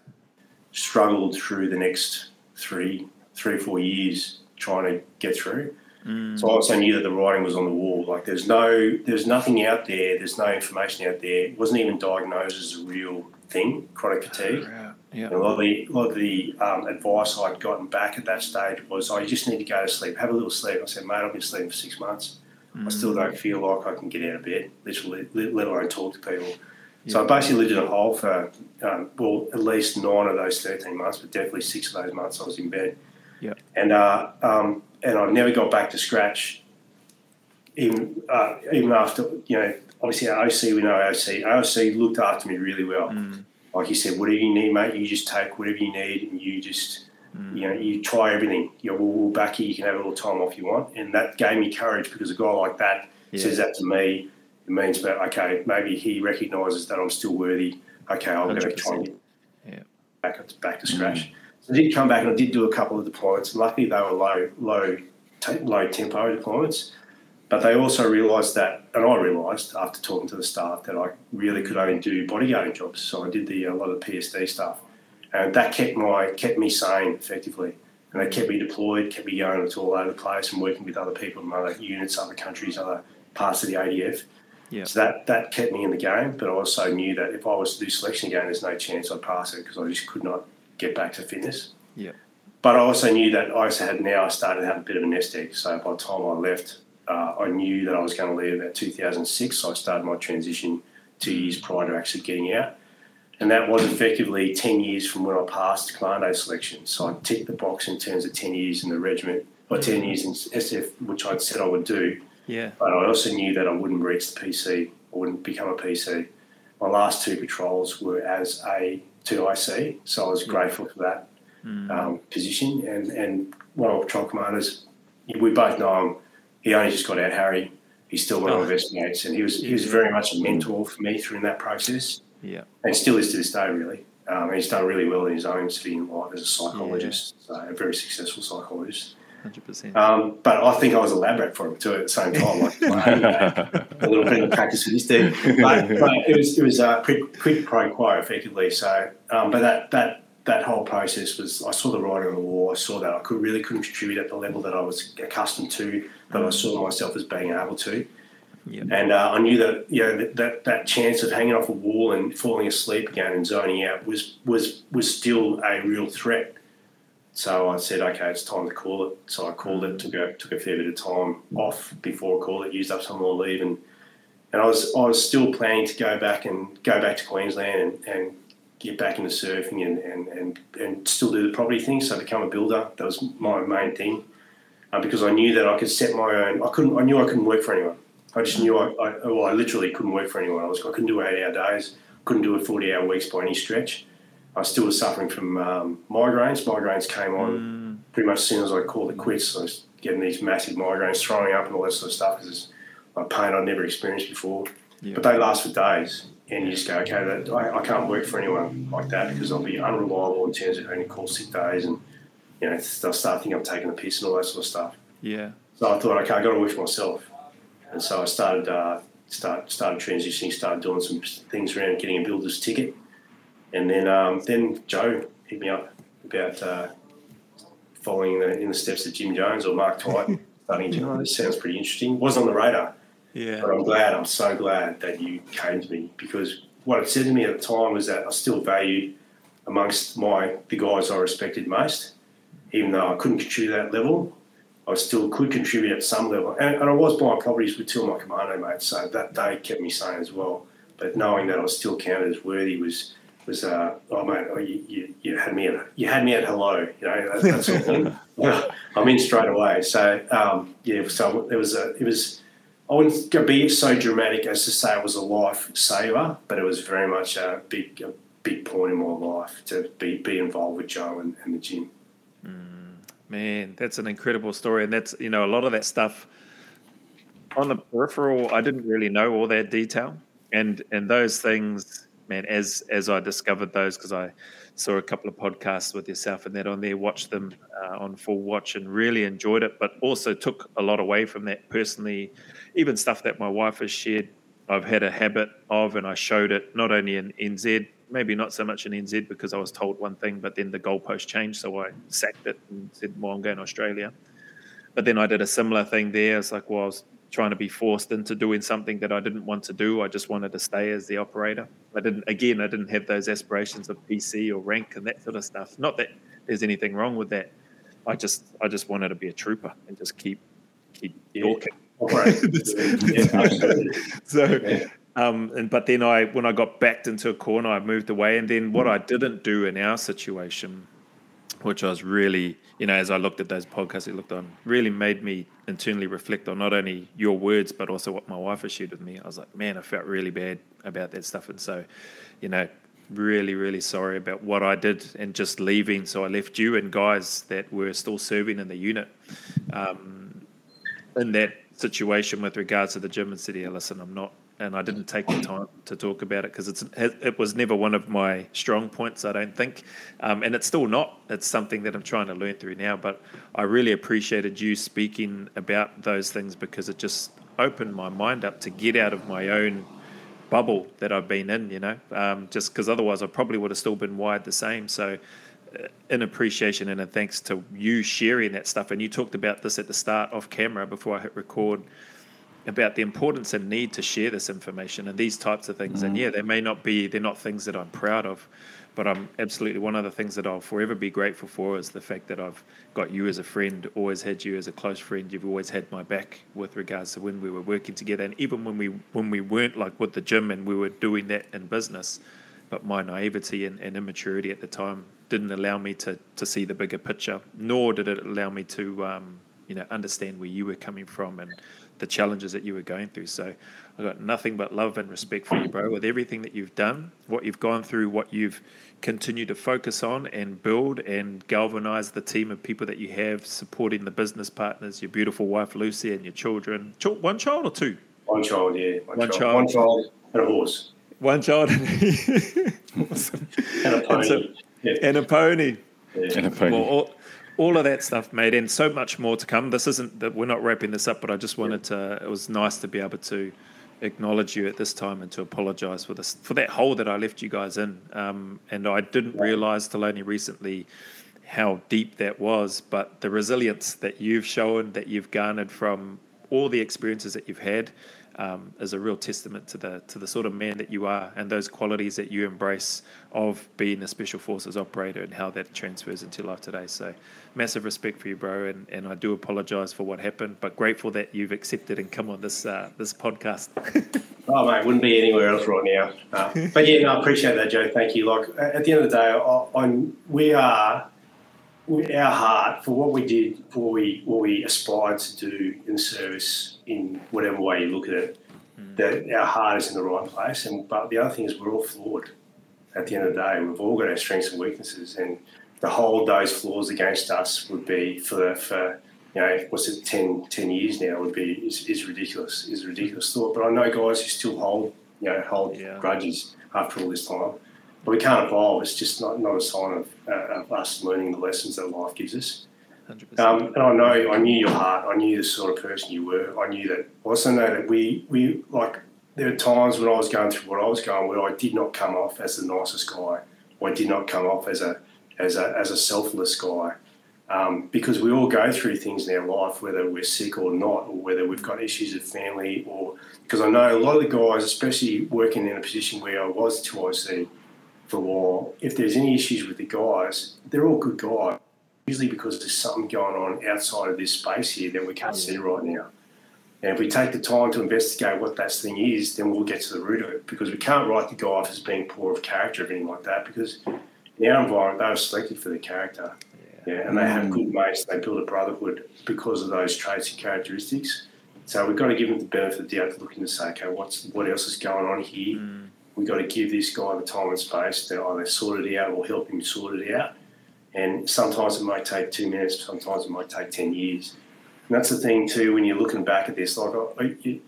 struggled through the next three, three or four years trying to get through. Mm. So I also knew that the writing was on the wall. Like there's no, there's nothing out there. There's no information out there. It wasn't even diagnosed as a real thing, chronic fatigue. Yeah. Yeah. a lot of the, a lot of the um, advice I'd gotten back at that stage was, "Oh, you just need to go to sleep, have a little sleep." I said, "Mate, I've been sleeping for six months. Mm. I still don't feel like I can get out of bed, literally, let alone talk to people." Yeah. So I basically lived in a hole for um, well, at least nine of those thirteen months, but definitely six of those months I was in bed. Yeah. And uh, um, and I never got back to scratch. Even uh, even after you know, obviously OC we know OC. OC looked after me really well. Mm. Like he said, whatever you need, mate, you just take whatever you need, and you just mm. you know you try everything. You know, we'll, we'll back you. You can have a little time off you want, and that gave me courage because a guy like that yeah. says that to me it means that okay, maybe he recognises that I'm still worthy. Okay, I'm going to try and get yeah. back back to scratch. Mm. So I did come back and I did do a couple of deployments. Luckily, they were low low low tempo deployments, but they also realised that, and I realised after talking to the staff that I really could only do bodyguarding jobs. So I did the a lot of PSD stuff, and that kept my kept me sane effectively. And they kept me deployed, kept me going to all over the place and working with other people from other units, other countries, other parts of the ADF. Yeah. So that, that kept me in the game, but I also knew that if I was to do selection again, there's no chance I'd pass it because I just could not get back to fitness. Yeah. But I also knew that I also had now I started to have a bit of a nest egg. So by the time I left, uh, I knew that I was going to leave about 2006. So I started my transition two years prior to actually getting out. And that was effectively 10 years from when I passed commando selection. So I ticked the box in terms of 10 years in the regiment, or 10 years in SF, which I'd said I would do. Yeah. But I also knew that I wouldn't reach the PC. I wouldn't become a PC. My last two patrols were as a 2IC, so I was grateful for that mm. um, position. And, and one of my patrol commanders, we both know him. He only just got out, Harry. He's still one oh. of my best mates, and he was he was very much a mentor for me through that process. Yeah, and still is to this day, really. Um, and he's done really well in his own civilian life as a psychologist, yeah. so a very successful psychologist. Hundred percent. Um, but I think I was a lab rat for him too at the same time. Like a little bit of practice with this dude. But, but, it was it was a quick, quick pro quo effectively. So, um, but that that that whole process was I saw the writing on the wall. I saw that I could really couldn't contribute at the level that I was accustomed to, that I saw myself as being able to. Yep. And uh, I knew that you know that, that, that chance of hanging off a wall and falling asleep again and zoning out was was was still a real threat. So I said, okay, it's time to call it. So I called it, took a, took a fair bit of time off before I called it, used up some more leave and and I was I was still planning to go back and go back to Queensland and, and get back into surfing and, and, and, and still do the property thing. So become a builder. That was my main thing. Uh, because I knew that I could set my own. I couldn't. I knew I couldn't work for anyone. I just knew I. I well, I literally couldn't work for anyone. I was. I couldn't do eight hour days. Couldn't do a forty hour weeks by any stretch. I still was suffering from um, migraines. Migraines came on mm. pretty much as soon as I called it quits. So I was getting these massive migraines, throwing up, and all that sort of stuff because it's a pain I'd never experienced before. Yeah. But they last for days and you just go, okay, that, I, I, can't work for anyone like that because I'll be unreliable in terms of having to call sick days and you know they'll start thinking I'm taking a piss and all that sort of stuff. Yeah. So I thought, okay, I got to work for myself, and so I started uh, start started transitioning, started doing some things around getting a builder's ticket, and then um, then Joe hit me up about uh, following in the, in the steps of Gym Jones or Mark Twight. starting to, oh, this sounds pretty interesting. Was on the radar yeah. But I'm glad, I'm so glad that you came to me because what it said to me at the time was that I still valued amongst my the guys I respected most, even though I couldn't contribute at that level, I still could contribute at some level. And, and I was buying properties with two of my commando mates, so that they kept me sane as well. But knowing that I was still counted as worthy was was uh, oh mate, oh, you, you, you, had me at you had me at hello, you know that, that sort of thing. I'm in straight away. So um, yeah, so it was a, it was I wouldn't be so dramatic as to say it was a life saver, but it was very much a big, a big point in my life to be, be involved with Joe and, and the gym. Mm, man, that's an incredible story, and that's you know a lot of that stuff on the peripheral. I didn't really know all that detail, and and those things, man. As as I discovered those, because I saw a couple of podcasts with yourself and that on there, watched them uh, on full watch, and really enjoyed it, but also took a lot away from that personally even stuff that my wife has shared, I've had a habit of, and I showed it not only in NZ, maybe not so much in NZ because I was told one thing, but then the goalpost changed, so I sacked it and said, "Well, I'm going to Australia." But then I did a similar thing there. It's like, well, I was trying to be forced into doing something that I didn't want to do. I just wanted to stay as the operator. I didn't. Again, I didn't have those aspirations of PC or rank and that sort of stuff. Not that there's anything wrong with that. I just, I just wanted to be a trooper and just keep, keep yeah. Right. so, um, and but then I, when I got backed into a corner, I moved away. And then what I didn't do in our situation, which I was really, you know, as I looked at those podcasts I looked on, really made me internally reflect on not only your words but also what my wife has shared with me. I was like, man, I felt really bad about that stuff, and so, you know, really, really sorry about what I did and just leaving. So I left you and guys that were still serving in the unit. Um, in that situation with regards to the gym and City listen, I'm not, and I didn't take the time to talk about it because it's it was never one of my strong points. I don't think, um, and it's still not. It's something that I'm trying to learn through now. But I really appreciated you speaking about those things because it just opened my mind up to get out of my own bubble that I've been in. You know, um, just because otherwise I probably would have still been wired the same. So in appreciation and a thanks to you sharing that stuff. And you talked about this at the start off camera before I hit record about the importance and need to share this information and these types of things. Mm. And yeah, they may not be, they're not things that I'm proud of, but I'm absolutely one of the things that I'll forever be grateful for is the fact that I've got you as a friend, always had you as a close friend. You've always had my back with regards to when we were working together, and even when we when we weren't like with the gym and we were doing that in business. But my naivety and, and immaturity at the time didn't allow me to to see the bigger picture, nor did it allow me to um, you know understand where you were coming from and the challenges that you were going through. So I got nothing but love and respect for you, bro, with everything that you've done, what you've gone through, what you've continued to focus on and build and galvanize the team of people that you have supporting the business partners, your beautiful wife Lucy and your children. One child or two? One child, yeah. One, one child. child. One child and a horse. One child and, awesome. and a pony yeah. and a pony. Yeah. And a pony. Well, all, all, of that stuff, mate, and so much more to come. This isn't that we're not wrapping this up, but I just wanted to. It was nice to be able to acknowledge you at this time and to apologise for this for that hole that I left you guys in. Um, and I didn't realise till only recently how deep that was, but the resilience that you've shown, that you've garnered from all the experiences that you've had um, is a real testament to the to the sort of man that you are and those qualities that you embrace of being a special forces operator and how that transfers into life today. So, massive respect for you, bro, and, and I do apologise for what happened, but grateful that you've accepted and come on this uh, this podcast. Oh mate, wouldn't be anywhere else right now. Uh, but yeah, no, I appreciate that, Joe. Thank you. Like at the end of the day, I, I'm, we are we, our heart for what we did, for what we what we aspired to do in service in whatever way you look at it. Mm. That our heart is in the right place, and but the other thing is we're all flawed. At the end of the day, we've all got our strengths and weaknesses, and to hold those flaws against us would be for for you know what's it 10, 10 years now would be is, is ridiculous is a ridiculous thought. But I know guys who still hold you know hold yeah. grudges after all this time. But we can't evolve. It's just not, not a sign of, uh, of us learning the lessons that life gives us. Um, and I know I knew your heart. I knew the sort of person you were. I knew that. I also know that we we like there are times when I was going through what I was going where I did not come off as the nicest guy. I did not come off as a as a, as a selfless guy. Um, because we all go through things in our life, whether we're sick or not, or whether we've got issues of family, or because I know a lot of the guys, especially working in a position where I was 2IC for a while, if there's any issues with the guys, they're all good guys. Usually because there's something going on outside of this space here that we can't see right now. And if we take the time to investigate what that thing is, then we'll get to the root of it. Because we can't write the guy off as being poor of character or anything like that. Because in our environment, they were selected for their character. Yeah, yeah and they have good mates. They build a brotherhood because of those traits and characteristics. So we've got to give them the benefit of the doubt to look and say, okay, what's what else is going on here? Mm. We've got to give this guy the time and space to either sort it out or help him sort it out. And sometimes it might take two minutes, sometimes it might take 10 years. And that's the thing, too, when you're looking back at this. Like, I,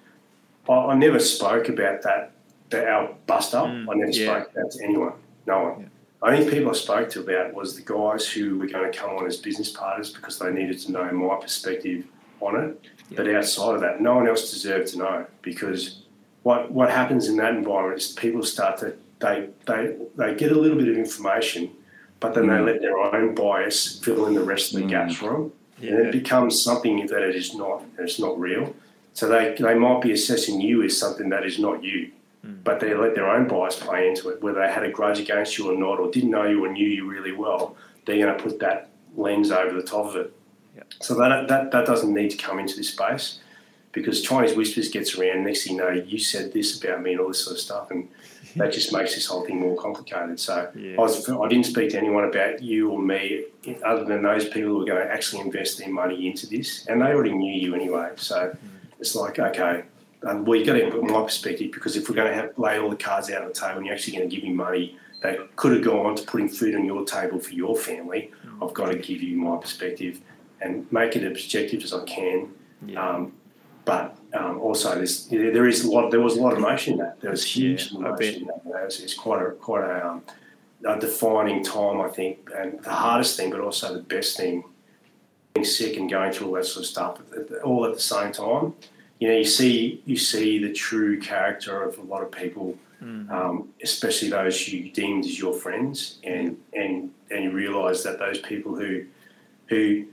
I, I never spoke about that, that our bust up. Mm, I never yeah. spoke about to anyone, no one. Yeah. Only people I spoke to about was the guys who were going to come on as business partners because they needed to know my perspective on it. But outside of that, no one else deserved to know because what what happens in that environment is people start to they they they get a little bit of information, but then mm. they let their own bias fill in the rest of the mm. gaps for them, yeah. and it becomes something that it is not. It's not real. So they they might be assessing you as something that is not you. Mm. But they let their own bias play into it, whether they had a grudge against you or not, or didn't know you or knew you really well. They're going to put that lens over the top of it. So that, that that doesn't need to come into this space because Chinese whispers gets around. Next thing you know, you said this about me and all this sort of stuff, and that just makes this whole thing more complicated. So yeah. I, was, I didn't speak to anyone about you or me, other than those people who were going to actually invest their money into this, and they already knew you anyway. So mm. it's like, okay, um, well, you've got to put my perspective because if we're going to have lay all the cards out on the table and you're actually going to give me money that could have gone to putting food on your table for your family, mm. I've got to give you my perspective and make it as objective as I can. Yeah. Um, but um, also, there's, there is a lot. There was a lot of emotion in that. There was huge yeah, emotion in that. You know, it's, it's, quite a quite a, um, a, defining time, I think, and the hardest thing, but also the best thing. Being sick and going through all that sort of stuff, all at the same time you know, you see you see the true character of a lot of people, mm. um, especially those you deemed as your friends, and and and you realise that those people who who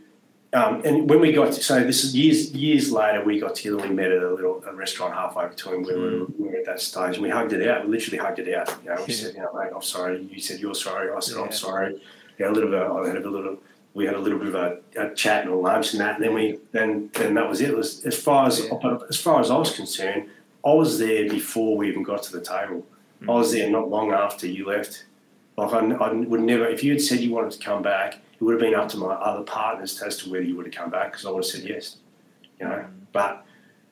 um, and when we got to, so this is years years later, we got together. We met at a little a restaurant halfway between where mm. we, were, we, were, at that stage, and we hugged it out. We literally hugged it out. You know, we yeah. said, "You know, mate, I'm sorry." You said, "You're sorry." I said, yeah. "I'm sorry." Yeah, a little bit. I had a little we had a little bit of a, a chat and a lunch and that. And then we then then that was it. it was, as far as yeah. as far as I was concerned, I was there before we even got to the table. Mm-hmm. I was there not long after you left. Like I, I, would never, if you had said you wanted to come back, it would have been up to my other partners as to whether you would have come back because I would have said yes. You know, mm-hmm. but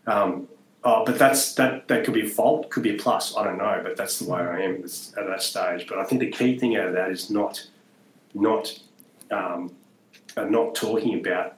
um, oh, but that's that that could be a fault, could be a plus. I don't know, but that's the way I am at that stage. But I think the key thing out of that is not not um, are not talking about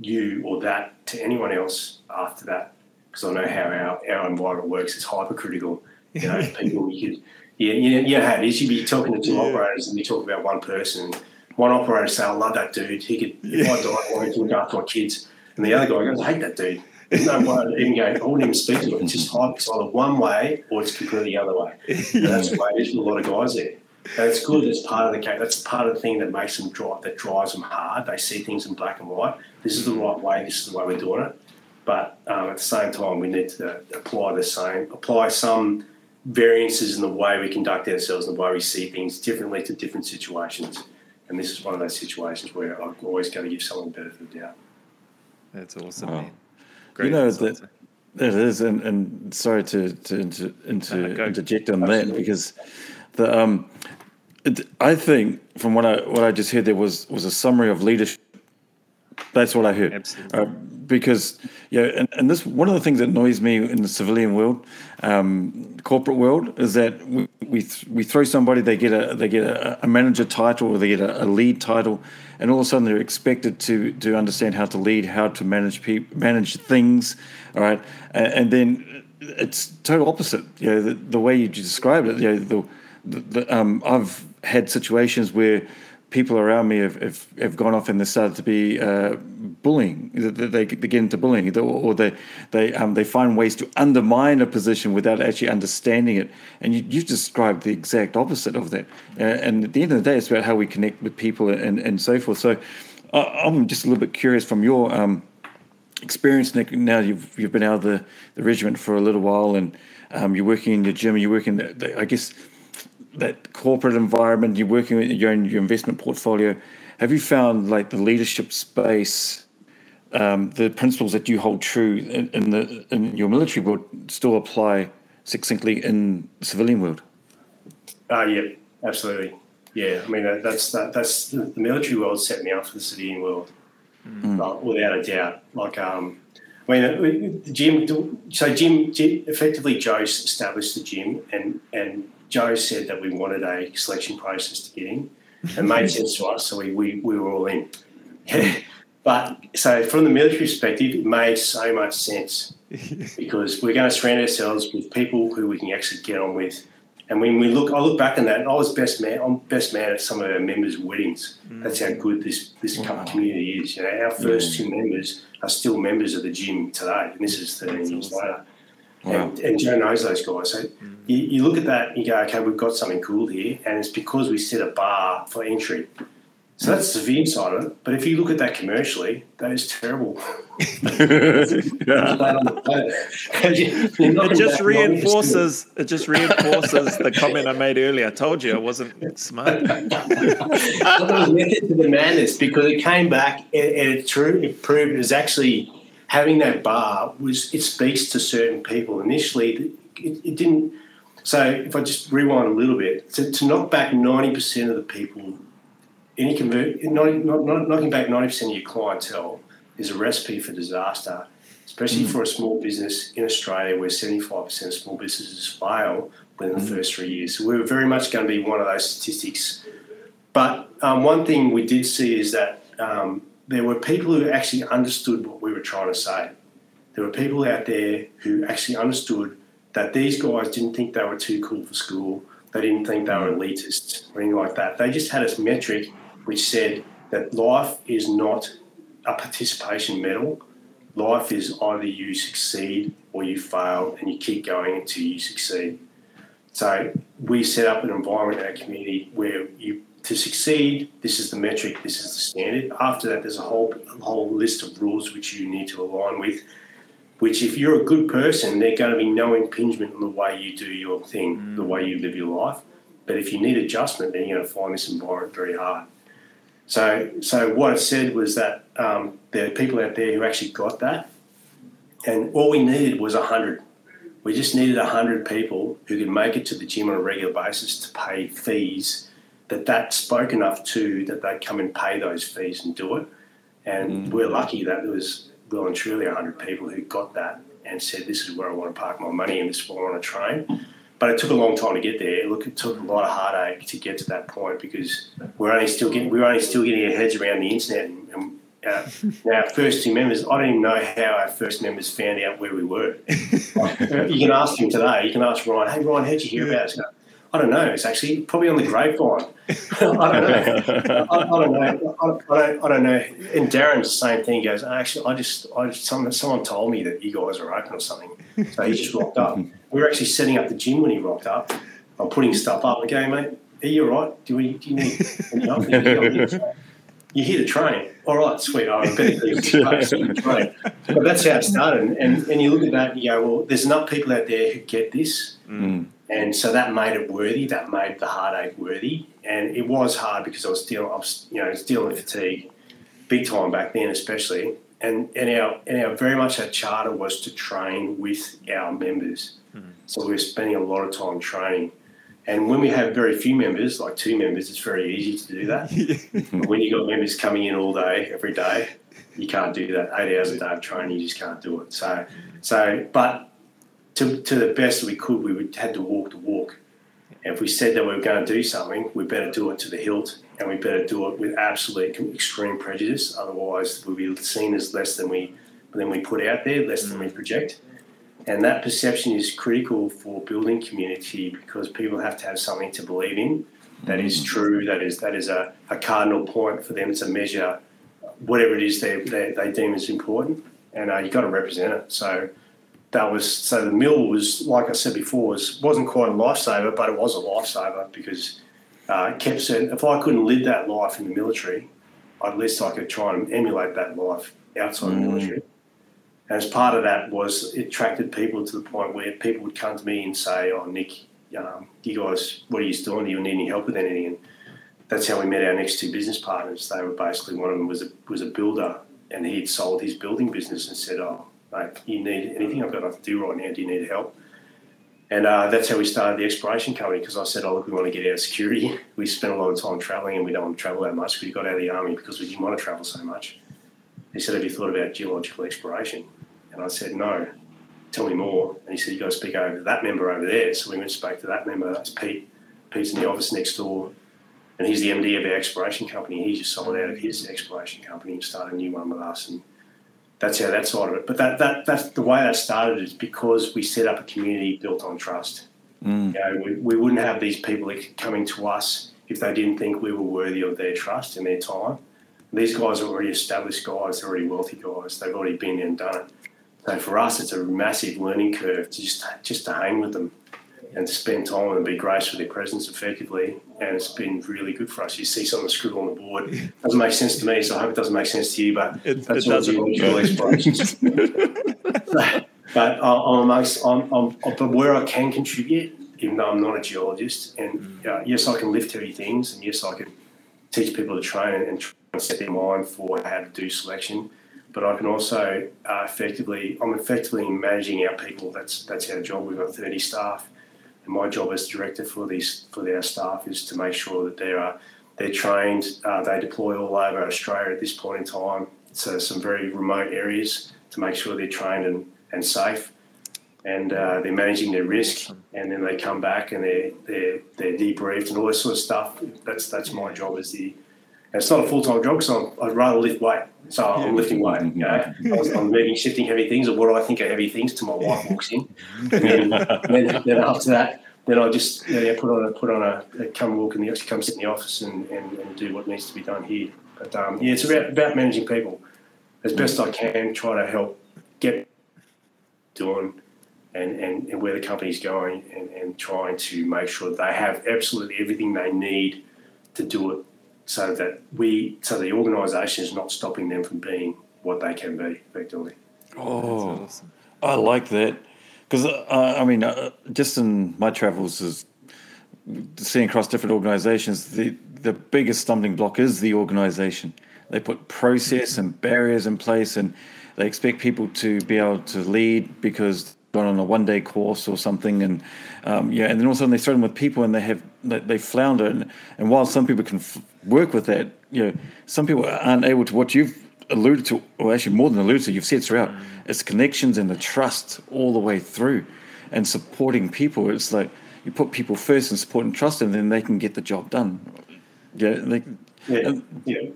you or that to anyone else after that because I know how our, our environment works. It's hypercritical. You know, people you could, yeah, you know, you know how it is. You'd be talking to two yeah. operators and you talk about one person. One operator say, "I love that dude. He could, if I die, I want to look after my kids." And the other guy goes, "I hate that dude." There's no way even going. I wouldn't even speak to him. It's just hype. It's either one way or it's completely the other way. And that's the way it is with a lot of guys there. That's good. That's part of the game. That's part of the thing that makes them drive. That drives them hard. They see things in black and white. This is the right way. This is the way we're doing it. But um, at the same time, we need to apply the same, apply some variances in the way we conduct ourselves and the way we see things differently to different situations. And this is one of those situations where I'm always going to give someone the benefit of the doubt. That's awesome, wow. man. Great you know that It is, and, and sorry to to, to, to uh, interject on Absolutely. that because the um, it, I think from what I what I just heard there was was a summary of leadership. That's what I heard. Absolutely. Uh, because yeah, and, and this one of the things that annoys me in the civilian world, um, corporate world, is that we we, th- we throw somebody, they get a they get a, a manager title or they get a, a, lead title, and all of a sudden they're expected to to understand how to lead, how to manage people, manage things, all right, and, and then it's total opposite. You know, the, the way you described it, you know, the, the, the um, I've had situations where people around me have, have, have gone off and they started to be uh, bullying. They, they, get into bullying, or they they um, they find ways to undermine a position without actually understanding it. And you, you've described the exact opposite of that. Uh, and at the end of the day, it's about how we connect with people and, and so forth. So I'm just a little bit curious from your um, experience, Nick. Now you've you've been out of the, the regiment for a little while, and um, you're working in your gym. You're working, the, the, I guess that corporate environment, you're working with your own your investment portfolio. Have you found like the leadership space, um, the principles that you hold true in, in, the in your military world still apply succinctly in the civilian world? Uh, yeah, absolutely. Yeah, I mean that's that, that's the military world set me up for the civilian world, mm. like, without a doubt. Like, um, I mean, Jim. So, Jim, gym effectively, Joe established the gym, and and Joe said that we wanted a selection process to get in. It made sense to us, so we, we, we were all in. but so from the military perspective, it made so much sense because we're going to surround ourselves with people who we can actually get on with. And when we look, I look back on that, and I was best man. I'm best man at some of our members' weddings. Mm. That's how good this this wow. community is. You know, our first two members are still members of the gym today, and this is 13 years later. Wow. And, and, Joe knows those guys. So mm. you, you, look at that and you go, okay, we've got something cool here. And it's because we set a bar for entry. So that's the civilian side of it. But if you look at that commercially, that is terrible. it just reinforces it just reinforces the comment I made earlier. I told you I wasn't smart. it was method to the madness because it came back and, and it, true, it proved it was actually having that bar was it speaks to certain people. Initially, it, it didn't. So if I just rewind a little bit, to, to knock back ninety percent of the people, any convert, not, not, not knocking back ninety percent of your clientele is a recipe for disaster, especially mm. for a small business in Australia where seventy five percent of small businesses fail within mm. the first three years. So we were very much going to be one of those statistics. But um, one thing we did see is that um, there were people who actually understood what we were trying to say. There were people out there who actually understood that these guys didn't think they were too cool for school. They didn't think they were elitists or anything like that. They just had a metric which said that life is not a participation medal. Life is either you succeed or you fail and you keep going until you succeed. So we set up an environment in our community where you to succeed, this is the metric, this is the standard. After that, there's a whole a whole list of rules which you need to align with. Which, if you're a good person, there's going to be no impingement on the way you do your thing, mm. the way you live your life. But if you need adjustment, then you're going to find this environment very hard. So, so what it said was that um, there are people out there who actually got that, and all we needed was hundred. We just needed hundred people who could make it to the gym on a regular basis to pay fees that that spoke enough to that they'd come and pay those fees and do it. And mm. we're lucky that there was well and truly 100 people who got that and said, this is where I want to park my money and this is where I want to train. But it took a long time to get there. Look, it took a lot of heartache to get to that point because we're only still getting we're only still getting our heads around the internet. And, and uh, now, our first two members, I don't even know how our first members found out where we were. you can ask them today. You can ask Ryan, "Hey Ryan, how'd you hear about us?" I don't know. It's actually probably on the grapevine. I don't know. I, I, don't know. I, I, don't, I don't know. And Darren's the same thing. He goes, actually, I just, I just someone, someone told me that you guys are open or something. So he just rocked up. We were actually setting up the gym when he rocked up. I'm putting stuff up. Okay, mate, are you all right? Do, we, do you need any help? You're here to train. All right, sweet. I better train. But that's how it started. And, and you look at that and you go, well, there's enough people out there who get this. Mm and so that made it worthy. That made the heartache worthy, and it was hard because I was dealing, I was, you know, I was dealing fatigue, big time back then, especially. and and our and our very much our charter was to train with our members. Mm. So we were spending a lot of time training. And when we have very few members, like two members, it's very easy to do that. when you've got members coming in all day, every day, you can't do that. Eight hours a day of training, you just can't do it. So, so, but to, to the best we could, we would, had to walk the walk. If we said that we were going to do something, we better do it to the hilt, and we better do it with absolute extreme prejudice. Otherwise, we'll be seen as less than we than we put out there, less than we project. And that perception is critical for building community because people have to have something to believe in that is mm. true, that is that is a, a cardinal point for them to measure whatever it is they, they, they deem as important. And uh, you've got to represent it. So that was so the mill was like I said before was wasn't quite a lifesaver, but it was a lifesaver because uh, it kept saying if I couldn't live that life in the military, at least I could try and emulate that life outside mm. the military. And as part of that was it attracted people to the point where people would come to me and say, "Oh, Nick, um, you guys, what are you doing? Do you need any help with anything?" And that's how we met our next two business partners. They were basically one of them was a was a builder, and he had sold his building business and said, "Oh, mate, you need anything? I've got to do right now. Do you need help?" And uh, that's how we started the exploration company because I said, "Oh, look, we want to get out of security. We spent a lot of time travelling, and we don't want to travel that much. We got out of the army because we didn't want to travel so much." He said, Have you thought about geological exploration? And I said, No. Tell me more. And he said, You've got to speak over to that member over there. So we went and spoke to that member. That's Pete. Pete's in the office next door. And he's the MD of our exploration company. He just sold out of his exploration company and started a new one with us. And that's how that side of it. But that, that that's the way that started is because we set up a community built on trust. Mm. You know, we, we wouldn't have these people coming to us if they didn't think we were worthy of their trust and their time these guys are already established guys, they're already wealthy guys, they've already been there and done it. So for us, it's a massive learning curve to just just to hang with them and to spend time and be graced with their presence effectively. And it's been really good for us. You see something scribbled on the board. It doesn't make sense to me, so I hope it doesn't make sense to you, but it, that's it all geological explorations. but I'm amongst, I'm, I'm, but where I can contribute, even though I'm not a geologist, and uh, yes, I can lift heavy things, and yes, I can teach people to train and, and set their mind for how to do selection. But I can also uh, effectively, I'm effectively managing our people. That's that's our job. We've got 30 staff, and my job as director for these for our staff is to make sure that they're uh, they're trained. Uh, they deploy all over Australia at this point in time. So some very remote areas to make sure they're trained and, and safe, and uh, they're managing their risk. And then they come back and they're they're they're debriefed and all this sort of stuff. That's that's my job as the it's not a full time job, so I'd rather lift weight. So I'm lifting weight. You know, I'm moving, shifting heavy things, or what I think are heavy things, to my wife walks in. And then, then, then, after that, then I just you know, put on a put on a, a come walk in the come sit in the office and, and, and do what needs to be done here. But um, yeah, it's about about managing people as best I can, try to help get doing and, and, and where the company's going and, and trying to make sure they have absolutely everything they need to do it so that we, so the organisation is not stopping them from being what they can be effectively. Oh, awesome. I like that because uh, I mean, uh, just in my travels is seeing across different organisations, the the biggest stumbling block is the organisation. They put process and barriers in place, and they expect people to be able to lead because they've gone on a one day course or something, and um, yeah, and then all of a sudden they throw them with people and they have they flounder, and, and while some people can f- work with that, you know, some people aren't able to. What you've alluded to, or actually more than alluded to, you've said throughout, it's connections and the trust all the way through, and supporting people. It's like you put people first and support and trust, and then they can get the job done. Yeah, they, yeah, and, yeah.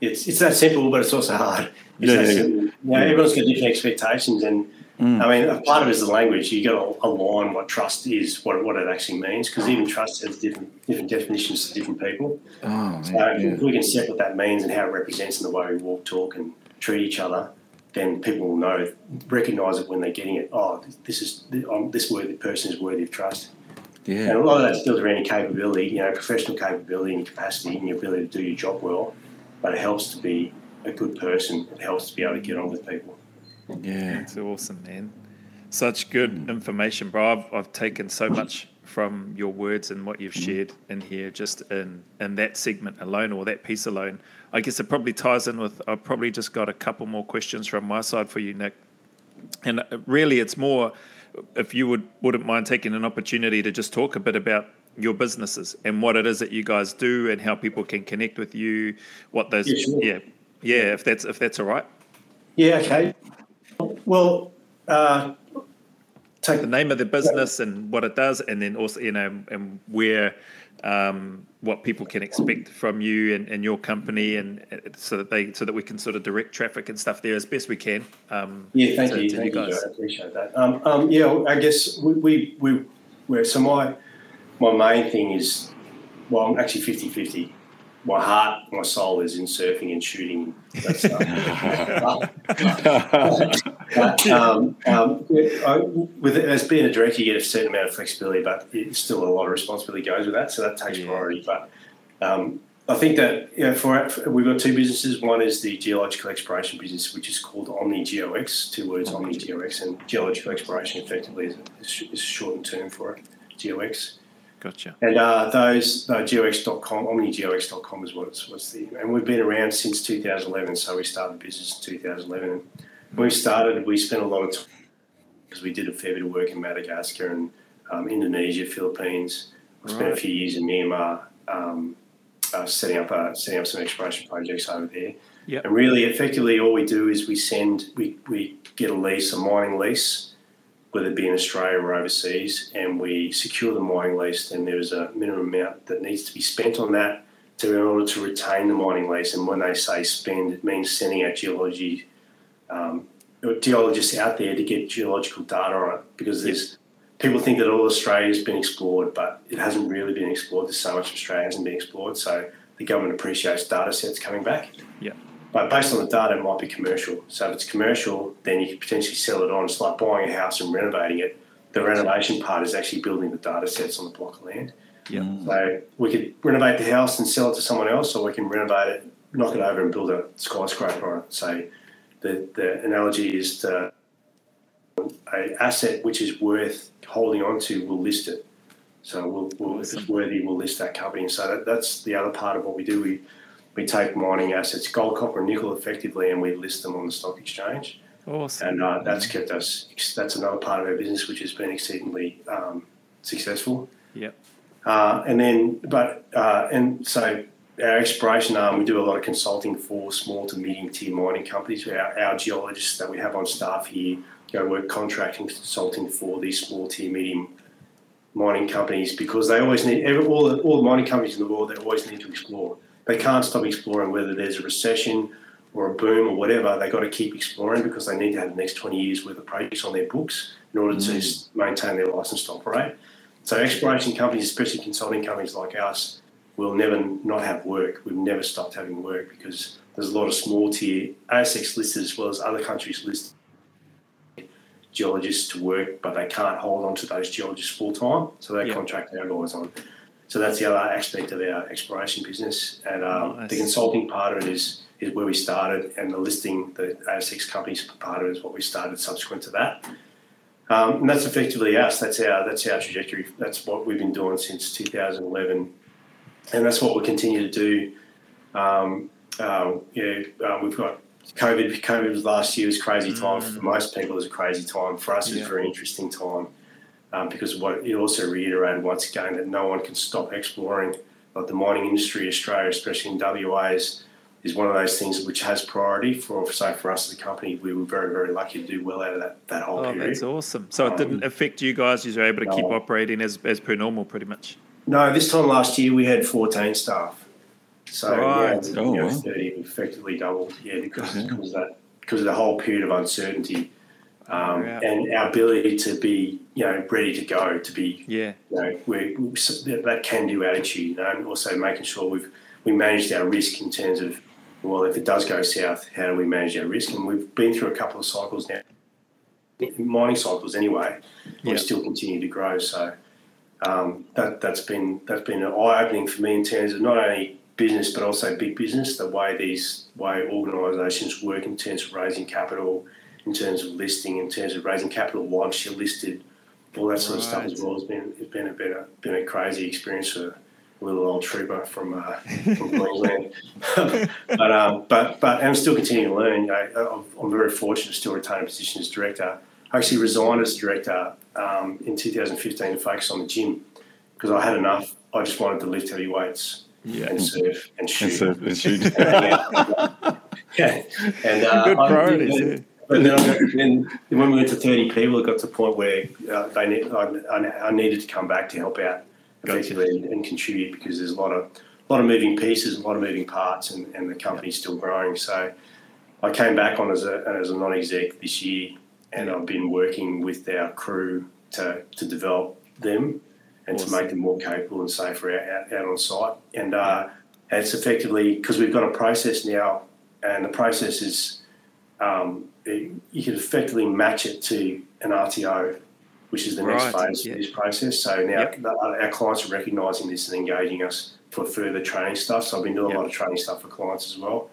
It's it's that simple, but it's also hard. It's yeah, yeah, yeah. You know, everyone's got different expectations, and Mm. I mean, a part of it is the language. You got to align what trust is, what what it actually means, because even trust has different different definitions to different people. Oh, so yeah. if we can set what that means and how it represents in the way we walk, talk, and treat each other, then people will know, recognise it when they're getting it. Oh, this is um, this worthy person is worthy of trust. Yeah. And a lot of that's built around your capability, you know, professional capability and capacity and your ability to do your job well. But it helps to be a good person. It helps to be able to get on with people. Yeah, it's awesome, man. Such good information, bro. I've, I've taken so much from your words and what you've mm-hmm. shared in here, just in in that segment alone or that piece alone. I guess it probably ties in with. I've probably just got a couple more questions from my side for you, Nick. And uh, really, it's more if you would wouldn't mind taking an opportunity to just talk a bit about your businesses and what it is that you guys do and how people can connect with you. What those, Yeah, sure. yeah, yeah. If that's if that's all right. Yeah, okay. Well, uh, take the name of the business and what it does, and then also you know and where um, what people can expect from you and, and your company, and uh, so that they so that we can sort of direct traffic and stuff there as best we can. Um, Yeah, thank to- you, to thank you, guys. Joe. I appreciate that. Um, um, yeah, I guess we we we we're, so my my main thing is well, I'm actually 50-50. My heart, my soul is in surfing and shooting. Stuff. But, um, um, with as being a director, you get a certain amount of flexibility, but it's still a lot of responsibility goes with that. So that takes Yeah. priority. But um, I think that you know, for, for we've got two businesses. One is the geological exploration business, which is called Omni GeoX. Two words, Omni GeoX, and geological exploration effectively is, is, is a shortened term for it. GeoX. Gotcha. And uh, those uh, geox.com, omnigeox.com is what it's what's the and we've been around since 2011. So we started the business in 2011. And when we started, we spent a lot of time because we did a fair bit of work in Madagascar and um, Indonesia, Philippines. We spent a few years in Myanmar, um, uh, setting up uh, setting up some exploration projects over there. Yep. And really, effectively, all we do is we send we, we get a lease, a mining lease, whether it be in Australia or overseas, and we secure the mining lease, then there's a minimum amount that needs to be spent on that to in order to retain the mining lease. And when they say spend, it means sending out geology um, geologists out there to get geological data on it because there's people think that all Australia's been explored, but it hasn't really been explored. There's so much Australia hasn't been explored, so the government appreciates data sets coming back. Yeah. But based on the data, it might be commercial. So if it's commercial, then you could potentially sell it on. It's like buying a house and renovating it. The renovation part is actually building the data sets on the block of land. Yeah. Mm. So we could renovate the house and sell it to someone else, or we can renovate it, knock it over, and build a skyscraper on it. So the, the analogy is to a asset which is worth holding on to, we'll list it. So we'll, we'll if it's worthy, we'll list that company. And so that, that's the other part of what we do. We we take mining assets, gold, copper, and nickel, effectively, and we list them on the stock exchange. Awesome. And uh, that's kept us. That's another part of our business which has been exceedingly um, successful. Yep. Uh, and then, but uh, and so our exploration arm, we do a lot of consulting for small to medium tier mining companies. Our, our geologists that we have on staff here go work contracting consulting for these small tier medium mining companies because they always need every, all the, all the mining companies in the world. They always need to explore. They can't stop exploring whether there's a recession or a boom or whatever. They've got to keep exploring because they need to have the next twenty years worth of projects on their books in order to mm. maintain their license to operate. So exploration companies, especially consulting companies like us, will never not have work. We've never stopped having work because there's a lot of small tier ASX listed as well as other countries listed geologists to work, but they can't hold on to those geologists full time, so they Yeah. contract our guys on. So that's the other aspect of our exploration business, and um, Nice. the consulting part of it is is where we started, and the listing, the ASX companies part of it is what we started subsequent to that. Um, and that's effectively us. That's our that's our trajectory. That's what we've been doing since 2011, and that's what we'll continue to do. Um, uh, yeah, uh, we've got COVID. COVID was last year was crazy time for most people. It was a crazy time for us. It was Yeah. a very interesting time um, because what it also reiterated once again that no one can stop exploring. Like the mining industry, Australia, especially in WA, is, is one of those things which has priority for. So for us as a company, we were very very lucky to do well out of that that whole Oh, period. that's awesome. So it didn't affect you guys. You were able to keep operating as, as per normal, pretty much. No, this time last year we had 14 staff. So Right. yeah, Oh, you know, wow. 30 effectively doubled. Yeah, because, Yeah. because of that because of the whole period of uncertainty um, Yeah. and our ability to be you know ready to go to be Yeah. you know we, that- can do attitude you know and also making sure we've we managed our risk in terms of well if it does go south how do we manage our risk and we've been through a couple of cycles now mining cycles anyway Yeah. we still continue to grow so um, that that's been that's been eye opening for me in terms of not only business but also big business the way these way organisations work in terms of raising capital in terms of listing, in terms of raising capital once you're listed, all that sort of stuff as well. It's been it's been a been a, been a crazy experience for a little old trooper from uh, from Queensland. but um, but but I'm still continuing to learn. You know, I'm- I'm very fortunate to still retain a position as director. I actually resigned as director um, in 2015 to focus on the gym because I had enough. I just wanted to lift heavy weights Yeah. and surf and shoot. And so and shoot. yeah, and uh, Good I- priorities, yeah. But then, got, then when we went to 30 people, it got to the point where uh, they need, I, I, I needed to come back to help out effectively and, and contribute because there's a lot of a lot of moving pieces, a lot of moving parts, and, and the company's still growing. So I came back on as a as a non-exec this year, and I've been working with our crew to to develop them and Awesome. to make them more capable and safer out, out, out on site. And uh, it's effectively because we've got a process now, and the process is um, you could effectively match it to an RTO, which is the next phase yeah. of this process. So now Yep. the- our clients are recognising this and engaging us for further training stuff. So I've been doing Yep. a lot of training stuff for clients as well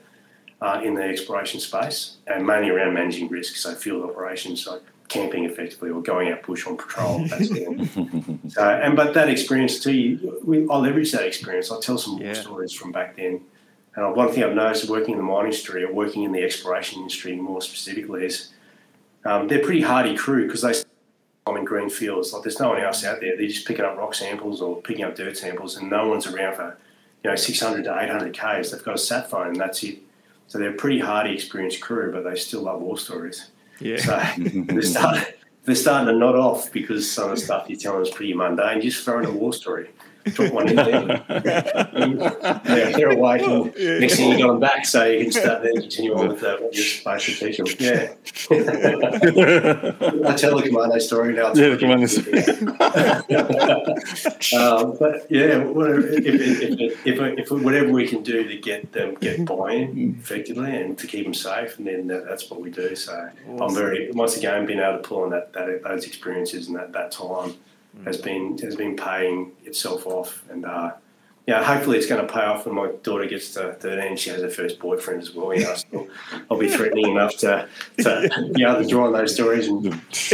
uh, in the exploration space, and mainly around managing risk, so field operations, like camping effectively or going out bush on patrol. That sort of thing. so, and but that experience too, you, we, I'll leverage that experience. I'll tell some Yeah. stories from back then. And one thing I've noticed working in the mining industry or working in the exploration industry more specifically is um, they're pretty hardy crew because they I'm in green fields. Like there's no one else out there. They're just picking up rock samples or picking up dirt samples, and no one's around for you know 600 to 800 k's. They've got a sat phone, and that's it. So they're a pretty hardy, experienced crew, but they still love war stories. Yeah. So they're starting, they're starting to nod off because some of the stuff you're telling is pretty mundane. Just throw in a war story. Drop one in there. they're, they're awake. And Yeah. Next thing you got them back, so you can start then continue on with uh, what you're supposed to teach them. Yeah. I tell the commando story now. Yeah, the commando um, but yeah, whatever, if, if, if, if, if whatever we can do to get them get buy-in effectively and to keep them safe, and then that, that's what we do. So I'm very once again being able to pull on that, that those experiences and that, that time has been has been paying itself off, and uh, yeah, hopefully it's going to pay off when my daughter gets to 13. She has her first boyfriend as well. You know, so I'll be threatening enough to to be able to draw on those stories and Watch.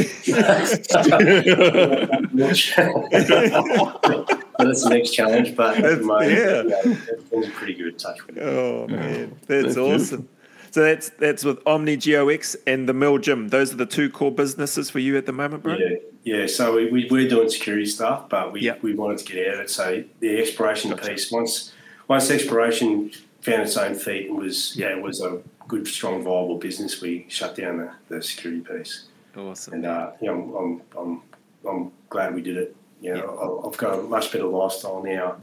That's the next challenge, but at That's- the moment, yeah. yeah, everything's pretty good. Touch with. Oh man, that's That's awesome. So that's that's with Omni GeoX and the Mill Gym. Those are the two core businesses for you at the moment, bro. Yeah, yeah. So we, we we're doing security stuff, but we, Yep. we wanted to get out of it. So the exploration piece once once exploration found its own feet and was yeah was a good strong viable business, we shut down the, the security piece. Awesome. and uh, you know, I'm, I'm, I'm glad we did it. You know, I- I've got a much better lifestyle now.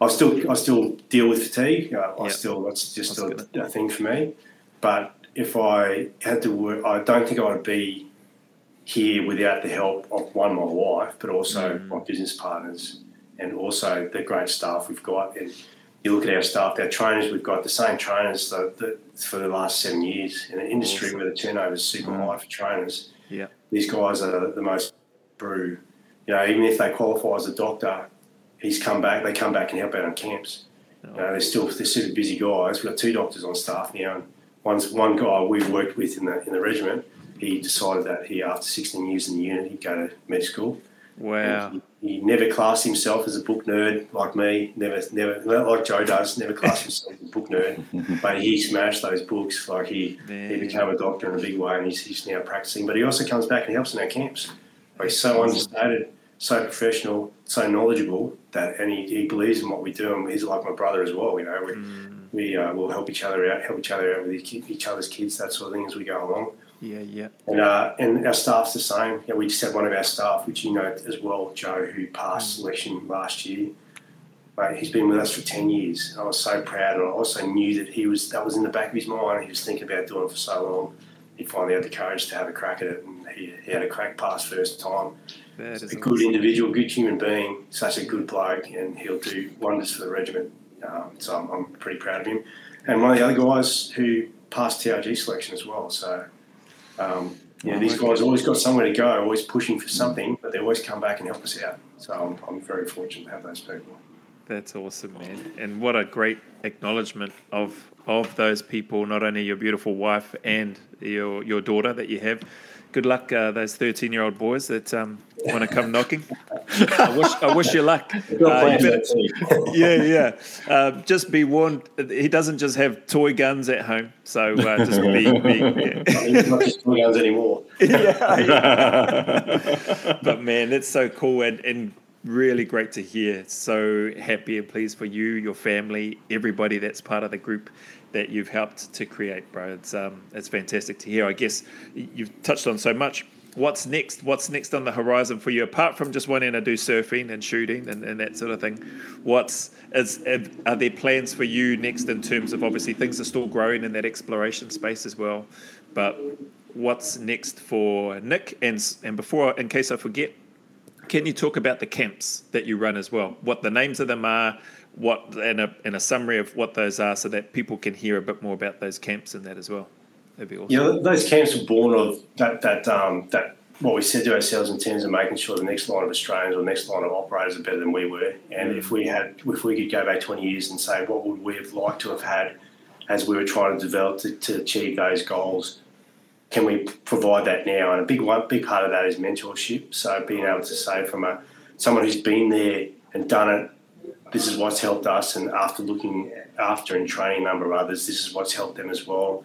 I still, I still deal with fatigue. Uh, I Yeah. still, that's just a, a thing for me. But if I had to work, I don't think I would be here without the help of one, my wife, but also Mm. my business partners, and also the great staff we've got. And you look at our staff, our trainers, we've got the same trainers that, that for the last seven years in an industry Awesome. where the turnover is super Mm. high for trainers Yeah. these guys are the most brew. You know, even if they qualify as a doctor, he's come back. They come back and help out on camps. You know, they're still they're super busy guys. We've got two doctors on staff now, and one's one guy we've worked with in the in the regiment. He decided that he, after 16 years in the unit, he'd go to med school. Wow. He, he never classed himself as a book nerd like me. Never, never like Joe does. Never classed himself as a book nerd. But he smashed those books. Like he, he became a doctor in a big way, and he's, he's now practicing. But he also comes back and helps in our camps. Like he's so understated, so professional, so knowledgeable that, and he, he believes in what we do. And he's like my brother as well. You know, we Mm, we uh, will help each other out, help each other out with each other's kids, that sort of thing as we go along. yeah, yeah. And uh, and our staff's the same. Know, we just had one of our staff, which you know as well, Joe, who passed selection last year. Mate, he's been with us for ten years. I was so proud, and I also knew that he was that was in the back of his mind. He was thinking about doing it for so long. He finally had the courage to have a crack at it, and he, he had a crack pass first time. That is a good awesome. individual, good human being, such a good bloke, and he'll do wonders for the regiment. Um, so I'm, I'm pretty proud of him. And one of the other guys who passed TRG selection as well. So um, yeah, Oh, these okay. guys always got somewhere to go, always pushing for something, but they always come back and help us out. So I'm, I'm very fortunate to have those people. That's awesome, man. And what a great acknowledgement of of those people, not only your beautiful wife and your your daughter that you have. Good luck, uh, those thirteen year old boys that um, want to come knocking. I wish I wish you luck. Uh, you better, yeah, yeah. Uh, just be warned. He doesn't just have toy guns at home, so uh, just be. be yeah. He's not just toy guns anymore. yeah, yeah. but man, it's so cool and, and really great to hear. So happy and pleased for you, your family, everybody that's part of the group that you've helped to create, bro. It's um, it's fantastic to hear. I guess you've touched on so much. What's next? What's next on the horizon for you? Apart from just wanting to do surfing and shooting and, and that sort of thing, what's is are there plans for you next in terms of obviously things are still growing in that exploration space as well, but what's next for Nick? And and before, in case I forget, can you talk about the camps that you run as well? What the names of them are, what and a, and a summary of what those are, so that people can hear a bit more about those camps and that as well. That'd be awesome. Yeah, those camps were born of that that um, that what we said to ourselves in terms of making sure the next line of Australians or the next line of operators are better than we were. And mm. if we had, if we could go back 20 years and say what would we have liked to have had as we were trying to develop to, to achieve those goals, can we provide that now? And a big one, big part of that is mentorship. So being able to say from a someone who's been there and done it, this is what's helped us. And after looking after and training a number of others, this is what's helped them as well.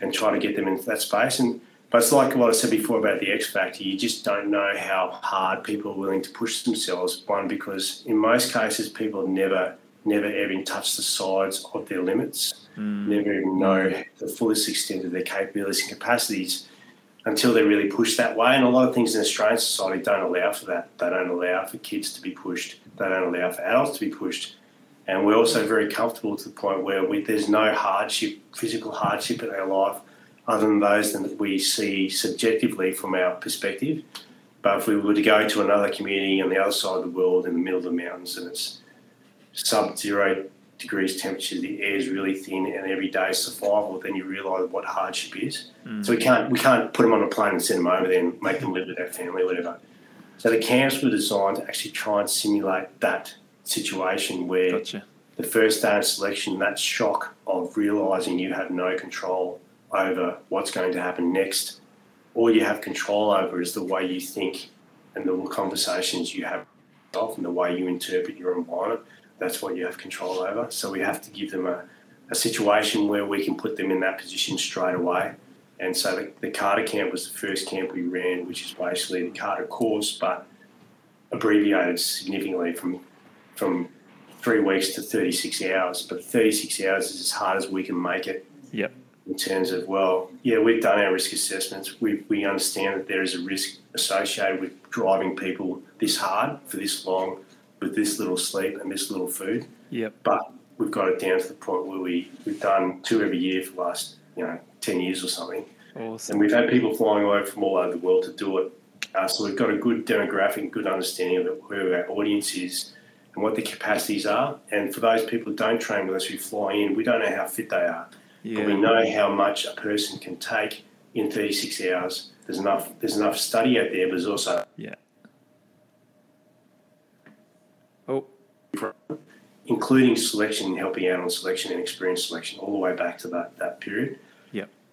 And try to get them into that space. And but it's like what I said before about the X Factor. You just don't know how hard people are willing to push themselves. One because in most cases people never never even touch the sides of their limits, mm. never even know the fullest extent of their capabilities and capacities until they're really pushed that way. And a lot of things in Australian society don't allow for that. They don't allow for kids to be pushed. They don't allow for adults to be pushed. And we're also very comfortable to the point where we, there's no hardship, physical hardship in our life, other than those that we see subjectively from our perspective. But if we were to go to another community on the other side of the world in the middle of the mountains and it's sub-zero degrees temperature, the air is really thin, and every day is survival, then you realise what hardship is. Mm. So we can't we can't put them on a plane and send them over there and make them live with their family, or whatever. So the camps were designed to actually try and simulate that situation where gotcha. the first day of selection, that shock of realising you have no control over what's going to happen next, all you have control over is the way you think and the conversations you have and the way you interpret your environment that's what you have control over. So we have to give them a, a situation where we can put them in that position straight away. And so the, the cadre camp was the first camp we ran, which is basically the cadre course, but abbreviated significantly from from three weeks to 36 hours. But 36 hours is as hard as we can make it. Yep. In terms of, well, yeah, we've done our risk assessments. We, we understand that there is a risk associated with driving people this hard for this long with this little sleep and this little food. Yep. But we've got it down to the point where we, we've done two every year for the last, you know, 10 years or something. Awesome. And we've had people flying away from all over the world to do it. Uh, so we've got a good demographic, good understanding of who our audience is and what the capacities are. And for those people who don't train with us who fly in, we don't know how fit they are. Yeah. But we know how much a person can take in 36 hours. There's enough. There's enough study out there, but there's also yeah. Oh, including selection, helping out on selection and experience selection, all the way back to that that period.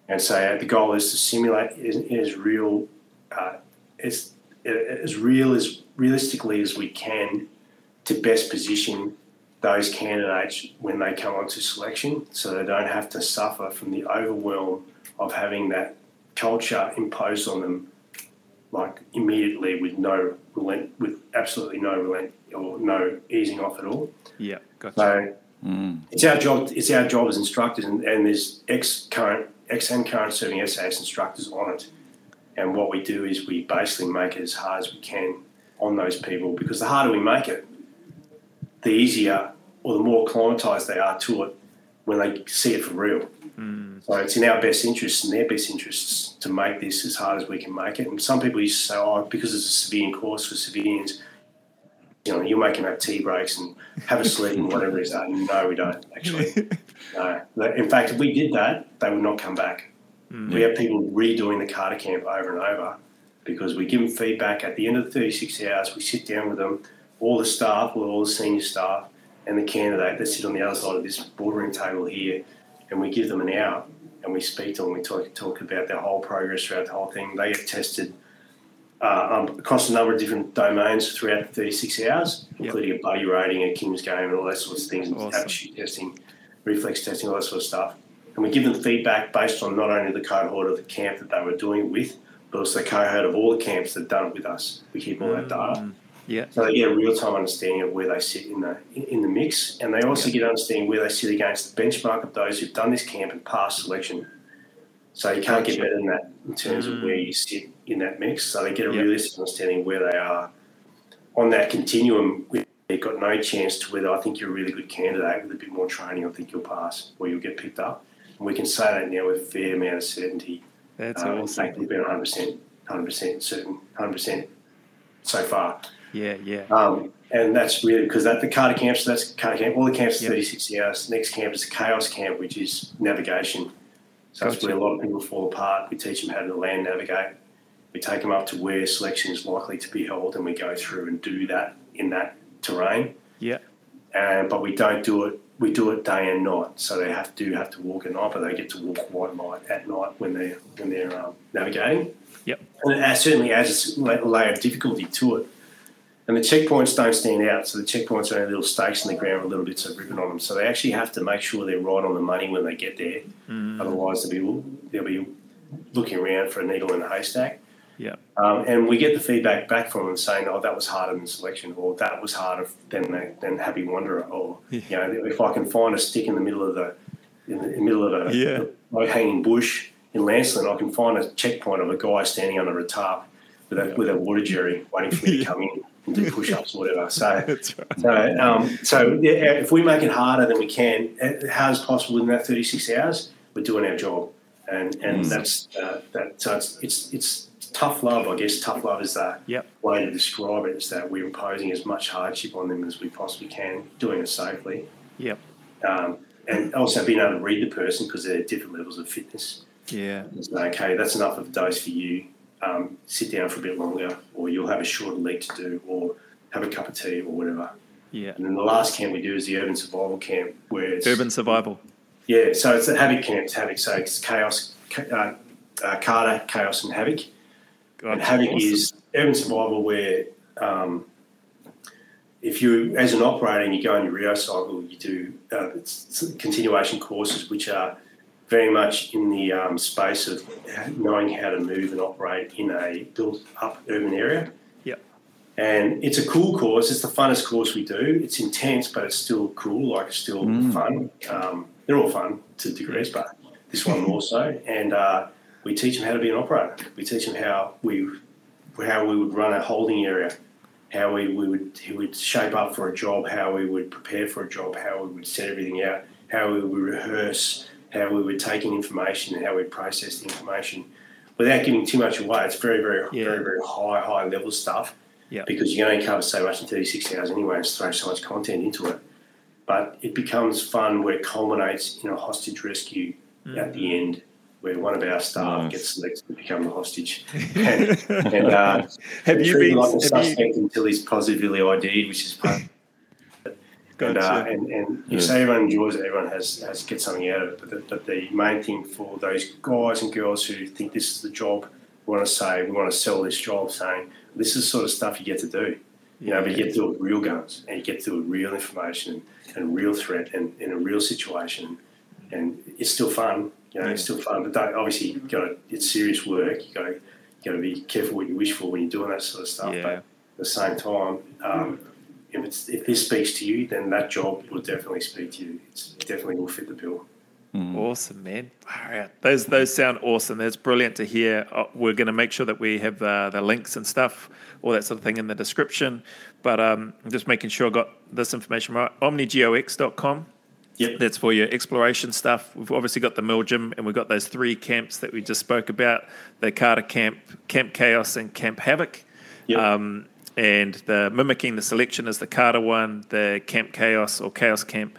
Yeah. And so uh, the goal is to simulate as, as real, uh, as as real as realistically as we can, to best position those candidates when they come onto selection, so they don't have to suffer from the overwhelm of having that culture imposed on them, like immediately with no relent, with absolutely no relent or no easing off at all. Yeah, gotcha. So mm. it's our job. It's our job as instructors, and, and there's ex current and current serving SAS instructors on it. And what we do is we basically make it as hard as we can on those people because the harder we make it, the easier or the more acclimatized they are to it when they see it for real. Mm. So it's in our best interests and their best interests to make this as hard as we can make it. And some people used to say, oh, because it's a civilian course for civilians, you know, you're making up tea breaks and have a sleep and whatever is that. No, we don't actually. no. In fact, if we did that, they would not come back. Mm. We have people redoing the cadre camp over and over because we give them feedback at the end of the 36 hours. We sit down with them, all the staff, all the senior staff, and the candidate that sit on the other side of this boardroom table here, and we give them an hour and we speak to them. We talk talk about their whole progress throughout the whole thing. They get tested uh, um, across a number of different domains throughout the 36 hours, Yep. including a buddy rating, a Kim's game, and all those sorts of things, and Awesome. aptitude testing, reflex testing, all that sort of stuff. And we give them feedback based on not only the cohort of the camp that they were doing it with, but also the cohort of all the camps that done it with us. We keep all that data. Mm, Yeah. So they get a real time understanding of where they sit in the in the mix, and they also get understanding where they sit against the benchmark of those who've done this camp and passed selection. So you can't get better than that in terms Mm. of where you sit in that mix. So they get a Yep. realistic understanding where they are on that continuum. They've got no chance to whether I think you're a really good candidate with a bit more training, I think you'll pass or you'll get picked up. And we can say that now with a fair amount of certainty. That's Um, awesome. we've been 100%, 100% certain, 100% so far. Yeah, yeah. Um, and that's really because that the cadre camp, so that's cadre camp. All the camps are Yep. 36 hours. Next camp is a chaos camp, which is navigation. So that's where a lot of people fall apart. We teach them how to land navigate. We take them up to where selection is likely to be held, and we go through and do that in that terrain. Yeah. And but we don't do it. We do it day and night, so they have to have to walk at night, but they get to walk white light at night when they when they're um, navigating. Yep. And it certainly adds a layer of difficulty to it. And the checkpoints don't stand out, so the checkpoints are only little stakes in the ground with little bits of ribbon on them. So they actually have to make sure they're right on the money when they get there. Mm, Otherwise, they'll be they'll be looking around for a needle in a haystack. Yeah. Um, and we get the feedback back from them saying, "Oh, that was harder than selection," or "That was harder than than Happy Wanderer," or Yeah. you know, if I can find a stick in the middle of the in the middle of a Yeah. low hanging bush in Lancelin, I can find a checkpoint of a guy standing under a tarp with a with a water jerry waiting for me to come in and do push ups or whatever. So. Right. So, um, so yeah, if we make it harder than we can, as hard as possible in that 36 hours, we're doing our job, and and Mm. that's uh, that. So it's it's it's tough love, I guess. Tough love is the Yep. way to describe it. it. Is that we're imposing as much hardship on them as we possibly can, doing it safely, Yep. um, and also being able to read the person because they're at different levels of fitness. Yeah. It's like, okay, that's enough of a dose for you. Um, sit down for a bit longer, or you'll have a shorter leg to do, or have a cup of tea, or whatever. Yeah. And then the last camp we do is the urban survival camp, where it's Urban survival. yeah. So it's a havoc camp. It's havoc. So it's chaos, uh, uh, cadre, chaos, and havoc. And havoc Awesome. is urban survival, where um, if you, as an operator, and you go on your Rio cycle, you do uh, it's continuation courses, which are very much in the um, space of knowing how to move and operate in a built-up urban area. Yep. And it's a cool course. It's the funnest course we do. It's intense, but it's still cool. Like it's still Mm. fun. Um, they're all fun to degrees, but this one more so. And uh, we teach them how to be an operator. We teach them how we how we would run a holding area, how we, we would we would shape up for a job, how we would prepare for a job, how we would set everything out, how we would rehearse, how we would take in information, and how we'd process the information. Without giving too much away, it's very, very, Yeah. very, very high, high level stuff. Yeah. Because you can only cover so much in 36 hours anyway and throw so much content into it. But it becomes fun where it culminates in a hostage rescue mm. at the end where one of our staff Nice. gets selected to become a hostage. and, and uh, have you been? like a Have you, suspect until he's positively ID'd, which is part. And, uh, and, and Yeah. you say everyone enjoys it, everyone has, has gets something out of it. But the, but the main thing for those guys and girls who think this is the job, we want to say, we want to sell this job saying, this is the sort of stuff you get to do. You know, but you get to do it with real guns and you get to do it with real information and, and real threat and in a real situation. And it's still fun, you know, it's still fun. But don't, obviously, you got it's serious work. You got to, you got to be careful what you wish for when you're doing that sort of stuff. Yeah. But at the same time, um, if it's if this speaks to you, then that job will definitely speak to you. It's it definitely will fit the bill. Awesome, man. All right. Those those sound awesome. That's brilliant to hear. Uh, we're going to make sure that we have uh, the links and stuff, all that sort of thing in the description. But um, I'm just making sure I got this information right. OmniGeoX.com. Yep. That's for your exploration stuff. We've obviously got the Mill Gym, and we've got those three camps that we just spoke about: the Cadre Camp, Camp Chaos, and Camp Havoc. Yep. Um, and the mimicking the selection is the Cadre one. The Camp Chaos or Chaos Camp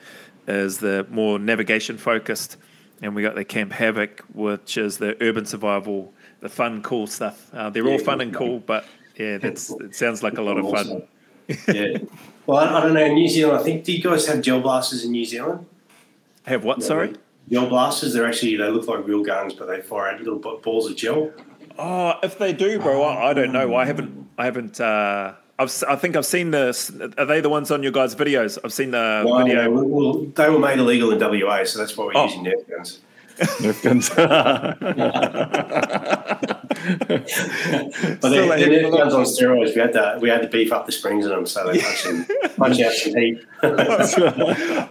is the more navigation focused, and we got the Camp Havoc, which is the urban survival, the fun, cool stuff. Uh, they're all fun and cool, but yeah, that's it sounds like a lot of fun. yeah. Well, I, I, don't know. In New Zealand, I think do you guys have gel blasters in New Zealand? Have what? Sorry. Gel blasters. They're actually they look like real guns, but they fire out little balls of gel. Oh, if they do, bro, I, I don't know. I haven't. I haven't. Uh, I've, I think I've seen the. Are they the ones on your guys' videos? I've seen the no, video. No, well, they were made illegal in WA, so that's why we're oh. using Nerf guns. Nerf guns. but they're, they're Nerf guns on steroids. We had to we had to beef up the springs in them so they punch, them, punch out some heat.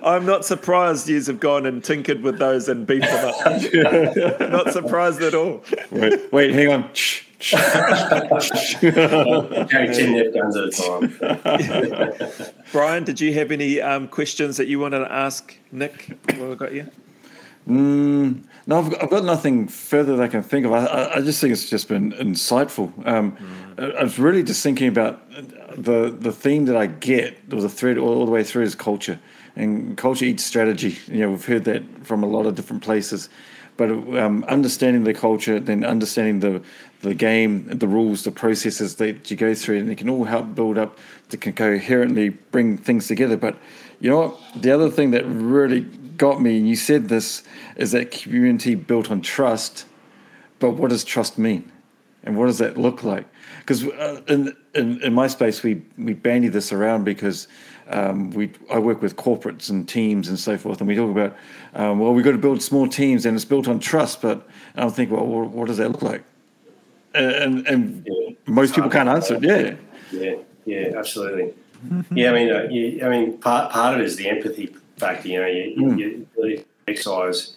I'm not surprised you have gone and tinkered with those and beefed them up. not surprised at all. Wait, wait hang on. Carry 10 Nerf guns at a time. Brian, did you have any um, questions that you wanted to ask Nick while I got you? Mm, no, I've got, I've got, nothing further that I can think of. I, I just think it's just been insightful. Um, mm. I was really just thinking about the the theme that I get, or the thread all, all the way through, is culture. And culture eats strategy. You know, we've heard that from a lot of different places. But um, understanding the culture, then understanding the the game, the rules, the processes that you go through, and it can all help build up to coherently bring things together. But you know what? The other thing that really got me, and you said this, is that community built on trust. But what does trust mean? And what does that look like? Because uh, in, in, in my space, we we bandy this around because um, we I work with corporates and teams and so forth, and we talk about um, well, we've got to build small teams, and it's built on trust. But I'm thinking, well, what does that look like? And and yeah. most people can't answer it. Yeah, yeah, yeah, absolutely. yeah, I mean, uh, you, I mean, part part of it is the empathy factor. You know, you, mm. you really exercise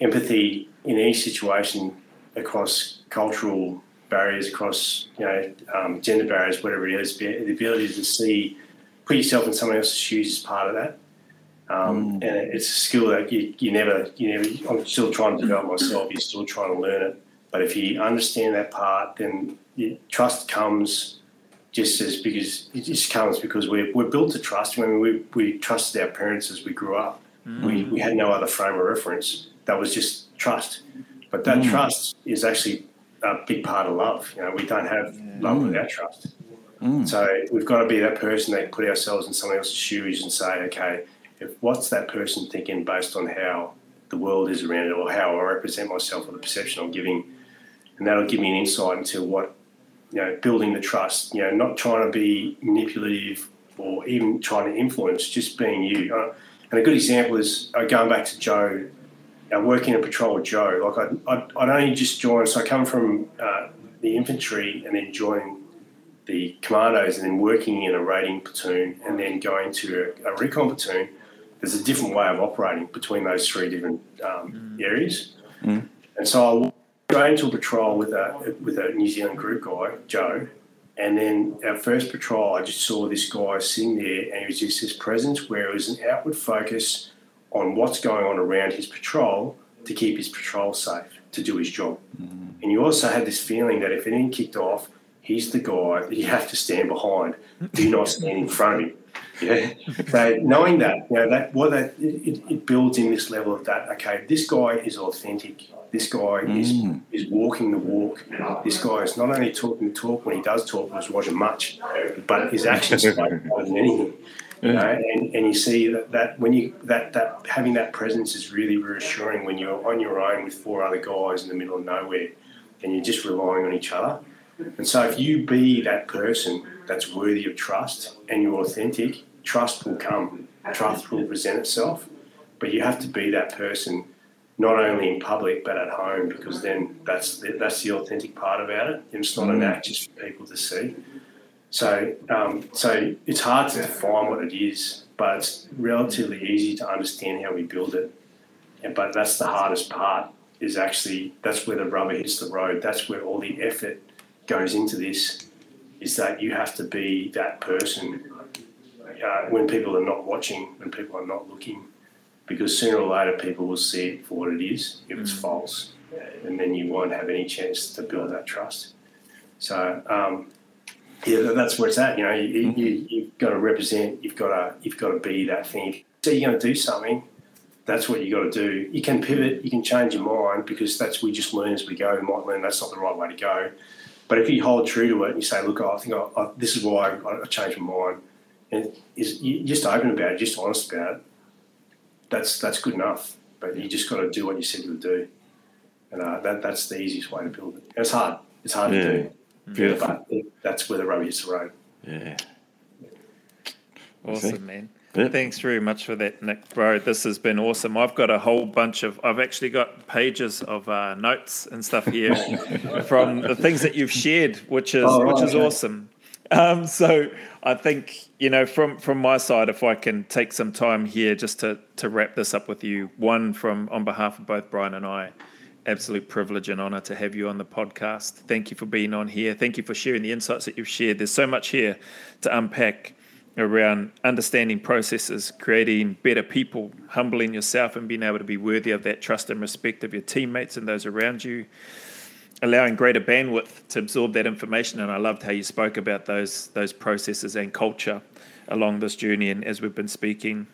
empathy in any situation across cultural barriers, across you know um, gender barriers, whatever it is. The ability to see, put yourself in someone else's shoes is part of that. Um, mm. And it's a skill that you, you never, you never. I'm still trying to develop myself. You're still trying to learn it. But if you understand that part, then trust comes just as because it just comes because we're, we're built to trust. I mean, we, we trusted our parents as we grew up. Mm. We, we had no other frame of reference. That was just trust. But that mm. trust is actually a big part of love. You know, we don't have love mm. without trust. Mm. So we've got to be that person that put ourselves in someone else's shoes and say, okay, if, what's that person thinking based on how the world is around it or how I represent myself or the perception I'm giving and that'll give me an insight into what you know building the trust. You know, not trying to be manipulative or even trying to influence, just being you. Uh, and a good example is uh, going back to Joe, uh, working in patrol with Joe. Like I, I'd, I'd only just joined, so I come from uh, the infantry and then joining the commandos and then working in a raiding platoon and then going to a, a recon platoon. There's a different way of operating between those three different um, mm. areas. Mm. And so I going to a patrol with a with a New Zealand group guy, Joe, and then our first patrol, I just saw this guy sitting there, and it was just his presence where it was an outward focus on what's going on around his patrol to keep his patrol safe, to do his job. Mm-hmm. And you also had this feeling that if anything kicked off, he's the guy that you have to stand behind. Do not stand in front of him. Yeah. So knowing that, you know, that what that it, it builds in this level of that. Okay, this guy is authentic. This guy mm. is is walking the walk. This guy is not only talking the talk when he does talk, was wasn't much, but his actions more than anything. You know, and, and you see that, that when you that that having that presence is really reassuring when you're on your own with four other guys in the middle of nowhere, and you're just relying on each other. And so, if you be that person that's worthy of trust and you're authentic, trust will come. Trust will present itself. But you have to be that person not only in public but at home because then that's the, that's the authentic part about it. It's not an mm. act just for people to see. So um, so it's hard to define what it is, but it's relatively easy to understand how we build it. And, but that's the hardest part. Is actually that's where the rubber hits the road. That's where all the effort goes into this. Is that you have to be that person uh, when people are not watching, when people are not looking because sooner or later people will see it for what it is if it's mm. false, and then you won't have any chance to build that trust. So um, yeah, that's where it's at. You know, you, you, you've got to represent. You've got to you've got to be that thing. So you're going to do something. That's what you got to do. You can pivot. You can change your mind because that's we just learn as we go. We might learn that's not the right way to go. But if you hold true to it and you say, "Look, I think I, I, this is why I, I changed my mind," and is you just open about it, just honest about it. That's that's good enough. But you just got to do what you said you would do, and uh, that that's the easiest way to build it. And it's hard. It's hard Yeah. to do. Beautiful. But that's where the rubber hits the road. Yeah. Awesome, man. Yeah. Thanks very much for that, Nick, bro. This has been awesome. I've got a whole bunch of, I've actually got pages of uh, notes and stuff here from the things that you've shared, which is Oh, right, which is okay. awesome. Um, so I think you know from from my side, if I can take some time here just to to wrap this up with you, one from on behalf of both Brian and I, absolute privilege and honor to have you on the podcast. Thank you for being on here. Thank you for sharing the insights that you've shared. There's so much here to unpack around understanding processes, creating better people, humbling yourself, and being able to be worthy of that trust and respect of your teammates and those around you allowing greater bandwidth to absorb that information. And I loved how you spoke about those those processes and culture along this journey. And as we've been speaking,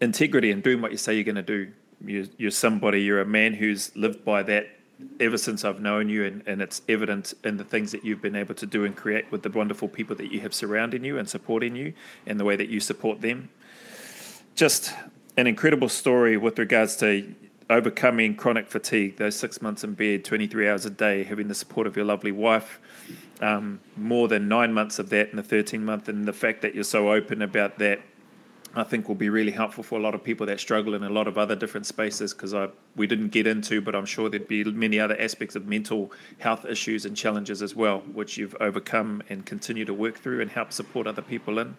integrity and doing what you say you're going to do. You're, you're somebody. You're a man who's lived by that ever since I've known you, and, and it's evident in the things that you've been able to do and create with the wonderful people that you have surrounding you and supporting you, and the way that you support them just an incredible story with regards to overcoming chronic fatigue, those six months in bed, 23 hours a day, having the support of your lovely wife, um, more than nine months of that in the 13 month, and the fact that you're so open about that. I think will be really helpful for a lot of people that struggle in a lot of other different spaces because I we didn't get into, but I'm sure there'd be many other aspects of mental health issues and challenges as well, which you've overcome and continue to work through and help support other people in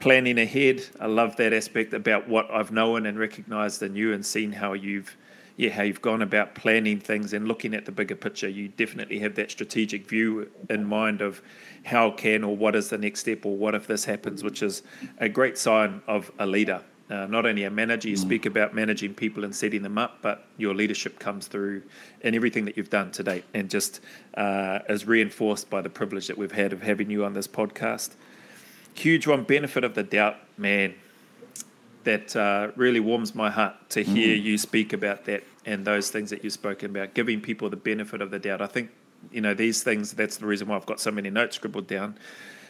planning ahead. I love that aspect about what I've known and recognized in you and seen how you've yeah, how you've gone about planning things and looking at the bigger picture. You definitely have that strategic view in mind of how can or what is the next step or what if this happens, which is a great sign of a leader. Uh, not only a manager, you speak about managing people and setting them up, but your leadership comes through in everything that you've done to date and just uh, is reinforced by the privilege that we've had of having you on this podcast huge one benefit of the doubt man that uh, really warms my heart to hear you speak about that and those things that you've spoken about giving people the benefit of the doubt. I think you know these things that's the reason why i've got so many notes scribbled down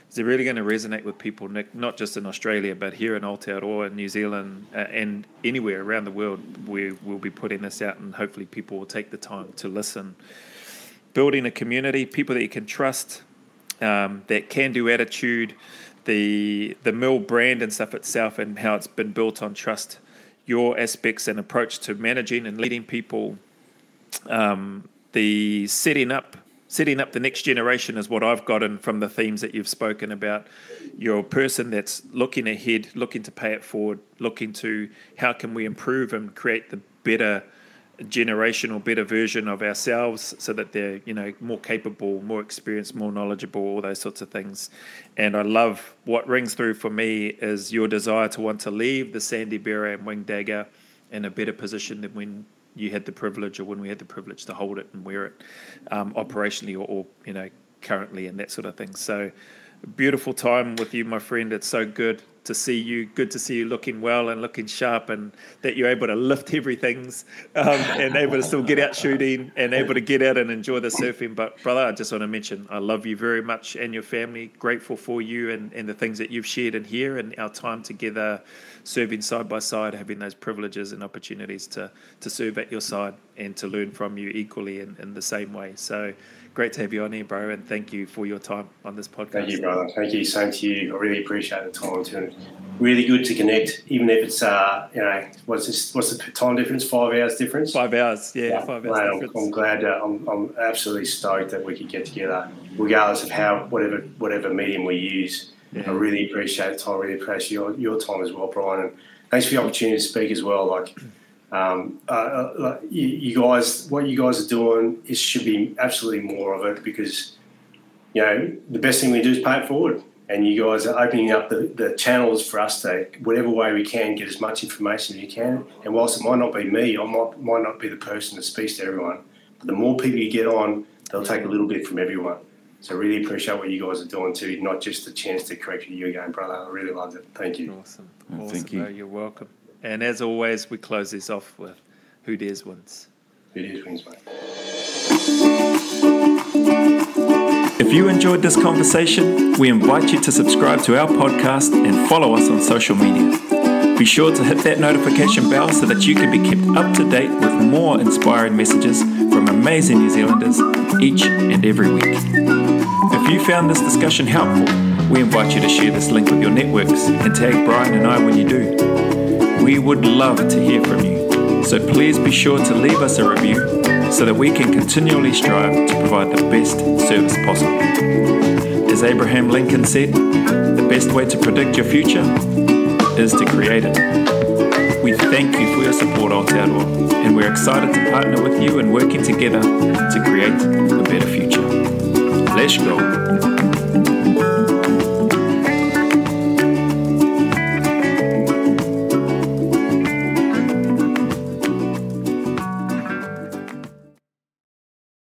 is they're really going to resonate with people nick not just in australia but here in aotearoa and new zealand uh, and anywhere around the world we will be putting this out and hopefully people will take the time to listen. Building a community people that you can trust um, that can do attitude, the the mill brand and stuff itself, and how it's been built on trust. Your aspects and approach to managing and leading people, um, the setting up setting up the next generation is what I've gotten from the themes that you've spoken about. You're a person that's looking ahead, looking to pay it forward, looking to how can we improve and create the better generation or better version of ourselves so that they're you know more capable more experienced more knowledgeable all those sorts of things. And i love what rings through for me is your desire to want to leave the sandy beret and wing dagger in a better position than when you had the privilege or when we had the privilege to hold it and wear it um, operationally or, or you know currently and that sort of thing. So beautiful time with you my friend. It's so good to see you. Good to see you looking well and looking sharp, and that you're able to lift heavy things um, and able to still get out shooting and able to get out and enjoy the surfing. But brother, I just want to mention I love you very much and your family. Grateful for you and, and the things that you've shared in here and our time together, serving side by side, having those privileges and opportunities to to serve at your side and to learn from you equally in, in the same way. So great to have you on here, bro, and thank you for your time on this podcast. Thank you, brother. Thank you. Same to you. I really appreciate the time too. Really good to connect, even if it's uh, you know, what's this? What's the time difference? Five hours difference. Five hours, yeah, five hours. Mate, I'm. I'm glad. Uh, I'm, I'm absolutely stoked that we could get together, regardless of how whatever whatever medium we use. Yeah. I really appreciate the time. Really appreciate your, your time as well, Brian. And thanks for the opportunity to speak as well. Like, um, uh, uh, you, you guys, what you guys are doing is should be absolutely more of it because you know the best thing we do is pay it forward. And you guys are opening up the, the channels for us to, whatever way we can, get as much information as you can. And whilst it might not be me, I might, might not be the person that speaks to everyone, but the more people you get on, they'll take a little bit from everyone. So really appreciate what you guys are doing too, not just the chance to correct you again, brother. I really loved it. Thank you. Awesome. Awesome. thank you. bro. You're welcome. And as always, we close this off with Who Dares Wins. It is wings, mate. If you enjoyed this conversation, we invite you to subscribe to our podcast and follow us on social media. Be sure to hit that notification bell so that you can be kept up to date with more inspiring messages from amazing New Zealanders each and every week. If you found this discussion helpful, we invite you to share this link with your networks and tag Brian and I when you do. We would love to hear from you, so please be sure to leave us a review so that we can continually strive to provide the best service possible. As Abraham Lincoln said, the best way to predict your future is to create it. We thank you for your support, Aotearoa, and we're excited to partner with you and working together to create a better future. Let's go.